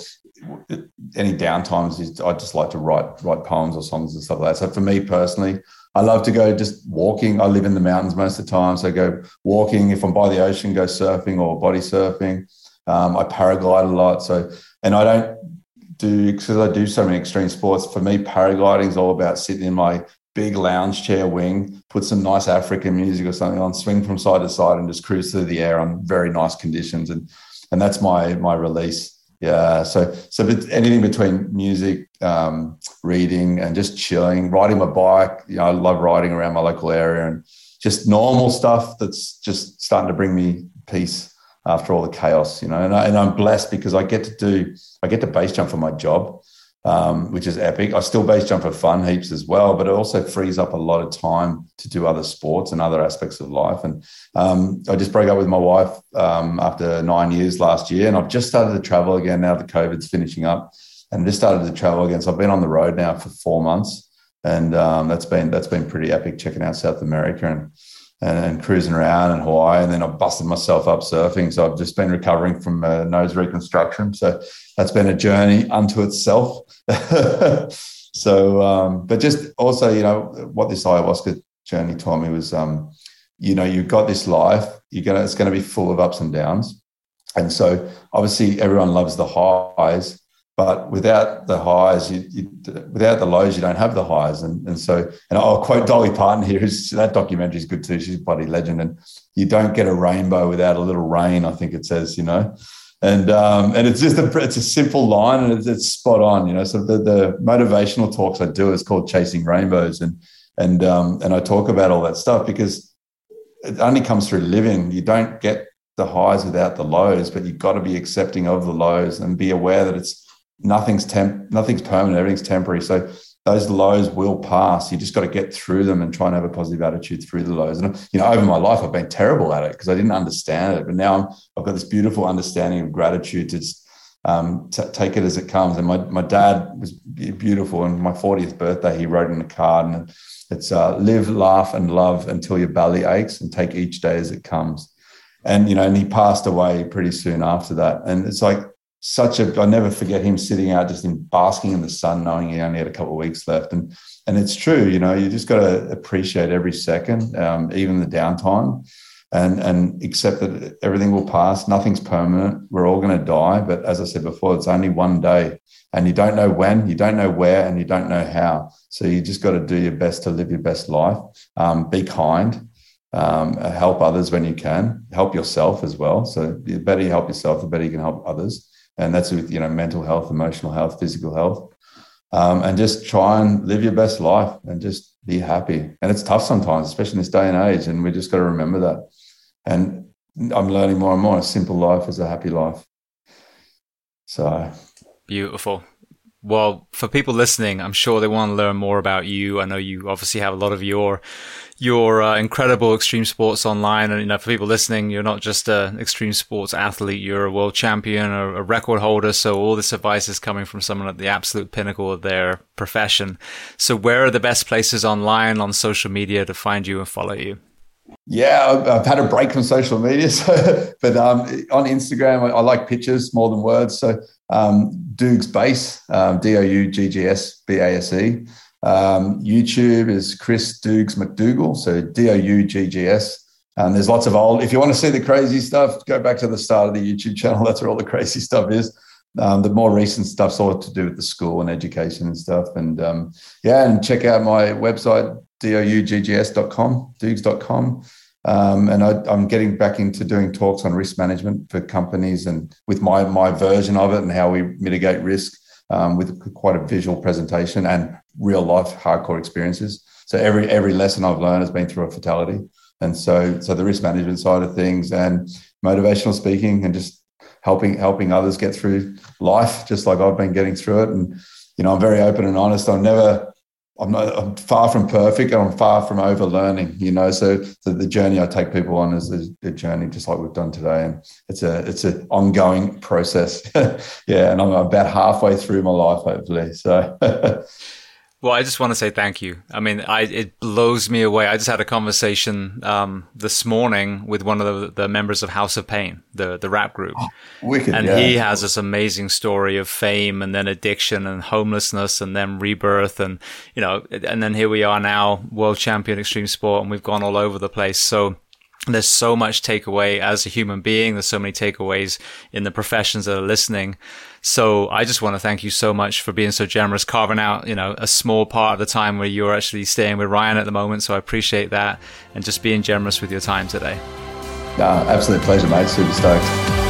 any downtimes. I just like to write write poems or songs and stuff like that. So for me personally, I love to go just walking. I live in the mountains most of the time, so I go walking. If I'm by the ocean, go surfing or body surfing. Um, I paraglide a lot, so and I don't do because I do so many extreme sports. For me, paragliding is all about sitting in my big lounge chair wing, put some nice African music or something on, swing from side to side, and just cruise through the air on very nice conditions. And and that's my my release. Yeah. So so anything between music, um, reading, and just chilling, riding my bike. You know, I love riding around my local area and just normal stuff that's just starting to bring me peace after all the chaos, you know. And, I, I'm blessed because I get to do, I get to base jump for my job, um, which is epic. I still base jump for fun heaps as well, but it also frees up a lot of time to do other sports and other aspects of life. And um, I just broke up with my wife um, after nine years last year, and I've just started to travel again now that COVID's finishing up, and just started to travel again. So I've been on the road now for four months. and um, that's been that's been pretty epic. Checking out South America and, and, and cruising around in Hawaii, and then I busted myself up surfing. So I've just been recovering from a nose reconstruction. So that's been a journey unto itself. so, um, but just also, you know, what this ayahuasca journey taught me was, um, you know, you've got this life. You're gonna it's going to be full of ups and downs, and so obviously everyone loves the highs but without the highs, you, you, without the lows, you don't have the highs. And, and so, and I'll quote Dolly Parton here. Who's, that documentary is good too. She's a bloody legend. And you don't get a rainbow without a little rain. I think it says, you know, and um, and it's just a it's a simple line and it's, it's spot on. You know, so the, the motivational talks I do is called Chasing Rainbows, and and um, and I talk about all that stuff because it only comes through living. You don't get the highs without the lows, but you've got to be accepting of the lows and be aware that it's nothing's temp, nothing's permanent, everything's temporary. So those lows will pass. You just got to get through them and try and have a positive attitude through the lows. And you know, over my life, I've been terrible at it because I didn't understand it. But now I'm, I've got this beautiful understanding of gratitude to um, t- take it as it comes. And my my dad was beautiful. And my 40th birthday, he wrote in a card, and it's uh, live, laugh, and love until your belly aches, and take each day as it comes. And you know, and he passed away pretty soon after that. And it's like such a I never forget him sitting out just in basking in the sun, knowing he only had a couple of weeks left. And and it's true, you know, you just got to appreciate every second, um, even the downtime, and and accept that everything will pass. Nothing's permanent. We're all going to die. But as I said before, it's only one day, and you don't know when, you don't know where, and you don't know how. So you just got to do your best to live your best life. Um, be kind. Um, help others when you can. Help yourself as well. So the better you help yourself, the better you can help others and that's with you know mental health, emotional health, physical health, um, and just try and live your best life and just be happy. And it's tough sometimes, especially in this day and age, and we just got to remember that. And I'm learning more and more. A simple life is a happy life. So beautiful. Well, for people listening, I'm sure they want to learn more about you. I know you obviously have a lot of your your uh, incredible extreme sports online. And, you know, for people listening, you're not just an extreme sports athlete, you're a world champion, or a record holder. So all this advice is coming from someone at the absolute pinnacle of their profession. So where are the best places online on social media to find you and follow you? Yeah, I've, I've had a break from social media, so, but um, on Instagram, I, I, like pictures more than words. So um, Douggs Base, um, D O U G G S B A S E. Um, YouTube is Chris Douggs McDougall, so D O U G G S. And there's lots of old. If you want to see the crazy stuff, go back to the start of the YouTube channel. That's where all the crazy stuff is. Um, the more recent stuff's all to do with the school and education and stuff. And um, yeah, and check out my website, douggs.com, dougs.com. Um, and I, am getting back into doing talks on risk management for companies and with my my version of it and how we mitigate risk um, with quite a visual presentation and real life hardcore experiences. So every every lesson I've learned has been through a fatality, and so so the risk management side of things and motivational speaking and just helping helping others get through life, just like I've been getting through it. And you know, I'm very open and honest. I'm never I'm not I'm far from perfect and I'm far from over learning, you know. So the, the journey I take people on is a, a, journey just like we've done today. And it's a it's an ongoing process. yeah. And I'm about halfway through my life, hopefully. So Well, I just want to say thank you. I mean, I, it blows me away. I just had a conversation um, this morning with one of the, the, members of House of Pain, the the rap group, oh, wicked, and yeah. he has this amazing story of fame and then addiction and homelessness and then rebirth and you know, and then here we are now, world champion extreme sport, and we've gone all over the place. So there's so much takeaway as a human being. There's so many takeaways in the professions that are listening. So I just want to thank you so much for being so generous, carving out, you know, a small part of the time where you're actually staying with Ryan at the moment. So I appreciate that and just being generous with your time today. Uh, absolute pleasure, mate. Super stoked.